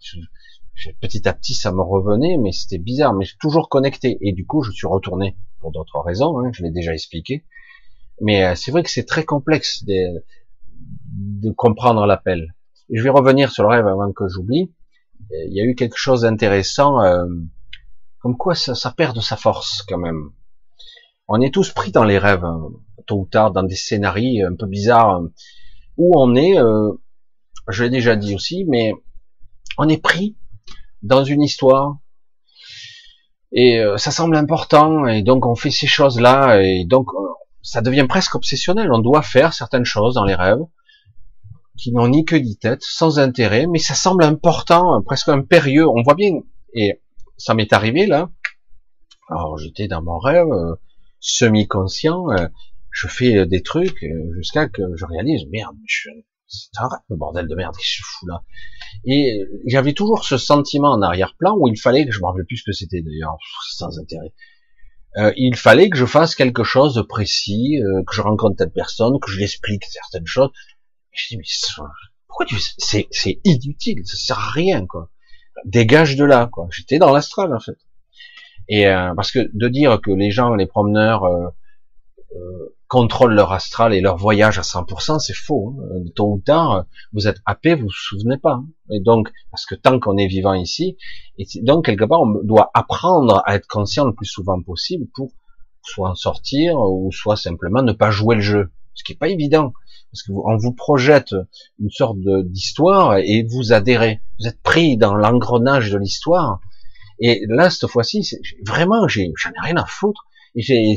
S1: petit à petit, ça me revenait, mais c'était bizarre, mais toujours connecté. Et du coup, je suis retourné pour d'autres raisons, hein, je l'ai déjà expliqué. Mais euh, c'est vrai que c'est très complexe de, de comprendre l'appel. Je vais revenir sur le rêve avant que j'oublie. Il y a eu quelque chose d'intéressant, euh, comme quoi ça, ça perd de sa force quand même. On est tous pris dans les rêves, hein, tôt ou tard, dans des scénarios un peu bizarres, où on est, euh, je l'ai déjà dit aussi, mais on est pris dans une histoire, et euh, ça semble important, et donc on fait ces choses-là, et donc euh, ça devient presque obsessionnel. On doit faire certaines choses dans les rêves qui n'ont ni queue ni tête, sans intérêt, mais ça semble important, presque impérieux. On voit bien, et ça m'est arrivé là. Alors j'étais dans mon rêve, semi-conscient, euh, je fais euh, des trucs euh, jusqu'à que je réalise, merde, c'est un bordel de merde, que je fous là. Et j'avais toujours ce sentiment en arrière-plan où il fallait que je me rappelle plus ce que c'était d'ailleurs, sans intérêt. il fallait que je fasse quelque chose de précis, que je rencontre telle personne, que je l'explique certaines choses. Et je dis mais pourquoi tu c'est c'est inutile, ça sert à rien quoi. Dégage de là quoi. J'étais dans l'astral en fait. Et euh, parce que de dire que les gens, les promeneurs, euh, euh, contrôlent leur astral et leur voyage à 100%, c'est faux. Hein. Tôt ou tard, vous êtes happé, vous vous souvenez pas. Hein. Et donc, parce que tant qu'on est vivant ici, donc quelque part, on doit apprendre à être conscient le plus souvent possible pour soit en sortir ou soit simplement ne pas jouer le jeu, ce qui est pas évident parce que on vous projette une sorte d'histoire et vous adhérez, vous êtes pris dans l'engrenage de l'histoire et là, cette fois-ci, vraiment, j'en ai, rien à foutre. J'ai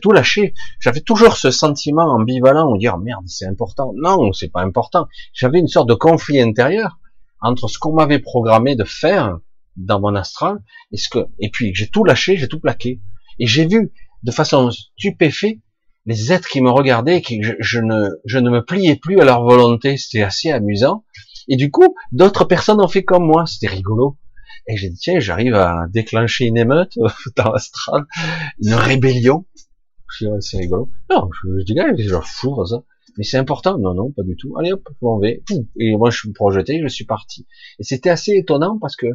S1: tout lâché. J'avais toujours ce sentiment ambivalent où dire merde, c'est important. Non, c'est pas important. J'avais une sorte de conflit intérieur entre ce qu'on m'avait programmé de faire dans mon astral et ce que, et puis j'ai tout lâché, j'ai tout plaqué. Et j'ai vu de façon stupéfaite les êtres qui me regardaient, qui je, je, ne, je ne me pliais plus à leur volonté. C'était assez amusant. Et du coup, d'autres personnes ont fait comme moi. C'était rigolo. Et j'ai dit, tiens, j'arrive à déclencher une émeute dans l'astral, une rébellion. C'est rigolo. Non, je, je dis, gars, je fous ça. Mais c'est important. Non, non, pas du tout. Allez hop, on va. Et moi, je suis projeté, je suis parti. Et c'était assez étonnant parce que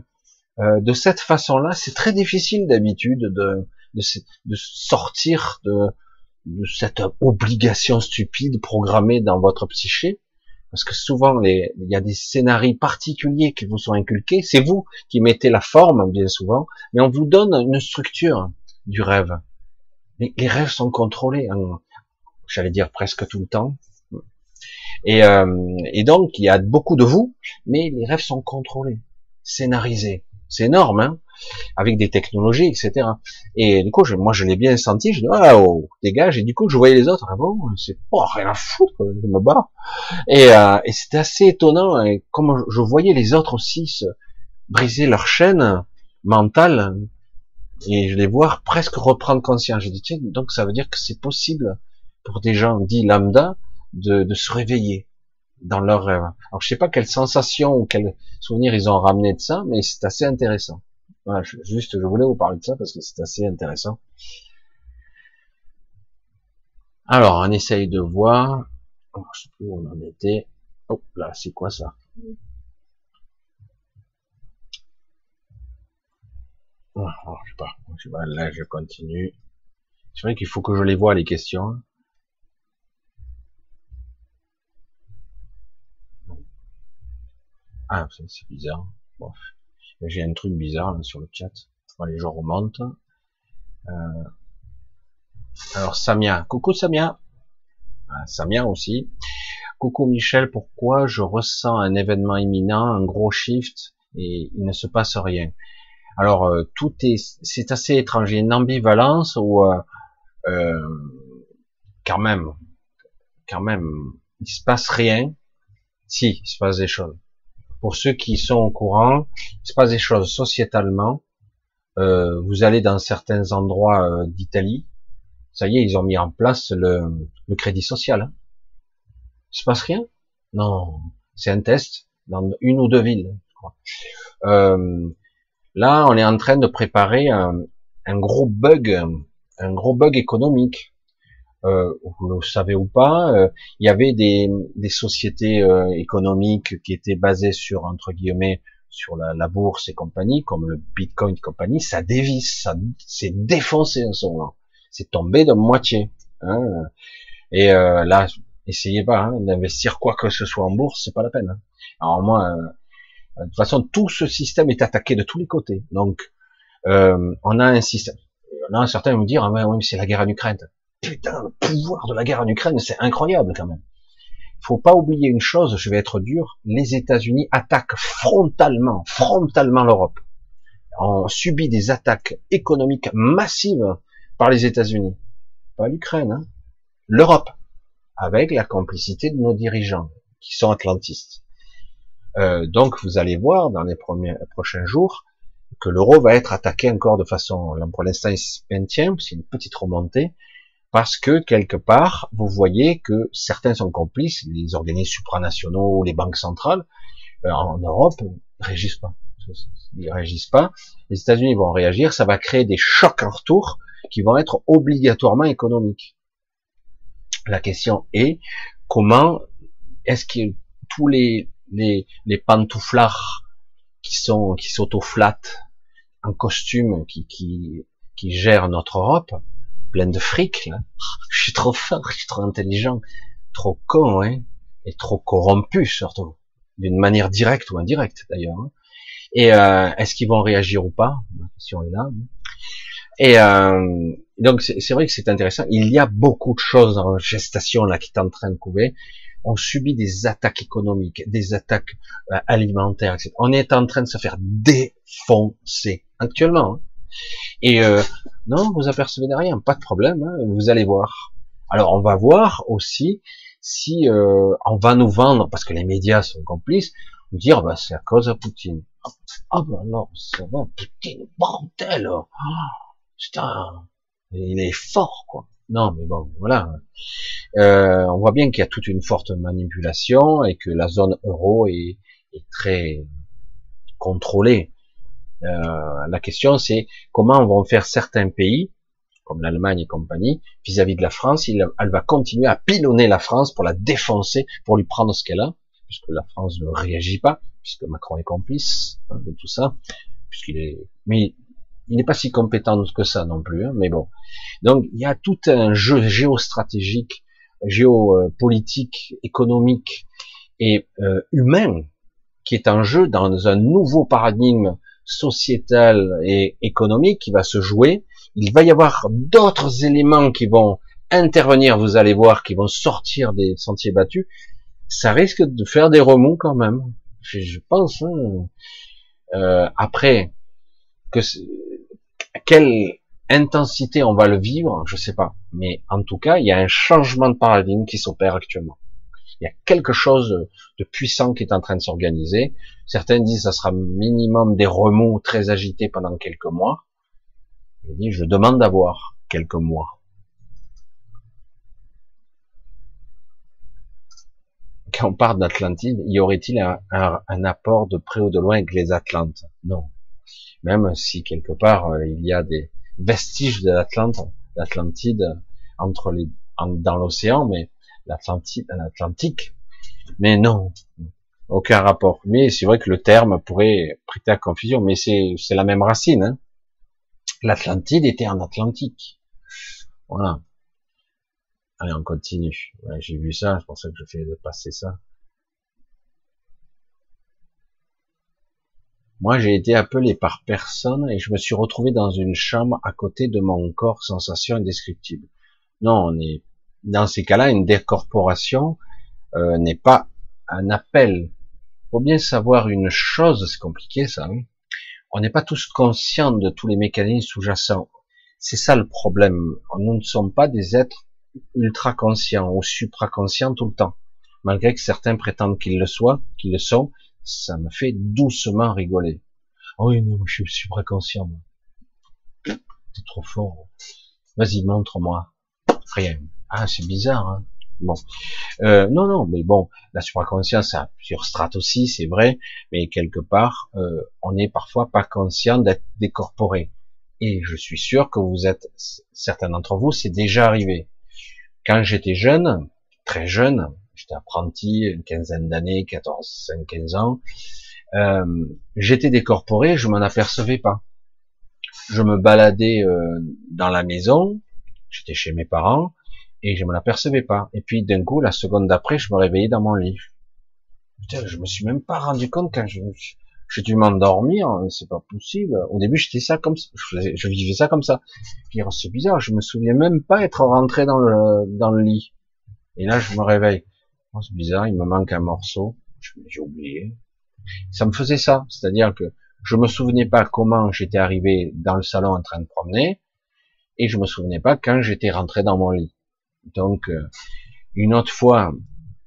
S1: euh, de cette façon-là, c'est très difficile d'habitude de, de, de, sortir de, de cette obligation stupide programmée dans votre psyché parce que souvent il y a des scénarios particuliers qui vous sont inculqués, c'est vous qui mettez la forme bien souvent, mais on vous donne une structure du rêve. Les, les rêves sont contrôlés, hein, j'allais dire presque tout le temps. Et, euh, et donc il y a beaucoup de vous, mais les rêves sont contrôlés, scénarisés. C'est énorme, hein avec des technologies, etc. Et du coup, je, moi, je l'ai bien senti. Je dis, ah, oh, dégage. Et du coup, je voyais les autres. Ah bon, c'est pas rien à foutre. Je me bats. Et, euh, et c'était assez étonnant. Et comme je voyais les autres aussi se briser leur chaîne mentale, Et je les vois presque reprendre conscience. Je dis, tiens, donc ça veut dire que c'est possible pour des gens dits lambda de, de se réveiller dans leur rêve. Alors je sais pas quelle sensation ou quel souvenir ils ont ramené de ça, mais c'est assez intéressant. Voilà, juste je voulais vous parler de ça parce que c'est assez intéressant. Alors on essaye de voir. Oh, je sais plus où on en était. Oh là, c'est quoi ça? Oh, je sais pas. Sais pas. Là, je continue. C'est vrai qu'il faut que je les vois les questions. Ah, c'est bizarre. Bon. J'ai un truc bizarre sur le chat. Allez, je remonte. Euh... Alors Samia, coucou Samia. Ah, Samia aussi. Coucou Michel, pourquoi je ressens un événement imminent, un gros shift et il ne se passe rien? Alors euh, tout est, c'est assez étrange. Il y a une ambivalence où euh, euh, quand même, quand même, il se passe rien. Si, il se passe des choses pour ceux qui sont au courant, il se passe des choses sociétalement. Euh, vous allez dans certains endroits euh, d'Italie, ça y est, ils ont mis en place le, crédit social. Hein. Il se passe rien Non, c'est un test dans une ou deux villes. Je crois. Euh, là, on est en train de préparer un, un gros bug, un gros bug économique euh, vous le savez ou pas, euh, il y avait des, des sociétés euh, économiques qui étaient basées sur entre guillemets sur la, la, bourse et compagnie, comme le Bitcoin et compagnie, ça dévisse, ça s'est défoncé en ce moment, c'est tombé de moitié. Hein. Et euh, là, essayez pas hein, d'investir quoi que ce soit en bourse, c'est pas la peine. Hein. Alors moi, de toute façon, tout ce système est attaqué de tous les côtés. Donc, on a un système. Là, certains vont me dire, ah ouais, oui, mais c'est la guerre en Ukraine putain, le pouvoir de la guerre en Ukraine, c'est incroyable quand même. Il faut pas oublier une chose, je vais être dur, les États-Unis attaquent frontalement, frontalement l'Europe. On subit des attaques économiques massives par les États-Unis, pas l'Ukraine, hein. l'Europe, avec la complicité de nos dirigeants qui sont atlantistes. Euh, donc vous allez voir dans les prochains jours que l'euro va être attaqué encore de façon, pour l'instant il se maintient, c'est une petite remontée, parce que quelque part, vous voyez que certains sont complices, les organismes supranationaux, les banques centrales, euh, en Europe, ils réagissent pas. Ils réagissent pas. Les États-Unis vont réagir, ça va créer des chocs en retour qui vont être obligatoirement économiques. La question est comment est-ce que tous les, les, les pantouflards qui sont qui s'autoflattent en costume, qui, qui, qui gèrent notre Europe, plein de fric, là. Je suis trop fort, je suis trop intelligent, trop con, hein, et trop corrompu surtout, d'une manière directe ou indirecte d'ailleurs. Hein. Et euh, est-ce qu'ils vont réagir ou pas? La question est là. Et euh, donc c'est vrai que c'est intéressant. Il y a beaucoup de choses en gestation là qui est en train de couver. On subit des attaques économiques, des attaques euh, alimentaires, etc. On est en train de se faire défoncer actuellement. Hein. Et euh, non, vous apercevez rien, pas de problème, hein, vous allez voir. Alors on va voir aussi si euh, on va nous vendre, parce que les médias sont complices, dire bah c'est à cause de Poutine. Ah ben non, ça va, Poutine, bordel oh, Putain, il est fort quoi. Non mais bon, voilà. Euh, on voit bien qu'il y a toute une forte manipulation et que la zone euro est, est très contrôlée. Euh, la question c'est comment vont faire certains pays, comme l'Allemagne et compagnie, vis-à-vis de la France. elle va continuer à pilonner la France pour la défoncer, pour lui prendre ce qu'elle a, puisque la France ne réagit pas, puisque Macron est complice hein, de tout ça, puisqu'il est, mais il n'est pas si compétent que ça non plus, hein, mais bon. Donc il y a tout un jeu géostratégique, géopolitique, économique et euh, humain qui est en jeu dans un nouveau paradigme sociétal et économique qui va se jouer. Il va y avoir d'autres éléments qui vont intervenir, vous allez voir, qui vont sortir des sentiers battus. Ça risque de faire des remous quand même. Je, pense. Hein. Euh, après, que quelle intensité on va le vivre, je sais pas. Mais en tout cas, il y a un changement de paradigme qui s'opère actuellement. Il y a quelque chose de puissant qui est en train de s'organiser. Certains disent que ça sera minimum des remous très agités pendant quelques mois. Il dit, je demande d'avoir quelques mois. Quand on parle d'Atlantide, y aurait-il un, apport de près ou de loin avec les Atlantes? Non. Même si quelque part euh, il y a des vestiges de l'Atlante, l'Atlantide entre les, dans l'océan, mais l'Atlantique. Mais non, aucun rapport. Mais c'est vrai que le terme pourrait prêter à confusion, mais c'est la même racine. Hein. L'Atlantide était en Atlantique. Voilà. Allez, on continue. J'ai vu ça, c'est pour ça que je fais passer ça. Moi, j'ai été appelé par personne et je me suis retrouvé dans une chambre à côté de mon corps, sensation indescriptible. Non, on est dans ces cas-là, une décorporation euh, n'est pas un appel faut bien savoir une chose, c'est compliqué ça. Hein. on n'est pas tous conscients de tous les mécanismes sous-jacents. C'est ça le problème. Nous ne sommes pas des êtres ultra conscients ou supraconscients tout le temps. Malgré que certains prétendent qu'ils le soient, qu'ils le sont, ça me fait doucement rigoler. Oh oui, non, je suis supraconscient. C'est trop fort. Vas-y, montre-moi. Rien. Ah, c'est bizarre. Hein Bon, euh, non, non, mais bon, la supraconscience a plusieurs strates aussi, c'est vrai, mais quelque part, euh, on n'est parfois pas conscient d'être décorporé. Et je suis sûr que vous êtes, certains d'entre vous, c'est déjà arrivé. Quand j'étais jeune, très jeune, j'étais apprenti, une quinzaine d'années, 14, 5, 15 ans, euh, j'étais décorporé, je m'en apercevais pas. Je me baladais euh, dans la maison, j'étais chez mes parents, et je me l'apercevais pas. Et puis d'un coup, la seconde d'après, je me réveillais dans mon lit. Putain, je me suis même pas rendu compte quand je j'ai dû m'endormir, c'est pas possible. Au début, j'étais ça comme ça, je, vivais ça comme ça. Puis oh, c'est bizarre, je me souviens même pas être rentré dans le dans le lit. Et là, je me réveille. Oh, c'est bizarre, il me manque un morceau. J'ai oublié. Ça me faisait ça, c'est-à-dire que je me souvenais pas comment j'étais arrivé dans le salon en train de promener, et je me souvenais pas quand j'étais rentré dans mon lit. Donc, euh, une autre fois,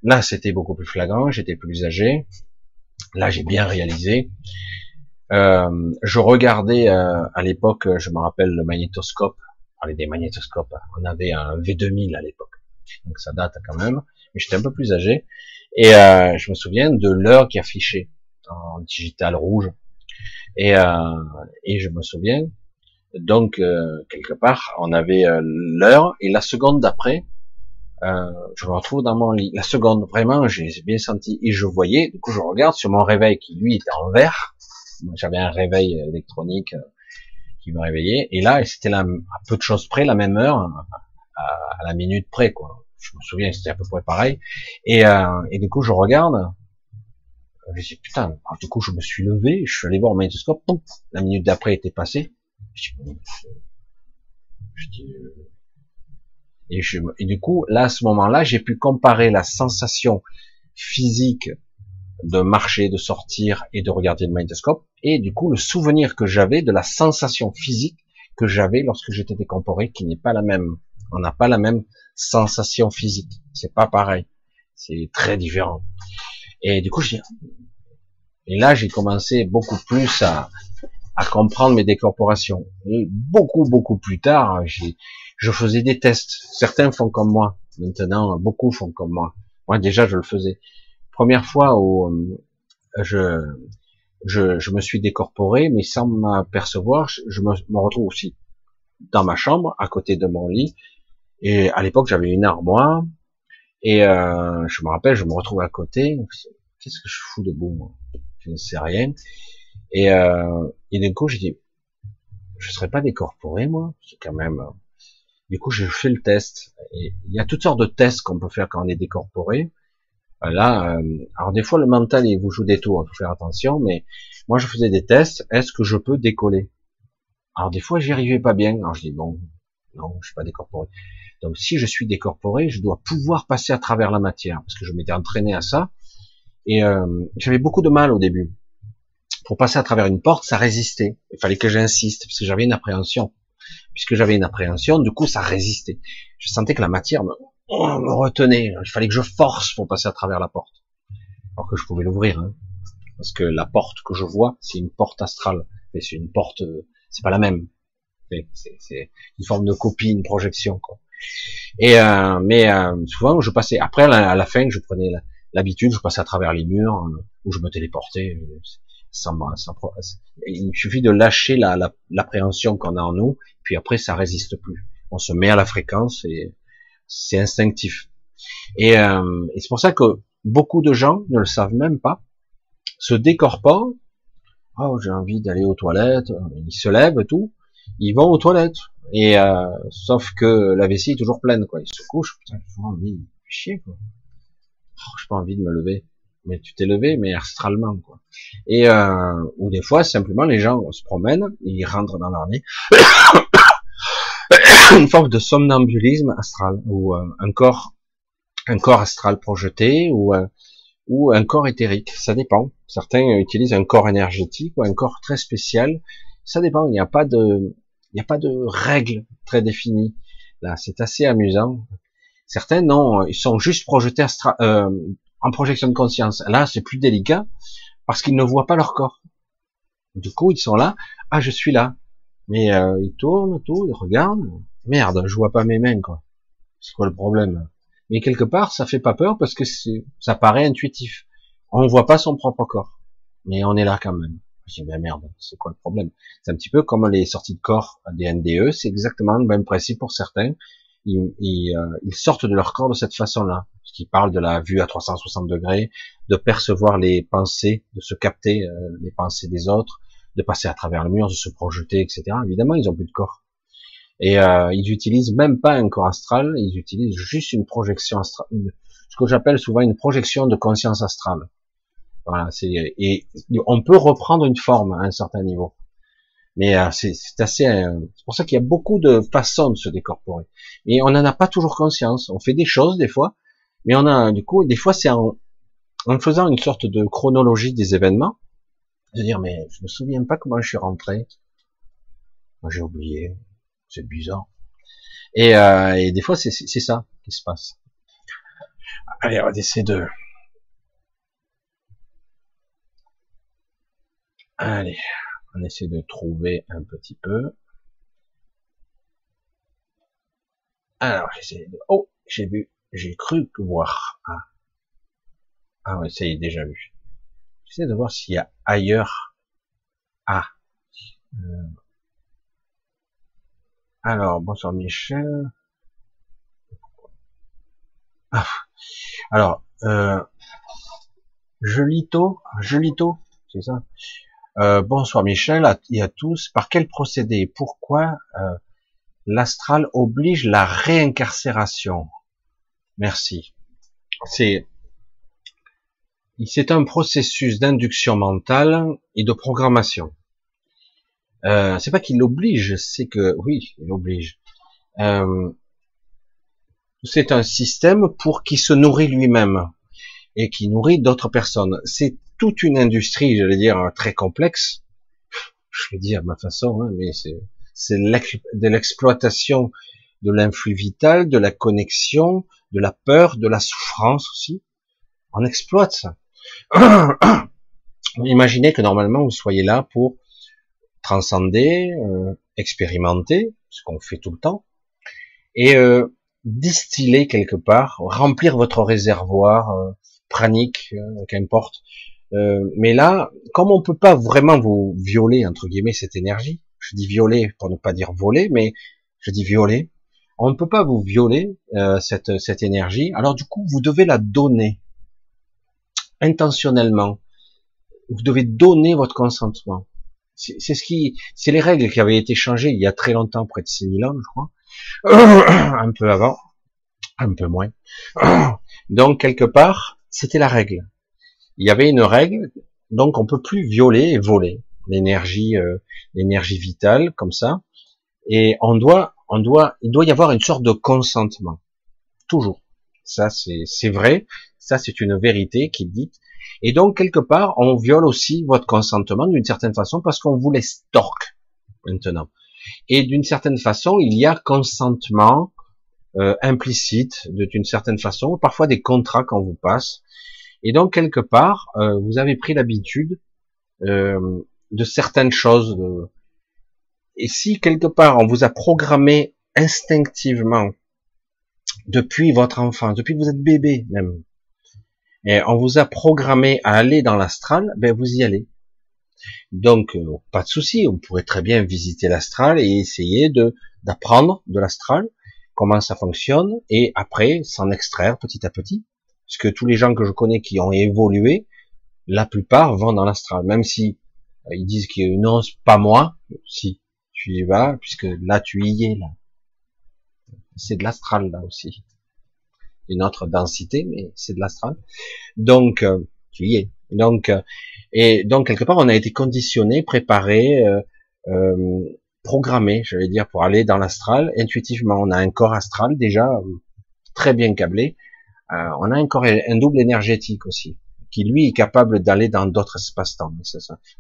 S1: là, c'était beaucoup plus flagrant, j'étais plus âgé. Là, j'ai bien réalisé. Euh, je regardais euh, à l'époque, je me rappelle le magnétoscope. On parlait des magnétoscopes. On avait un V2000 à l'époque, donc ça date quand même. Mais j'étais un peu plus âgé et je me souviens de l'heure qui affichait en digital rouge. Et, et je me souviens donc, euh, quelque part, on avait euh, l'heure et la seconde d'après, euh, je me retrouve dans mon lit. La seconde, vraiment, j'ai bien senti et je voyais. Du coup, je regarde sur mon réveil qui lui était en vert. J'avais un réveil électronique qui me réveillait. Et là, c'était à peu de choses près, la même heure, à, la minute près, quoi. Je me souviens, c'était à peu près pareil. Et, et du coup, je regarde. Je dis putain. du coup, je me suis levé, je suis allé voir mon magnétoscope. la minute d'après était passée. Et, je, et du coup, là, à ce moment-là, j'ai pu comparer la sensation physique de marcher, de sortir et de regarder le magnétoscope, et du coup, le souvenir que j'avais de la sensation physique que j'avais lorsque j'étais décomporé, qui n'est pas la même. On n'a pas la même sensation physique. C'est pas pareil. C'est très différent. Et du coup, je et là, j'ai commencé beaucoup plus à, à comprendre mes décorporations. Beaucoup, beaucoup plus tard, je faisais des tests. Certains font comme moi. Maintenant, beaucoup font comme moi. Moi, déjà, je le faisais. Première fois où euh, je, je, je me suis décorporé, mais sans m'apercevoir, je me, me, retrouve aussi dans ma chambre, à côté de mon lit. Et à l'époque, j'avais une armoire. Et euh, je me rappelle, je me retrouve à côté. Qu'est-ce que je fous debout, moi? Je ne sais rien. Et, euh, et d'un coup, j'ai dit, je serais pas décorporé, moi. C'est quand même. Euh, du coup, j'ai fait le test. Et il y a toutes sortes de tests qu'on peut faire quand on est décorporé. Euh, là, euh, alors des fois, le mental, il vous joue des tours. Il faut faire attention. Mais moi, je faisais des tests. Est-ce que je peux décoller? Alors des fois, j'y arrivais pas bien. Alors je dis bon, non, je suis pas décorporé. Donc si je suis décorporé, je dois pouvoir passer à travers la matière parce que je m'étais entraîné à ça. Et euh, j'avais beaucoup de mal au début pour passer à travers une porte, ça résistait. Il fallait que j'insiste, parce que j'avais une appréhension. Puisque j'avais une appréhension, du coup, ça résistait. Je sentais que la matière me, retenait. Il fallait que je force pour passer à travers la porte. Alors que je pouvais l'ouvrir. Hein. Parce que la porte que je vois, c'est une porte astrale. Et c'est une porte, c'est pas la même. C'est une forme de copie, une projection. Quoi. Et euh, mais euh, souvent, je passais après à la, fin, je prenais l'habitude, je passais à travers les murs euh, où je me téléportais. Sans, il suffit de lâcher l'appréhension la, qu'on a en nous, puis après ça résiste plus. On se met à la fréquence et c'est instinctif. Et, euh, et c'est pour ça que beaucoup de gens ne le savent même pas, se décorporent. Oh, j'ai envie d'aller aux toilettes. Ils se lèvent tout. Ils vont aux toilettes. Et euh, sauf que la vessie est toujours pleine, quoi. Ils se couchent. Putain, j'ai envie de chier, quoi. Oh, j'ai pas envie de me lever. Mais tu t'es levé, mais astralement, quoi. Et euh, ou des fois, simplement, les gens se promènent, ils rentrent dans l'armée. une forme de somnambulisme astral ou euh, un corps un corps astral projeté ou euh, ou un corps éthérique. Ça dépend. Certains utilisent un corps énergétique ou un corps très spécial. Ça dépend. Il n'y a pas de il n'y a pas de règles très définies là c'est assez amusant. Certains non ils sont juste projetés astral, euh, en projection de conscience. Là c'est plus délicat parce qu'ils ne voient pas leur corps. Du coup ils sont là ah je suis là mais euh, ils tournent tout ils regardent. Merde, je vois pas mes mains, quoi. C'est quoi le problème? Mais quelque part, ça fait pas peur parce que ça paraît intuitif. On voit pas son propre corps, mais on est là quand même. Je dis, merde, c'est quoi le problème? C'est un petit peu comme les sorties de corps des NDE, c'est exactement le même principe pour certains. Ils, ils, euh, ils sortent de leur corps de cette façon-là, ce qui parle de la vue à 360 degrés, de percevoir les pensées, de se capter euh, les pensées des autres, de passer à travers le mur, de se projeter, etc. Évidemment, ils ont plus de corps. Et euh, ils utilisent même pas un corps astral, ils utilisent juste une projection astrale, ce que j'appelle souvent une projection de conscience astrale. Voilà, c'est et on peut reprendre une forme à un certain niveau. Mais euh, c'est assez, euh, c'est pour ça qu'il y a beaucoup de façons de se décorporer. Et on n'en a pas toujours conscience. On fait des choses des fois, mais on a du coup des fois c'est en, en faisant une sorte de chronologie des événements, de dire mais je me souviens pas comment je suis rentré. J'ai oublié c'est bizarre. Et, euh, et, des fois, c'est ça qui se passe. Allez, on va essayer de... Allez, on essaie de trouver un petit peu. Alors, j'essaie de... Oh, j'ai vu, j'ai cru voir. Ah, ah ouais, ça y est, déjà vu. J'essaie de voir s'il y a ailleurs. Ah, euh, alors, bonsoir Michel. Ah. Alors, euh, Jelito, Jelito, c'est ça? Euh, bonsoir Michel et à tous. Par quel procédé Pourquoi euh, l'astral oblige la réincarcération? Merci. C'est c'est un processus d'induction mentale et de programmation. Euh, c'est pas qu'il l'oblige, c'est que oui, il l'oblige. Euh, c'est un système pour qui se nourrit lui-même et qui nourrit d'autres personnes. Toute une industrie, je vais dire, très complexe. Je le dis à ma façon, hein, mais c'est de l'exploitation de l'influx vital, de la connexion, de la peur, de la souffrance aussi. On exploite ça. Imaginez que normalement vous soyez là pour transcender, euh, expérimenter, ce qu'on fait tout le temps, et euh, distiller quelque part, remplir votre réservoir euh, pranique, euh, mais là, comme on peut pas vraiment vous violer entre guillemets cette énergie, je dis violer pour ne pas dire voler, mais je dis violer, on ne peut pas vous violer cette, cette énergie. Alors du coup, vous devez la donner intentionnellement. Vous devez donner votre consentement c'est ce qui, c'est les règles qui avaient été changées il y a très longtemps, près de 6000 ans, je crois, un peu avant, un peu moins. Donc quelque part, c'était la règle. Il y avait une règle, donc on peut plus violer et voler l'énergie, euh, l'énergie vitale comme ça, et on doit, on doit, il doit y avoir une sorte de consentement, toujours. Ça c'est vrai, ça c'est une vérité qui dit et donc, quelque part, on viole aussi votre consentement d'une certaine façon parce qu'on vous laisse torque maintenant. Et d'une certaine façon, il y a consentement euh, implicite d'une certaine façon, parfois des contrats qu'on vous passe. Et donc, quelque part, euh, vous avez pris l'habitude euh, de certaines choses. Et si quelque part on vous a programmé instinctivement depuis votre enfant, depuis que vous êtes bébé même, et on vous a programmé à aller dans l'astral, ben vous y allez. Donc euh, pas de souci, on pourrait très bien visiter l'astral et essayer de d'apprendre de l'astral comment ça fonctionne et après s'en extraire petit à petit. Parce que tous les gens que je connais qui ont évolué, la plupart vont dans l'astral, même si euh, ils disent que non, pas moi, si tu y vas, puisque là tu y es là. C'est de l'astral là aussi. Une autre densité, mais c'est de l'astral. Donc euh, tu y es. Donc euh, et donc quelque part on a été conditionné, préparé, euh, programmé, je vais dire, pour aller dans l'astral. Intuitivement, on a un corps astral déjà très bien câblé. On a un corps, un double énergétique aussi qui lui est capable d'aller dans d'autres espaces-temps.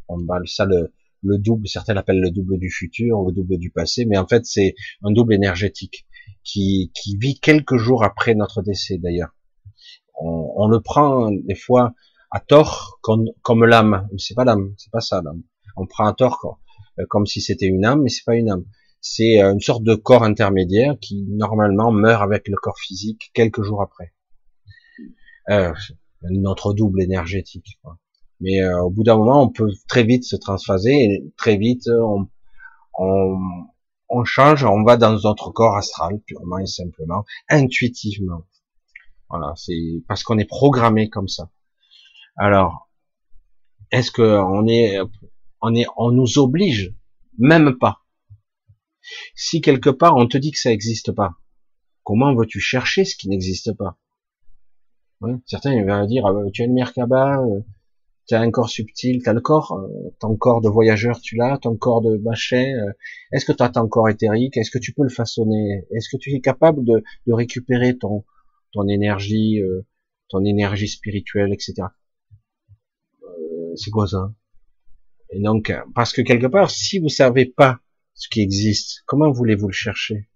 S1: On va ça le, le double, certains l'appellent le double du futur, le double du passé, mais en fait c'est un double énergétique qui, vit quelques jours après notre décès d'ailleurs. On, le prend des fois à tort comme, comme l'âme, c'est pas l'âme, c'est pas ça l'âme. On prend à tort comme, euh, comme si c'était une âme, mais c'est pas une âme. C'est euh, une sorte de corps intermédiaire qui normalement meurt avec le corps physique quelques jours après. Euh, notre double énergétique. Mais euh, au bout d'un moment, on peut très vite se transphaser et très vite on, on, on change, on va dans notre corps astral purement et simplement, intuitivement. Voilà, c'est parce qu'on est programmé comme ça. Alors, est-ce que on est, on est, on nous oblige? Même pas. Si quelque part on te dit que ça n'existe pas, comment veux-tu chercher ce qui n'existe pas? Certains vont dire, ah, bah, tu as une Merkaba, euh, tu as un corps subtil, tu as le corps, euh, ton corps de voyageur tu l'as, ton corps de machin, euh, est-ce que tu as ton corps éthérique, est-ce que tu peux le façonner, est-ce que tu es capable de, récupérer ton, ton énergie, ton énergie spirituelle, etc. c'est quoi ça? Et donc, parce que quelque part, si vous savez pas ce qui existe, comment voulez-vous le chercher?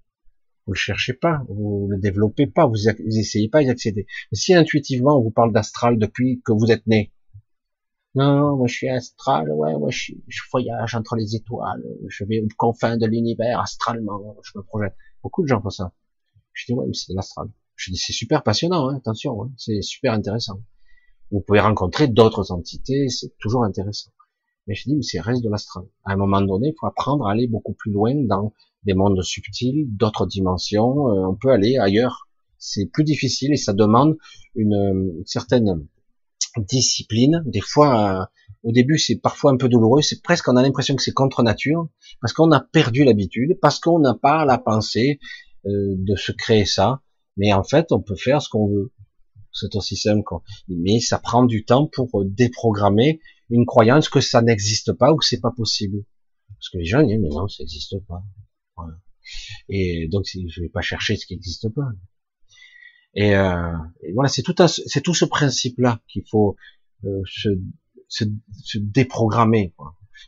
S1: Vous le cherchez pas, vous le développez pas, vous, essayez pas d'y accéder. Mais si intuitivement on vous parle d'astral depuis que vous êtes né, non, moi je suis astral, ouais, moi je, je voyage entre les étoiles, je vais aux confins de l'univers astralement, je me projette. Beaucoup de gens font ça. Je dis ouais, mais c'est de l'astral. Je dis c'est super passionnant, hein, attention, hein, c'est super intéressant. Vous pouvez rencontrer d'autres entités, c'est toujours intéressant. Mais je dis mais c'est reste de l'astral. À un moment donné, il faut apprendre à aller beaucoup plus loin dans des mondes subtils, d'autres dimensions, euh, on peut aller ailleurs. C'est plus difficile et ça demande une, certaine discipline. Des fois, euh, au début, c'est parfois un peu douloureux. C'est presque, on a l'impression que c'est contre nature, parce qu'on a perdu l'habitude, parce qu'on n'a pas la pensée euh, de se créer ça. Mais en fait, on peut faire ce qu'on veut. C'est aussi simple. Quoi. Mais ça prend du temps pour déprogrammer une croyance que ça n'existe pas ou que c'est pas possible. Parce que les gens disent mais non, ça n'existe pas. Et donc, je vais pas chercher ce qui n'existe pas. Et, euh, voilà, c'est tout, c'est tout ce principe-là qu'il faut euh, se, se, se, déprogrammer.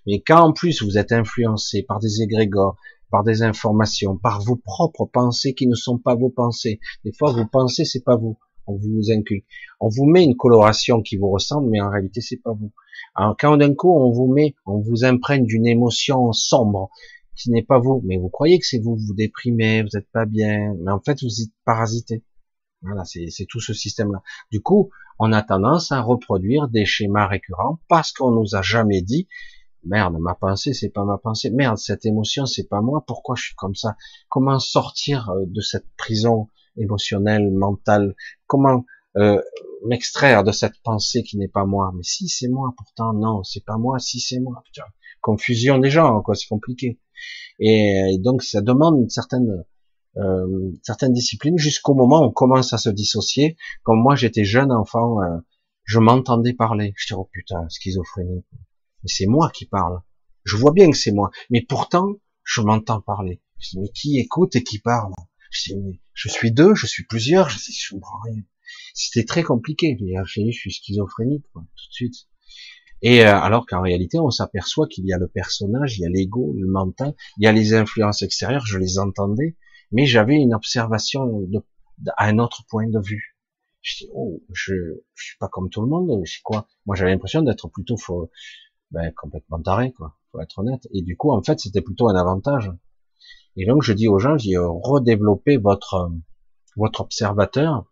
S1: Mais quand en plus vous êtes influencé par des égrégores, par des informations, par vos propres pensées qui ne sont pas vos pensées. Des fois, vos pensées, c'est pas vous. On vous inculque. On vous met une coloration qui vous ressemble, mais en réalité, c'est pas vous. Alors, quand d'un coup, on vous met, on vous imprègne d'une émotion sombre, qui n'est pas vous, mais vous croyez que c'est vous, vous déprimez, vous n'êtes pas bien, mais en fait vous êtes parasité. Voilà, c'est tout ce système-là. Du coup, on a tendance à reproduire des schémas récurrents parce qu'on nous a jamais dit, merde, ma pensée c'est pas ma pensée, merde, cette émotion c'est pas moi, pourquoi je suis comme ça? Comment sortir euh, de cette prison émotionnelle, mentale Comment euh, m'extraire de cette pensée qui n'est pas moi? Mais si c'est moi, pourtant non, c'est pas moi, si c'est moi. Putain, confusion des gens, quoi, c'est compliqué. Et, donc ça demande une certaine euh, certaines disciplines jusqu'au moment où on commence à se dissocier. Comme moi, j'étais jeune enfant, euh, je m'entendais parler. Je dis oh putain, schizophrénie. Mais c'est moi qui parle. Je vois bien que c'est moi, mais pourtant je m'entends parler. Je dis mais qui écoute et qui parle? Je dis je suis deux, je suis plusieurs, je dis je comprends rien. C'était très compliqué. J'ai je suis schizophrénique tout de suite. Et euh, alors qu'en réalité, on s'aperçoit qu'il y a le personnage, il y a l'ego, le mental, il y a les influences extérieures, je les entendais, mais j'avais une observation de, à un autre point de vue. Je dis, oh, je, je suis pas comme tout le monde, c'est quoi Moi, j'avais l'impression d'être plutôt ben, complètement taré, quoi. Faut être honnête. Et du coup, en fait, c'était plutôt un avantage. Et donc, je dis aux gens, je dis, redéveloppez votre, votre observateur,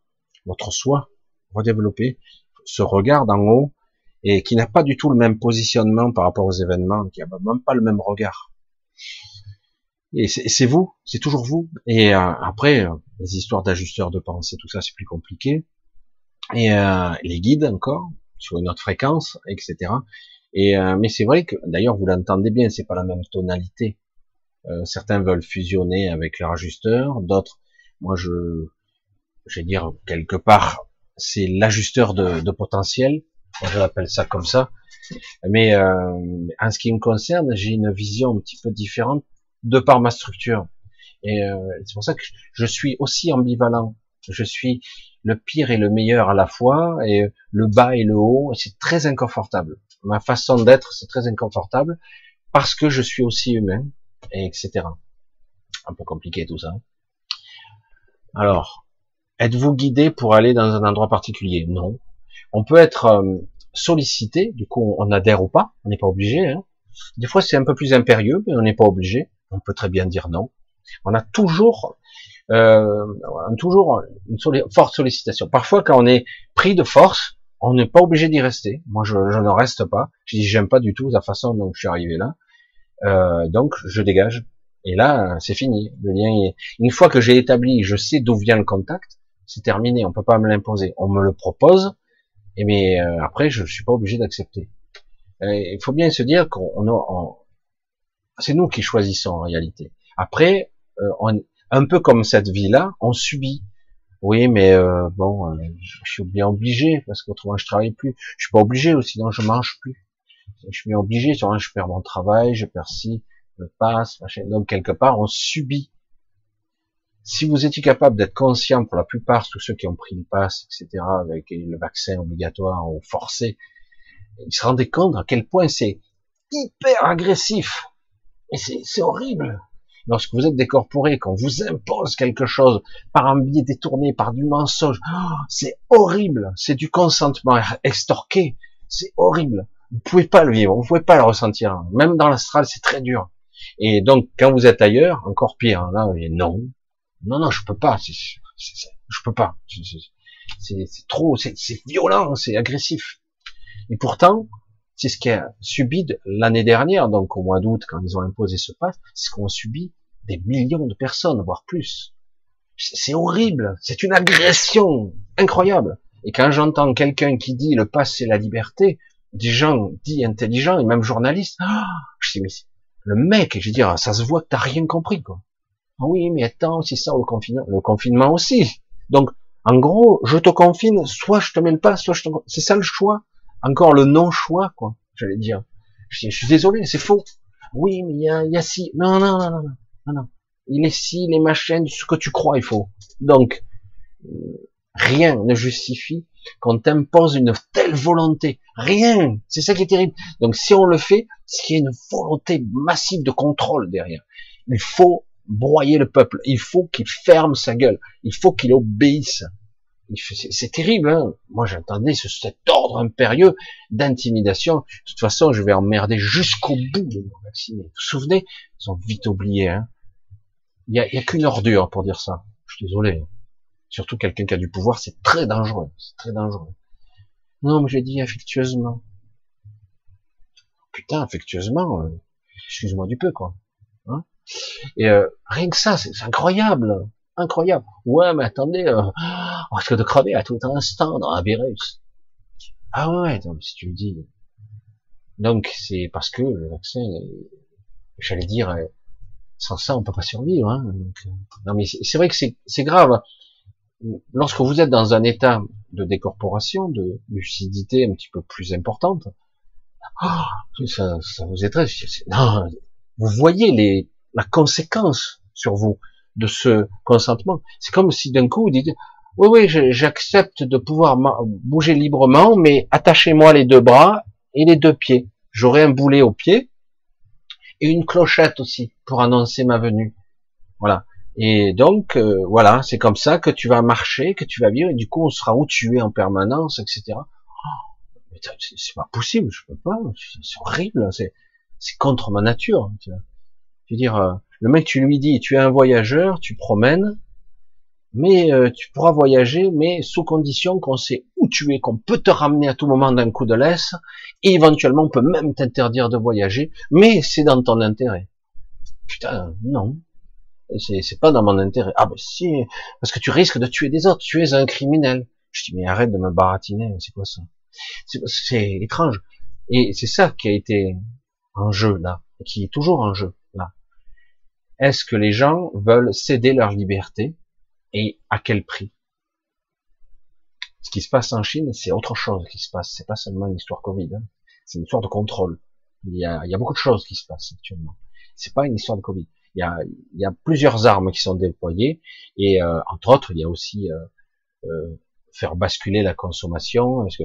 S1: votre soi, redéveloppez ce regard d'en haut, et qui n'a pas du tout le même positionnement par rapport aux événements, qui n'a même pas le même regard. Et c'est vous, c'est toujours vous. Et euh, après, euh, les histoires d'ajusteurs de pensée, tout ça, c'est plus compliqué. Et euh, les guides encore sur une autre fréquence, etc. Et mais c'est vrai que, d'ailleurs, vous l'entendez bien, c'est pas la même tonalité. Certains veulent fusionner avec leur ajusteur, d'autres, moi je, je vais dire quelque part, c'est l'ajusteur de, de potentiel je l'appelle ça comme ça. Mais euh, en ce qui me concerne, j'ai une vision un petit peu différente de par ma structure. Et euh, c'est pour ça que je suis aussi ambivalent. Je suis le pire et le meilleur à la fois, et le bas et le haut. C'est très inconfortable. Ma façon d'être, c'est très inconfortable parce que je suis aussi humain, et etc. Un peu compliqué tout ça. Alors, êtes-vous guidé pour aller dans un endroit particulier? Non on peut être euh, sollicité, du coup on adhère ou pas, on n'est pas obligé. Hein. Des fois c'est un peu plus impérieux, mais on n'est pas obligé. On peut très bien dire non. On a toujours, euh, toujours une forte sollicitation. Parfois quand on est pris de force, on n'est pas obligé d'y rester. Moi je, je, ne reste pas. Je dis j'aime pas du tout la façon dont je suis arrivé là. Euh, donc je dégage. Et là c'est fini. Le lien est... Une fois que j'ai établi, je sais d'où vient le contact, c'est terminé. On peut pas me l'imposer. On me le propose et mais euh, après, je suis pas obligé d'accepter. Il faut bien se dire qu'on a, c'est nous qui choisissons en réalité. Après, euh, on, un peu comme cette vie-là, on subit. Oui, mais euh, bon, je suis bien obligé parce qu'autrement je travaille plus. Je suis pas obligé, sinon je mange plus. Je suis obligé, sinon je perds mon travail, je perds si, je passe, machin. Donc quelque part, on subit si vous étiez capable d'être conscient pour la plupart, tous ceux qui ont pris le pass, etc., avec le vaccin obligatoire ou forcé, ils se rendaient compte à quel point c'est hyper agressif. Et c'est horrible. Lorsque vous êtes décorporé, qu'on vous impose quelque chose par un biais détourné, par du mensonge, oh, c'est horrible. C'est du consentement extorqué. C'est horrible. Vous pouvez pas le vivre, vous pouvez pas le ressentir. Même dans l'astral, c'est très dur. Et donc, quand vous êtes ailleurs, encore pire. Là, non, non, non, je peux pas. je peux pas. C'est trop, c'est violent, c'est agressif. Et pourtant, c'est ce qu'a subi l'année dernière, donc au mois d'août, quand ils ont imposé ce pass, c'est ce qu'ont subi des millions de personnes, voire plus. C'est horrible, c'est une agression incroyable. Et quand j'entends quelqu'un qui dit le pass c'est la liberté, des gens dits intelligents et même journalistes, ah, je dis mais le mec, je veux dire, ça se voit que t'as rien compris quoi. Ah oui, mais attends, c'est ça le confinement. Le confinement aussi. Donc, en gros, je te confine, soit je te le pas, soit je te... C'est ça le choix. Encore le non-choix, quoi, j'allais dire. Je, suis désolé, c'est faux. Oui, mais il y a, y a si... Non, non, non, non, non, non. Il est si, les machines, ce que tu crois, il faut. Donc, rien ne justifie qu'on t'impose une telle volonté. Rien. C'est ça qui est terrible. Donc, si on le fait, c'est qu'il y a une volonté massive de contrôle derrière. Il faut broyer le peuple. Il faut qu'il ferme sa gueule. Il faut qu'il obéisse. C'est terrible. Hein Moi, j'entendais cet ordre impérieux d'intimidation. De toute façon, je vais emmerder jusqu'au bout de me vacciner. Vous vous souvenez? Ils ont vite oublié. Hein il n'y a, a qu'une ordure pour dire ça. Je suis désolé. Surtout quelqu'un qui a du pouvoir, c'est très dangereux. C'est très dangereux. Non, mais j'ai dit affectueusement. Putain, affectueusement. Euh, excuse-moi du peu, quoi. Hein et euh, rien que ça, c'est incroyable, incroyable. Ouais, mais attendez, euh, on risque de crever à tout instant dans un virus. Ah ouais, donc, si tu me dis. Donc c'est parce que le vaccin, j'allais dire, sans ça on peut pas survivre. Hein, non mais c'est vrai que c'est grave. Lorsque vous êtes dans un état de décorporation, de lucidité un petit peu plus importante, oh, ça, vous Non, vous voyez les, la conséquence sur vous de ce consentement. C'est comme si d'un coup vous dites, oui, oui, j'accepte de pouvoir bouger librement, mais attachez-moi les deux bras et les deux pieds. J'aurai un boulet au pied et une clochette aussi pour annoncer ma venue. Voilà. Et donc, euh, voilà, c'est comme ça que tu vas marcher, que tu vas vivre, et du coup, on sera où tu es en permanence, etc. c'est pas possible, je peux pas, c'est horrible, c'est c'est contre ma nature. Tu vois. Je veux dire, euh, le mec, tu lui dis, tu es un voyageur, tu promènes, mais euh, tu pourras voyager, mais sous condition qu'on sait où tu es, qu'on peut te ramener à tout moment d'un coup de laisse, et éventuellement on peut même t'interdire de voyager, mais c'est dans ton intérêt. Putain, non, c'est pas dans mon intérêt. Ah ben si, parce que tu risques de tuer des autres, tu es un criminel. Je dis mais arrête de me baratiner, c'est quoi ça? C'est étrange. Et c'est ça qui a été en jeu là, qui est toujours en jeu là. Est-ce que les gens veulent céder leur liberté et à quel prix? Ce qui se passe en Chine, c'est autre chose qui se passe. C'est pas seulement une histoire Covid, hein. c'est une histoire de contrôle. Il y, a, il y a beaucoup de choses qui se passent actuellement. C'est pas une histoire de Covid. Il y a, y a plusieurs armes qui sont déployées et euh, entre autres, il y a aussi euh, euh, faire basculer la consommation. Parce que,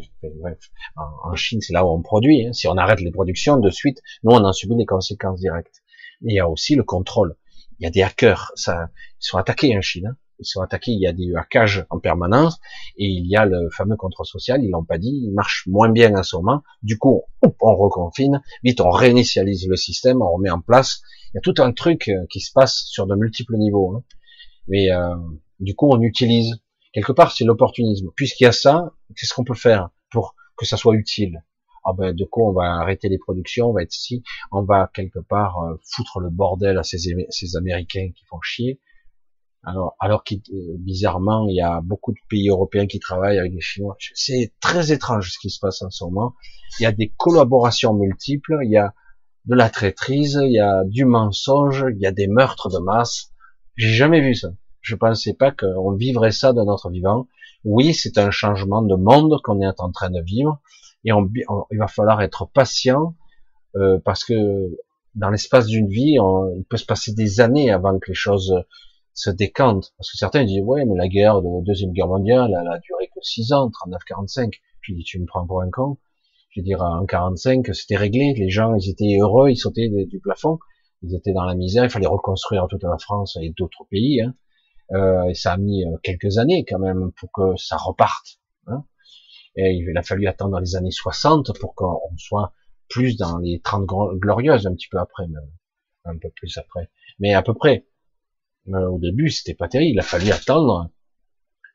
S1: en, Chine, c'est là où on produit. Hein. Si on arrête les productions, de suite, nous, on en subit les conséquences directes. il y a aussi le contrôle. Il y a des hackers. Ça, ils sont attaqués en Chine. Hein. Ils sont attaqués. Il y a des hackages en permanence. Et il y a le fameux contrôle social. Ils l'ont pas dit. Il marche moins bien en ce moment. Du coup, on reconfine. Vite, on réinitialise le système. On remet en place. Il y a tout un truc euh, qui se passe sur de multiples niveaux. Hein. Mais euh, du coup, on utilise quelque part, c'est l'opportunisme. Puisqu'il y a ça, qu'est-ce qu'on peut faire pour que ça soit utile? Ah ben, de quoi on va arrêter les productions, on va être si, on va quelque part euh, foutre le bordel à ces, ces Américains qui font chier. Alors, alors que euh, bizarrement, il y a beaucoup de pays européens qui travaillent avec les Chinois. C'est très étrange ce qui se passe en ce moment. Il y a des collaborations multiples, il y a de la traîtrise, il y a du mensonge, il y a des meurtres de masse. J'ai jamais vu ça. Je pensais pas qu'on vivrait ça de notre vivant. Oui, c'est un changement de monde qu'on est en train de vivre, et il va falloir être patient euh, parce que dans l'espace d'une vie, il peut se passer des années avant que les choses se décantent. Parce que certains disent ouais, mais la guerre de deuxième guerre mondiale, elle a duré que 6 ans, 39-45. Puis dis tu me prends pour un con. Je veux dire en 45, c'était réglé. Les gens, ils étaient heureux, ils sautaient du plafond. Ils étaient dans la misère. Il fallait reconstruire toute la France et d'autres pays. Hein. Euh, et ça a mis euh, quelques années quand même pour que ça reparte. Hein. Et il a fallu attendre les années 60 pour qu'on soit plus dans les 30 glorieuses, un petit peu après même, un peu plus après. Mais à peu près. Euh, au début, c'était pas terrible. Il a fallu attendre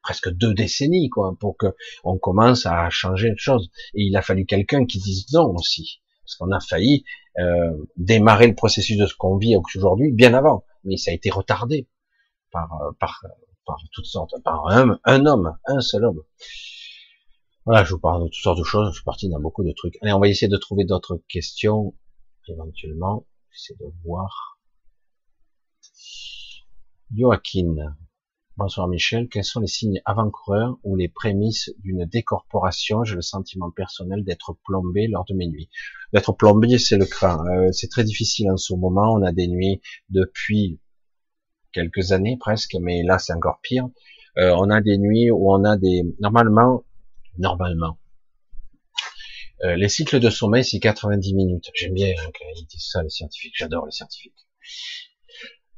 S1: presque deux décennies, quoi, pour que on commence à changer de choses. Et il a fallu quelqu'un qui dise non aussi, parce qu'on a failli euh, démarrer le processus de ce qu'on vit aujourd'hui bien avant, mais ça a été retardé par, euh, par, par toutes sortes, par un, un homme, un seul homme. Voilà, je vous parle de toutes sortes de choses, je suis parti dans beaucoup de trucs. Allez, on va essayer de trouver d'autres questions, éventuellement. J'essaie de voir. Joaquin. Bonsoir Michel. Quels sont les signes avant-coureurs ou les prémices d'une décorporation? J'ai le sentiment personnel d'être plombé lors de mes nuits. D'être plombé, c'est le craint. Euh, c'est très difficile en ce moment. On a des nuits depuis quelques années presque, mais là c'est encore pire. Euh, on a des nuits où on a des normalement normalement euh, les cycles de sommeil c'est 90 minutes. J'aime bien hein, quand ils disent ça les scientifiques. J'adore les scientifiques.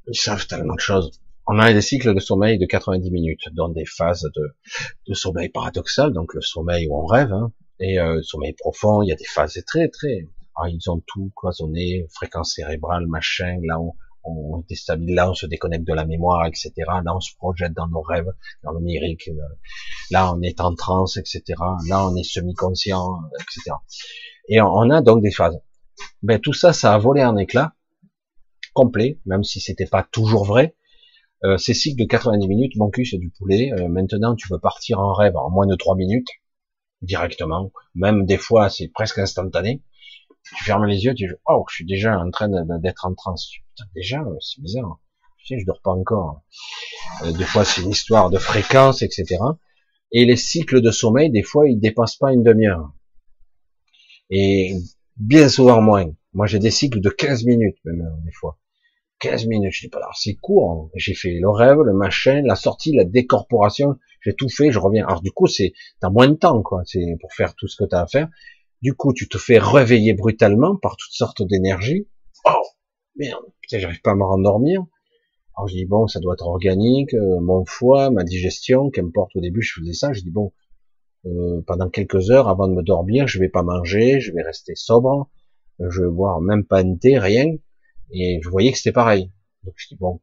S1: Ils savent tellement de choses. On a des cycles de sommeil de 90 minutes, dans des phases de, sommeil paradoxal, donc le sommeil où on rêve, hein, et euh, sommeil profond. Il y a des phases très très. Ah, ils ont tout cloisonné, fréquence cérébrale, machin. Là, on, on déstabilise, là on se déconnecte de la mémoire, etc. Là on se projette dans nos rêves, dans le numérique. Là on est en transe, etc. Là on est semi-conscient, etc. Et on a donc des phases. Ben tout ça, ça a volé en éclats complet, même si c'était pas toujours vrai. Euh, ces cycles de 90 minutes, mon cul c'est du poulet. Euh, maintenant tu peux partir en rêve en moins de 3 minutes directement. Même des fois c'est presque instantané tu fermes les yeux, tu dis, oh, je suis déjà en train d'être en transe. Putain, déjà, euh, c'est bizarre. Je sais, je dors pas encore. Euh, des fois, c'est une histoire de fréquence, etc. Et les cycles de sommeil, des fois, ils dépassent pas une demi-heure. Et bien souvent moins. Moi, j'ai des cycles de 15 minutes, même, des fois. 15 minutes, je dis pas, alors c'est court. J'ai fait le rêve, le machin, la sortie, la décorporation, j'ai tout fait, je reviens. Alors du coup, c'est, t'as moins de temps, quoi. C'est pour faire tout ce que t'as à faire. Du coup, tu te fais réveiller brutalement par toutes sortes d'énergies. Oh, merde, putain, j'arrive pas à me rendormir. Alors je dis bon, ça doit être organique, euh, mon foie, ma digestion, qu'importe. Au début, je faisais ça. Je dis bon, euh, pendant quelques heures avant de me dormir, je vais pas manger, je vais rester sobre, je vais boire même pas un thé, rien. Et je voyais que c'était pareil. Donc je dis bon,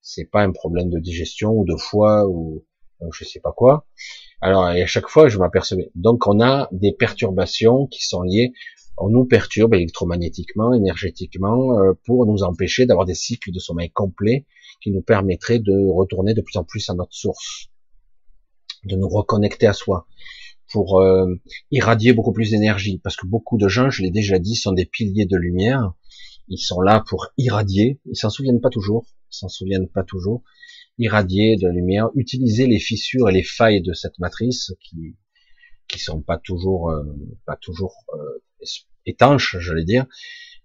S1: c'est pas un problème de digestion ou de foie ou je sais pas quoi. Alors et à chaque fois je m'apercevais. Donc on a des perturbations qui sont liées. On nous perturbe électromagnétiquement, énergétiquement, euh, pour nous empêcher d'avoir des cycles de sommeil complets qui nous permettraient de retourner de plus en plus à notre source, de nous reconnecter à soi, pour euh, irradier beaucoup plus d'énergie. Parce que beaucoup de gens, je l'ai déjà dit, sont des piliers de lumière. Ils sont là pour irradier. Ils s'en souviennent pas toujours. Ils s'en souviennent pas toujours irradier de lumière, utiliser les fissures et les failles de cette matrice qui qui sont pas toujours euh, pas toujours euh, étanches, j'allais dire.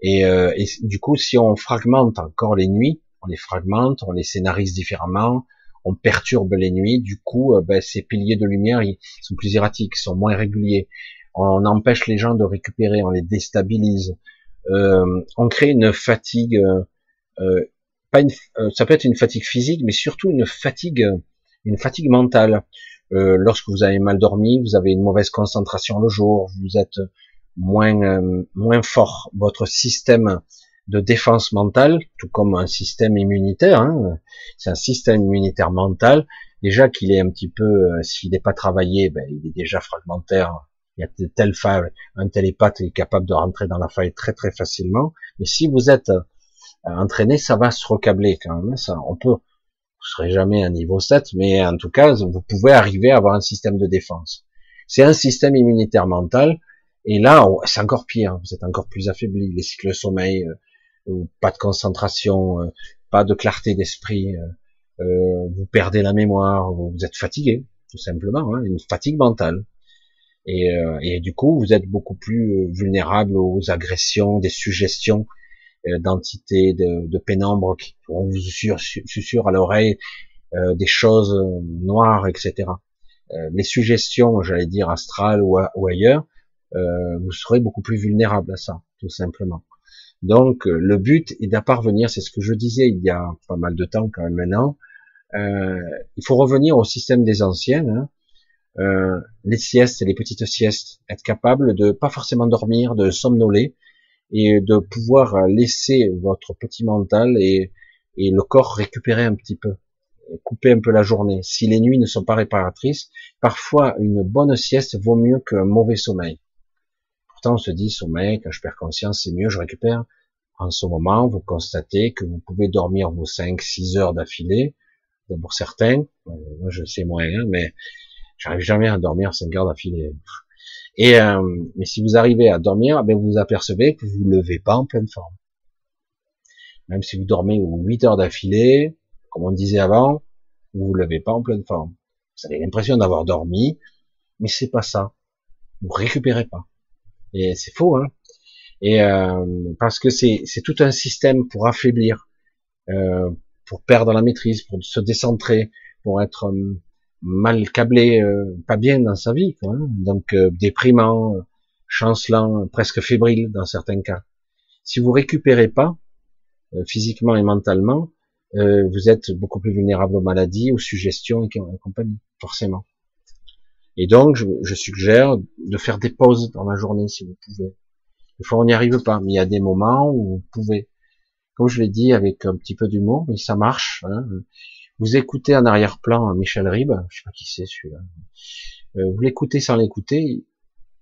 S1: Et, euh, du coup, si on fragmente encore les nuits, on les fragmente, on les scénarise différemment, on perturbe les nuits. Du coup, ben, ces piliers de lumière, ils sont plus erratiques, sont moins réguliers. On empêche les gens de récupérer, on les déstabilise. On crée une fatigue euh, pas une, euh, ça peut être une fatigue physique, mais surtout une fatigue, une fatigue mentale. Euh, lorsque vous avez mal dormi, vous avez une mauvaise concentration le jour, vous êtes moins euh, moins fort. Votre système de défense mentale, tout comme un système immunitaire, hein, c'est un système immunitaire mental. Déjà qu'il est un petit peu, euh, s'il n'est pas travaillé, ben, il est déjà fragmentaire. Il y a de telles failles, un télépathe est capable de rentrer dans la faille très très facilement. Mais si vous êtes entraîner, ça va se recabler quand même. Hein, ça, on peut, vous serez jamais à niveau 7, mais en tout cas, vous pouvez arriver à avoir un système de défense. C'est un système immunitaire mental, et là, c'est encore pire. Vous êtes encore plus affaibli. Les cycles de sommeil, euh, pas de concentration, euh, pas de clarté d'esprit, euh, vous perdez la mémoire, vous êtes fatigué, tout simplement, hein, une fatigue mentale. Et, et, du coup, vous êtes beaucoup plus vulnérable aux agressions, des suggestions euh, d'entités, de, de pénombre qui pourront vous susurrer à l'oreille euh, des choses noires, etc. Euh, les suggestions, j'allais dire astrales ou, ailleurs, vous serez beaucoup plus vulnérable à ça, tout simplement. Donc le but est d'apparvenir, c'est ce que je disais il y a pas mal de temps quand même maintenant, euh, il faut revenir au système des anciens, hein. Euh, les siestes, les petites siestes, être capable de pas forcément dormir, de somnoler, et de pouvoir laisser votre petit mental et, et le corps récupérer un petit peu, couper un peu la journée. Si les nuits ne sont pas réparatrices, parfois une bonne sieste vaut mieux qu'un mauvais sommeil. Pourtant, on se dit, sommeil, quand je perds conscience, c'est mieux, je récupère. En ce moment, vous constatez que vous pouvez dormir vos 5, 6 heures d'affilée. Pour certains, moi je sais moyen, mais j'arrive jamais à dormir 5 heures d'affilée. Et euh, mais si vous arrivez à dormir, ben vous apercevez que vous vous levez pas en pleine forme. Même si vous dormez 8 heures d'affilée, comme on disait avant, vous vous levez pas en pleine forme. Vous avez l'impression d'avoir dormi, mais c'est pas ça. Vous récupérez pas. Et c'est faux, hein. Et euh, parce que c'est tout un système pour affaiblir, euh, pour perdre la maîtrise, pour se décentrer, pour être euh, mal câblé, euh, pas bien dans sa vie, quoi, hein. donc euh, déprimant, chancelant, presque fébrile dans certains cas. Si vous récupérez pas euh, physiquement et mentalement, vous êtes beaucoup plus vulnérable aux maladies, aux suggestions et compagnie, forcément. Et donc, je, je, suggère de faire des pauses dans la journée si vous pouvez. Des fois, on n'y arrive pas, mais il y a des moments où vous pouvez. Comme je l'ai dit, avec un petit peu d'humour, mais ça marche. Hein. Vous écoutez en arrière-plan Michel Ribes, je sais pas qui c'est celui-là. Euh, vous l'écoutez sans l'écouter,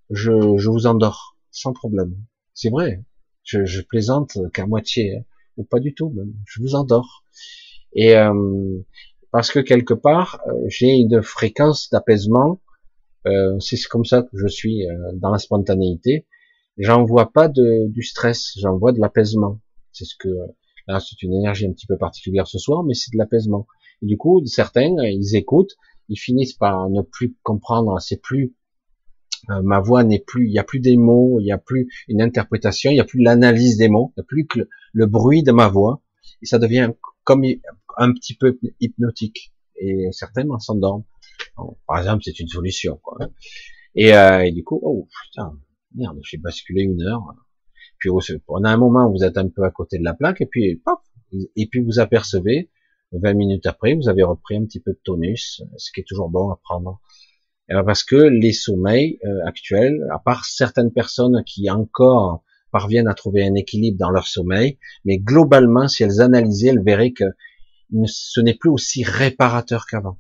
S1: je, je vous endors sans problème. C'est vrai. Je, je plaisante qu'à moitié, hein, ou pas du tout même. Je vous endors. Et euh, parce que quelque part, euh, j'ai une fréquence d'apaisement. Euh, c'est comme ça que je suis euh, dans la spontanéité. J'en vois pas de, du stress, j'en vois de l'apaisement. C'est ce que là, c'est une énergie un petit peu particulière ce soir, mais c'est de l'apaisement du coup, certains, ils écoutent, ils finissent par ne plus comprendre, c'est plus euh, ma voix n'est plus, il n'y a plus des mots, il n'y a plus une interprétation, il n'y a plus l'analyse des mots, il n'y a plus que le, bruit de ma voix, et ça devient comme un petit peu hypnotique. Et certains s'endorment. Par exemple, c'est une solution. Quoi. Et, euh, et, du coup, oh putain, merde, j'ai basculé une heure. Puis on a un moment où vous êtes un peu à côté de la plaque, et puis pop, et puis vous apercevez 20 minutes après, vous avez repris un petit peu de tonus, ce qui est toujours bon à prendre ben, Parce que les sommeils euh, actuels, à part certaines personnes qui encore parviennent à trouver un équilibre dans leur sommeil, mais globalement, si elles analysaient, elles verraient que ce n'est plus aussi réparateur qu'avant.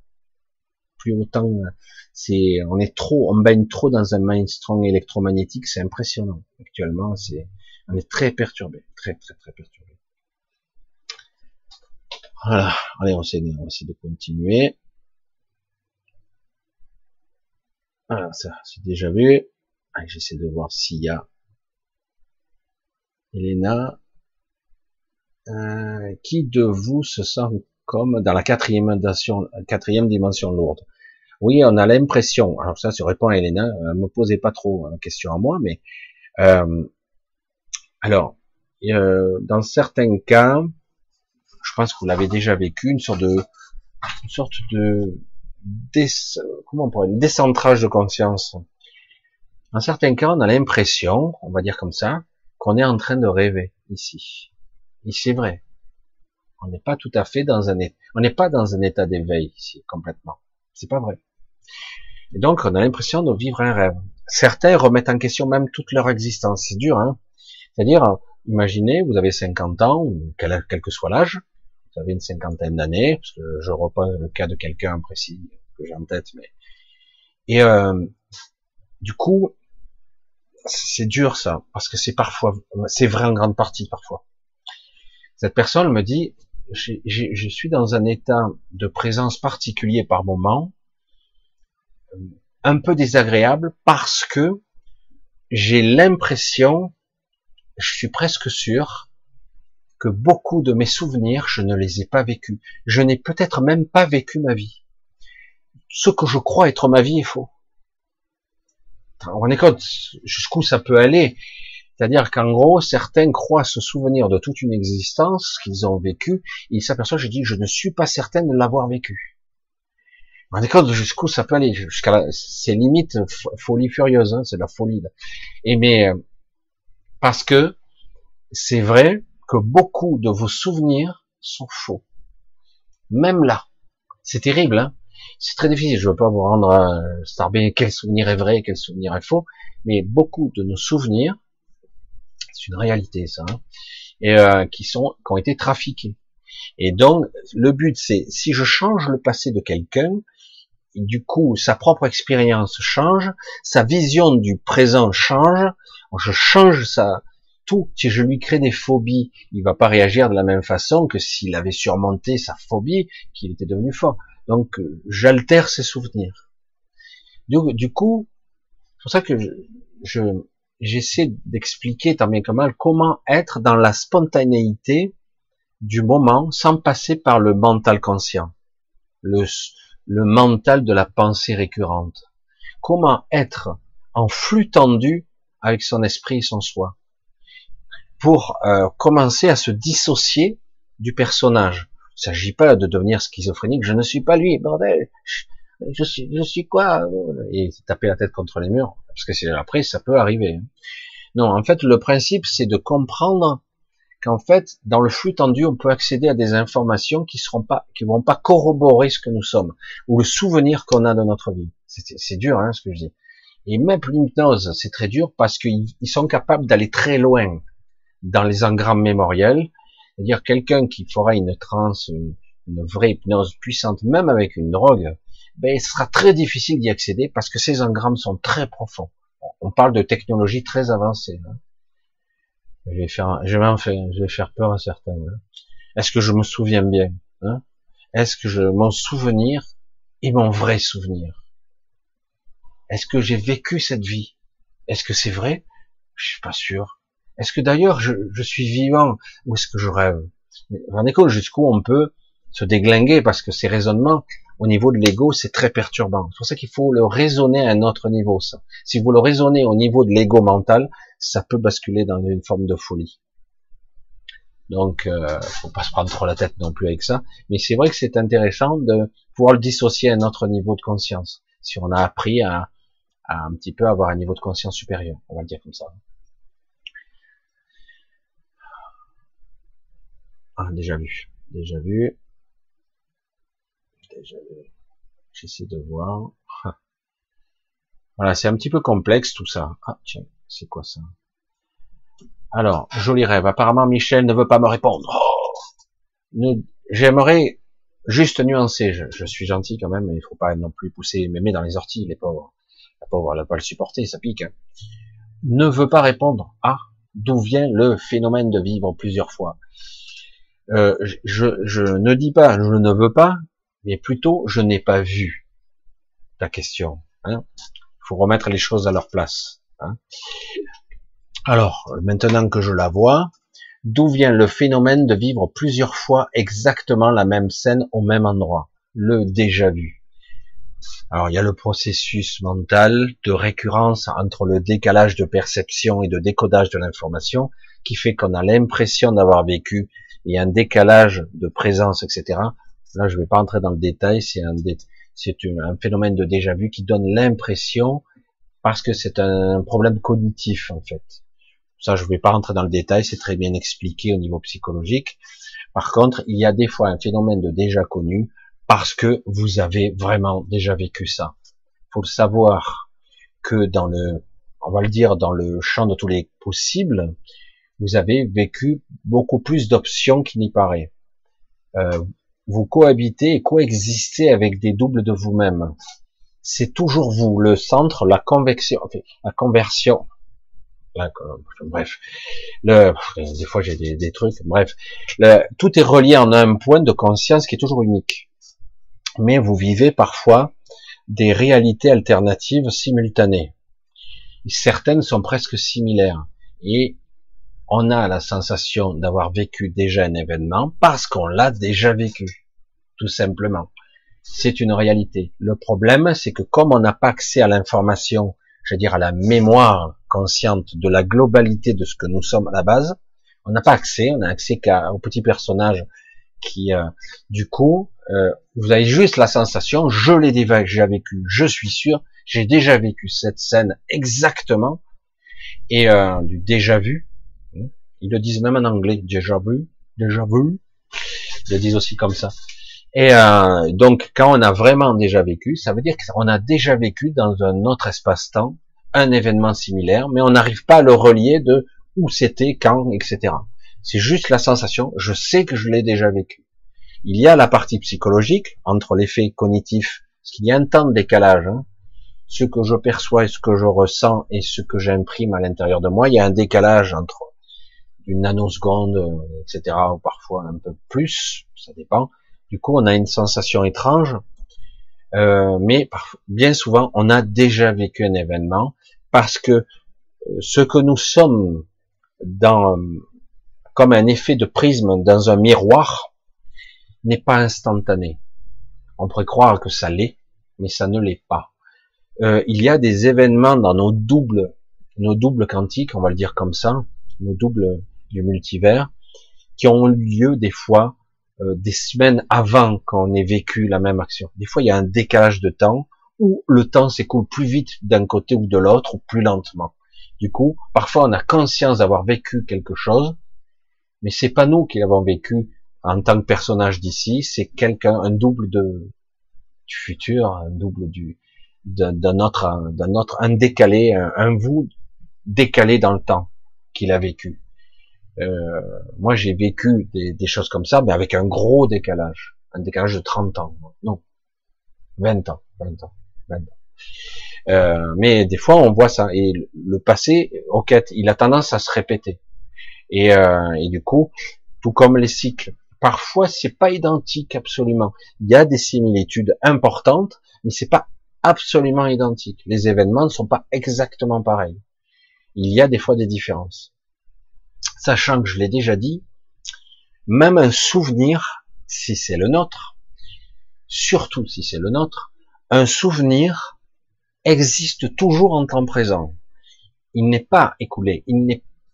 S1: Plus autant, c'est, on est trop, on baigne trop dans un mind strong électromagnétique, c'est impressionnant. Actuellement, c'est, on est très perturbé, très très très perturbé. Voilà, allez, on essaie, de continuer. Ça, c'est déjà vu. J'essaie de voir s'il y a Elena. Euh, qui de vous se sent comme dans la quatrième dimension, quatrième dimension lourde? Oui, on a l'impression. Alors ça, ça répond à Elena. Ne me posez pas trop la question à moi, mais euh, alors, euh, dans certains cas, je pense que vous l'avez déjà vécu, une sorte de, une sorte de, des, comment on pourrait, décentrage de conscience. Dans certains cas, on a l'impression, on va dire comme ça, qu'on est en train de rêver ici. Et c'est vrai. On n'est pas tout à fait dans un on n'est pas dans un état d'éveil ici, complètement. C'est pas vrai. Et donc, on a l'impression de vivre un rêve. Certains remettent en question même toute leur existence. C'est dur, hein. C'est-à-dire, imaginez, vous avez 50 ans, quel, quel que soit l'âge, vous avez une cinquantaine d'années, parce que je reprends le cas de quelqu'un précis que j'ai en tête, mais et euh, du coup, c'est dur ça, parce que c'est parfois, c'est vrai en grande partie parfois. Cette personne me dit, je suis dans un état de présence particulier par moment, un peu désagréable, parce que j'ai l'impression, je suis presque sûr, que beaucoup de mes souvenirs, je ne les ai pas vécus. Je n'ai peut-être même pas vécu ma vie. Ce que je crois être ma vie est faux. On est compte jusqu'où ça peut aller. C'est-à-dire qu'en gros, certains croient se souvenir de toute une existence qu'ils ont vécue, ils s'aperçoivent, je dis, je ne suis pas certain de l'avoir vécu. On est compte jusqu'où ça peut aller, jusqu'à c'est limite folie furieuse, hein, c'est la folie. Et mais euh, parce que c'est vrai, que beaucoup de vos souvenirs sont faux. Même là. C'est terrible, hein c'est très difficile. Je veux pas vous rendre un bien quel souvenir est vrai, quel souvenir est faux, mais beaucoup de nos souvenirs, c'est une réalité ça, hein, et euh, qui sont, qui ont été trafiqués. Et donc le but c'est, si je change le passé de quelqu'un, du coup sa propre expérience change, sa vision du présent change, je change sa, tout. Si je lui crée des phobies, il va pas réagir de la même façon que s'il avait surmonté sa phobie, qu'il était devenu fort. Donc, euh, j'altère ses souvenirs. Du, coup, c'est pour ça que je, j'essaie d'expliquer tant bien que mal comment être dans la spontanéité du moment sans passer par le mental conscient, le mental de la pensée récurrente. Comment être en flux tendu avec son esprit et son soi pour euh, commencer à se dissocier du personnage. Il ne s'agit pas de devenir schizophrénique. Je ne suis pas lui, bordel. Je, suis, je suis quoi Et taper la tête contre les murs, parce que c'est après ça peut arriver. Non, en fait, le principe c'est de comprendre qu'en fait, dans le flux tendu, on peut accéder à des informations qui seront pas, qui vont pas corroborer ce que nous sommes ou le souvenir qu'on a de notre vie. C'est dur, hein, ce que je dis. Et même l'hypnose, c'est très dur parce qu'ils sont capables d'aller très loin dans les engrammes mémoriels, c'est-à-dire quelqu'un qui fera une transe, une, vraie hypnose puissante, même avec une drogue, ben, ce sera très difficile d'y accéder parce que ces engrammes sont très profonds. On parle de technologie très avancée. Hein. Je vais faire, je vais, faire, je vais faire peur à certains. Hein. Est-ce que je me souviens bien hein? Est-ce que je mon souvenir est mon vrai souvenir? Est-ce que j'ai vécu cette vie? Est-ce que c'est vrai? Je suis pas sûr. Est-ce que d'ailleurs je, suis vivant ou est-ce que je rêve? Vous rendez compte jusqu'où on peut se déglinguer parce que ces raisonnements au niveau de l'ego c'est très perturbant. C'est pour ça qu'il faut le raisonner à un autre niveau. Ça. Si vous le raisonnez au niveau de l'ego mental, ça peut basculer dans une forme de folie. Donc, euh, faut pas se prendre trop la tête non plus avec ça. Mais c'est vrai que c'est intéressant de pouvoir le dissocier à un autre niveau de conscience. Si on a appris à, à un petit peu avoir un niveau de conscience supérieur, on va le dire comme ça. Ah, déjà vu. Déjà vu. Déjà vu. J'essaie de voir. Voilà, c'est un petit peu complexe tout ça. Ah tiens, c'est quoi ça? Alors, joli rêve. Apparemment, Michel ne veut pas me répondre. Oh J'aimerais juste nuancer. Je, suis gentil quand même, mais il faut pas non plus pousser mémé dans les orties, les pauvres. La pauvre, elle va pas le supporter, ça pique. Hein. Ne veut pas répondre. Ah, d'où vient le phénomène de vivre plusieurs fois euh, je, ne dis pas je ne veux pas, mais plutôt je n'ai pas vu ta question. Hein. faut remettre les choses à leur place. Hein. Alors, maintenant que je la vois, d'où vient le phénomène de vivre plusieurs fois exactement la même scène au même endroit? Le déjà vu. Alors, il y a le processus mental de récurrence entre le décalage de perception et de décodage de l'information qui fait qu'on a l'impression d'avoir vécu et un décalage de présence, etc. Là, je ne vais pas entrer dans le détail, c'est un, c'est un phénomène de déjà vu qui donne l'impression, parce que c'est un problème cognitif en fait. Ça, je ne vais pas rentrer dans le détail, c'est très bien expliqué au niveau psychologique. Par contre, il y a des fois un phénomène de déjà connu parce que vous avez vraiment déjà vécu ça. Faut le savoir que dans le, on va le dire, dans le champ de tous les possibles, vous avez vécu beaucoup plus d'options qu'il n'y paraît. Euh, vous cohabitez et coexistez avec des doubles de vous-même. C'est toujours vous, le centre, la convection, la conversion. bref, le, des fois j'ai des, trucs, bref, tout est relié en un point de conscience qui est toujours unique. Mais vous vivez parfois des réalités alternatives simultanées. Certaines sont presque similaires. Et on a la sensation d'avoir vécu déjà un événement parce qu'on l'a déjà vécu, tout simplement. C'est une réalité. Le problème, c'est que comme on n'a pas accès à l'information, je veux dire à la mémoire consciente de la globalité de ce que nous sommes à la base, on n'a pas accès, on a accès qu'au petit personnage qui, euh, du coup, euh, vous avez juste la sensation, je l'ai déjà vécu, je suis sûr, j'ai déjà vécu cette scène exactement, et euh, du déjà vu, ils le disent même en anglais, déjà vu, déjà vu. Ils le disent aussi comme ça. Et euh, donc, quand on a vraiment déjà vécu, ça veut dire qu'on a déjà vécu dans un autre espace-temps un événement similaire, mais on n'arrive pas à le relier de où c'était, quand, etc. C'est juste la sensation, je sais que je l'ai déjà vécu. Il y a la partie psychologique entre l'effet cognitif, parce qu'il y a un temps de décalage. Hein. Ce que je perçois et ce que je ressens et ce que j'imprime à l'intérieur de moi, il y a un décalage entre d'une nanoseconde, euh, etc., ou parfois un peu plus, ça dépend. Du coup, on a une sensation étrange, euh, mais bien souvent, on a déjà vécu un événement parce que euh, ce que nous sommes dans comme un effet de prisme dans un miroir n'est pas instantané. On pourrait croire que ça l'est, mais ça ne l'est pas. il y a des événements dans nos doubles, nos doubles quantiques, on va le dire comme ça, nos doubles du multivers, qui ont lieu des fois euh, des semaines avant qu'on ait vécu la même action. Des fois, il y a un décalage de temps où le temps s'écoule plus vite d'un côté ou de l'autre ou plus lentement. Du coup, parfois, on a conscience d'avoir vécu quelque chose, mais c'est pas nous qui l'avons vécu en tant que personnage d'ici, c'est quelqu'un, un double de du futur, un double du d'un autre, d'un autre, un décalé, un vous décalé dans le temps qu'il a vécu. Euh, moi, j'ai vécu des, des, choses comme ça, mais avec un gros décalage, un décalage de 30 ans, non, 20 ans, 20 ans, 20 ans. Euh, mais des fois, on voit ça. Et le passé, ok, il a tendance à se répéter. Et, euh, et du coup, tout comme les cycles, parfois c'est pas identique absolument. Il y a des similitudes importantes, mais c'est pas absolument identique. Les événements ne sont pas exactement pareils. Il y a des fois des différences sachant que je l'ai déjà dit, même un souvenir, si c'est le nôtre, surtout si c'est le nôtre, un souvenir existe toujours en temps présent. Il n'est pas écoulé, il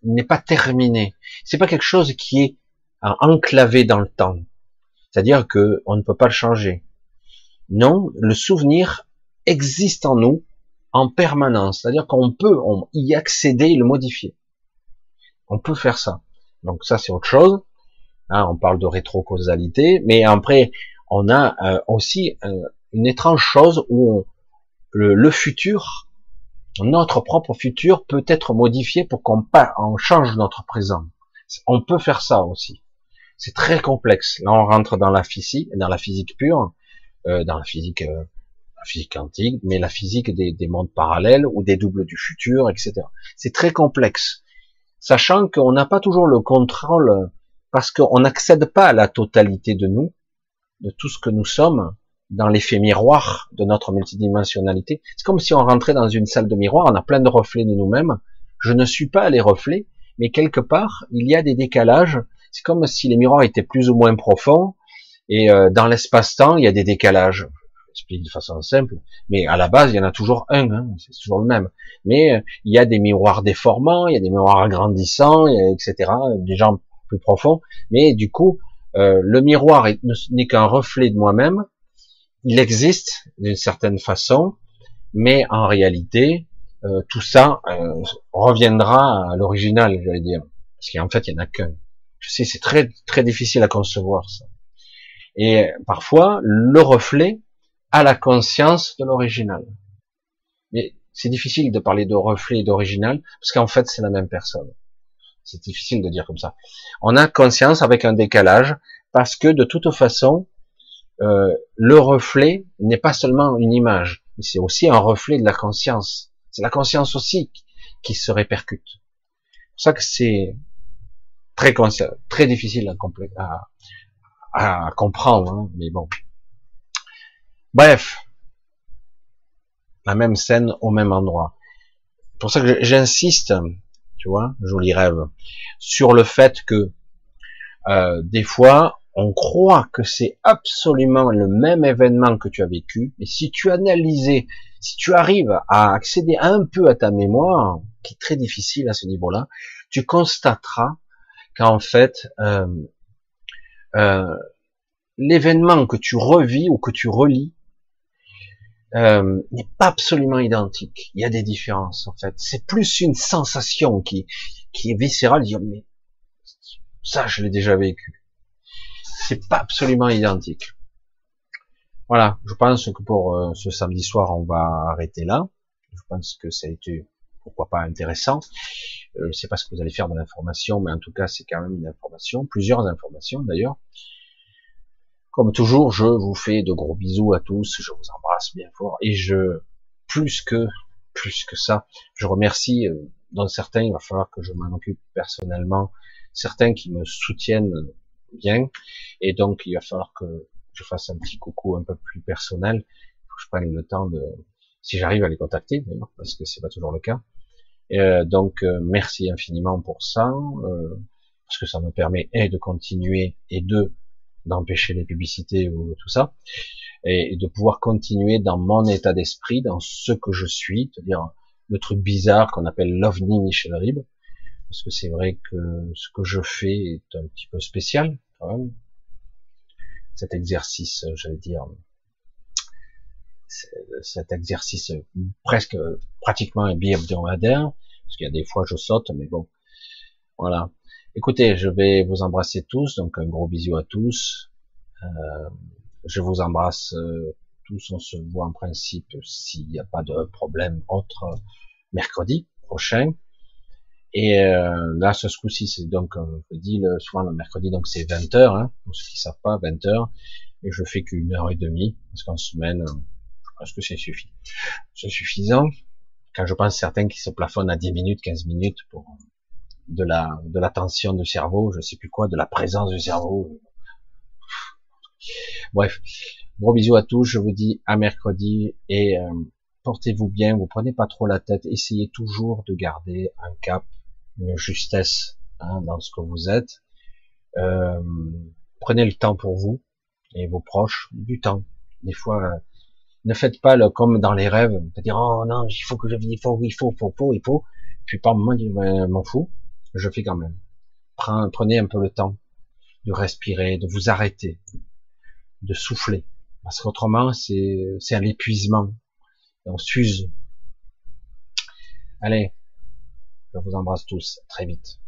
S1: n'est pas terminé. C'est pas quelque chose qui est enclavé dans le temps. C'est-à-dire que on ne peut pas le changer. Non, le souvenir existe en nous en permanence. C'est-à-dire qu'on peut y accéder et le modifier. On peut faire ça. Donc ça, c'est autre chose. Hein, on parle de rétrocausalité, mais après, on a euh, aussi euh, une étrange chose où le, futur notre propre futur peut être modifié pour qu'on on change notre présent. On peut faire ça aussi. C'est très complexe. Là, on rentre dans la physique, dans la physique pure, euh, dans la physique, physique quantique, mais la physique des, des, mondes parallèles ou des doubles du futur, etc. C'est très complexe, sachant qu'on n'a pas toujours le contrôle parce qu'on n'accède pas à la totalité de nous, de tout ce que nous sommes dans l'effet miroir de notre multidimensionnalité. C'est comme si on rentrait dans une salle de miroir, on a plein de reflets de nous-mêmes. Je ne suis pas les reflets, mais quelque part, il y a des décalages. C'est comme si les miroirs étaient plus ou moins profonds, et euh, dans l'espace-temps, il y a des décalages. J'explique de façon simple, mais à la base, il y en a toujours un, hein, c'est toujours le même. Mais euh, il y a des miroirs déformants, il y a des miroirs agrandissants, etc., des gens plus profonds. Mais du coup, euh, le miroir n'est qu'un reflet de moi-même, il existe d'une certaine façon, mais en réalité, euh, tout ça euh, reviendra à l'original, j'allais dire. Parce qu'en fait, il y en a qu'un. Je sais, c'est très très difficile à concevoir ça. Et parfois, le reflet a la conscience de l'original. Mais c'est difficile de parler de reflet et d'original, parce qu'en fait, c'est la même personne. C'est difficile de dire comme ça. On a conscience avec un décalage, parce que de toute façon, euh, le reflet n'est pas seulement une image, c'est aussi un reflet de la conscience. C'est la conscience aussi qui se répercute. C'est pour ça que c'est très difficile à, à, à comprendre, hein, mais bon. Bref, la même scène au même endroit. Pour ça que j'insiste, tu vois, joli rêve, sur le fait que euh, des fois on croit que c'est absolument le même événement que tu as vécu, mais si tu analysais, si tu arrives à accéder un peu à ta mémoire, qui est très difficile à ce niveau-là, tu constateras qu'en fait, euh, euh, l'événement que tu revis ou que tu relis euh, n'est pas absolument identique. Il y a des différences en fait. C'est plus une sensation qui, qui est viscérale. Dire mais ça, je l'ai déjà vécu c'est pas absolument identique. Voilà, je pense que pour euh, ce samedi soir, on va arrêter là. Je pense que ça a été, pourquoi pas, intéressant. Euh, je sais pas ce que vous allez faire de l'information, mais en tout cas, c'est quand même une information, plusieurs informations d'ailleurs. Comme toujours, je vous fais de gros bisous à tous, je vous embrasse bien fort, et je, plus que, plus que ça, je remercie, euh, dans certains, il va falloir que je m'en occupe personnellement, certains qui me soutiennent bien. Et donc, il va falloir que je fasse un petit coucou un peu plus personnel. Faut que je prenne le temps de, si j'arrive à les contacter, d'ailleurs, parce que c'est pas toujours le cas. Euh, donc, euh, merci infiniment pour ça, euh, parce que ça me permet et de continuer et de d'empêcher les publicités ou tout ça, et, de pouvoir continuer dans mon état d'esprit, dans ce que je suis, c'est-à-dire le truc bizarre qu'on appelle l'ovni Michel Rib, parce que c'est vrai que ce que je fais est un petit peu spécial quand même. Cet exercice, j'allais dire, cet exercice presque pratiquement bi-hebdomadaire, parce qu'il y a des fois je saute, mais bon, voilà. Écoutez, je vais vous embrasser tous, donc un gros bisou à tous. Euh, je vous embrasse euh, tous, on se voit en principe s'il n'y a pas de problème autre mercredi prochain. Et euh, là, ce coup-ci, c'est donc, euh, je dis le, souvent le mercredi, donc c'est 20 heures, hein, pour ceux qui savent pas, 20 heures. Et je fais qu'une heure et demie, parce qu'en semaine, euh, je pense que c'est suffit. C'est suffisant. Quand je pense certains qui se plafonnent à 10 minutes, 15 minutes pour de la de l'attention du cerveau, je sais plus quoi, de la présence du cerveau. Bref, gros bisous à tous. Je vous dis à mercredi et euh, portez-vous bien. Vous prenez pas trop la tête. Essayez toujours de garder un cap une justesse hein, dans ce que vous êtes. Euh, prenez le temps pour vous et vos proches, du temps. Des fois, euh, ne faites pas le, comme dans les rêves, c'est-à-dire oh non, il faut que je vive, il faut, il faut, il faut, il faut, il faut. Puis par moment, je ben, m'en fous, je fais quand même. Prenez un peu le temps de respirer, de vous arrêter, de souffler, parce qu'autrement c'est c'est un épuisement, on s'use. Allez, je vous embrasse tous. très vite.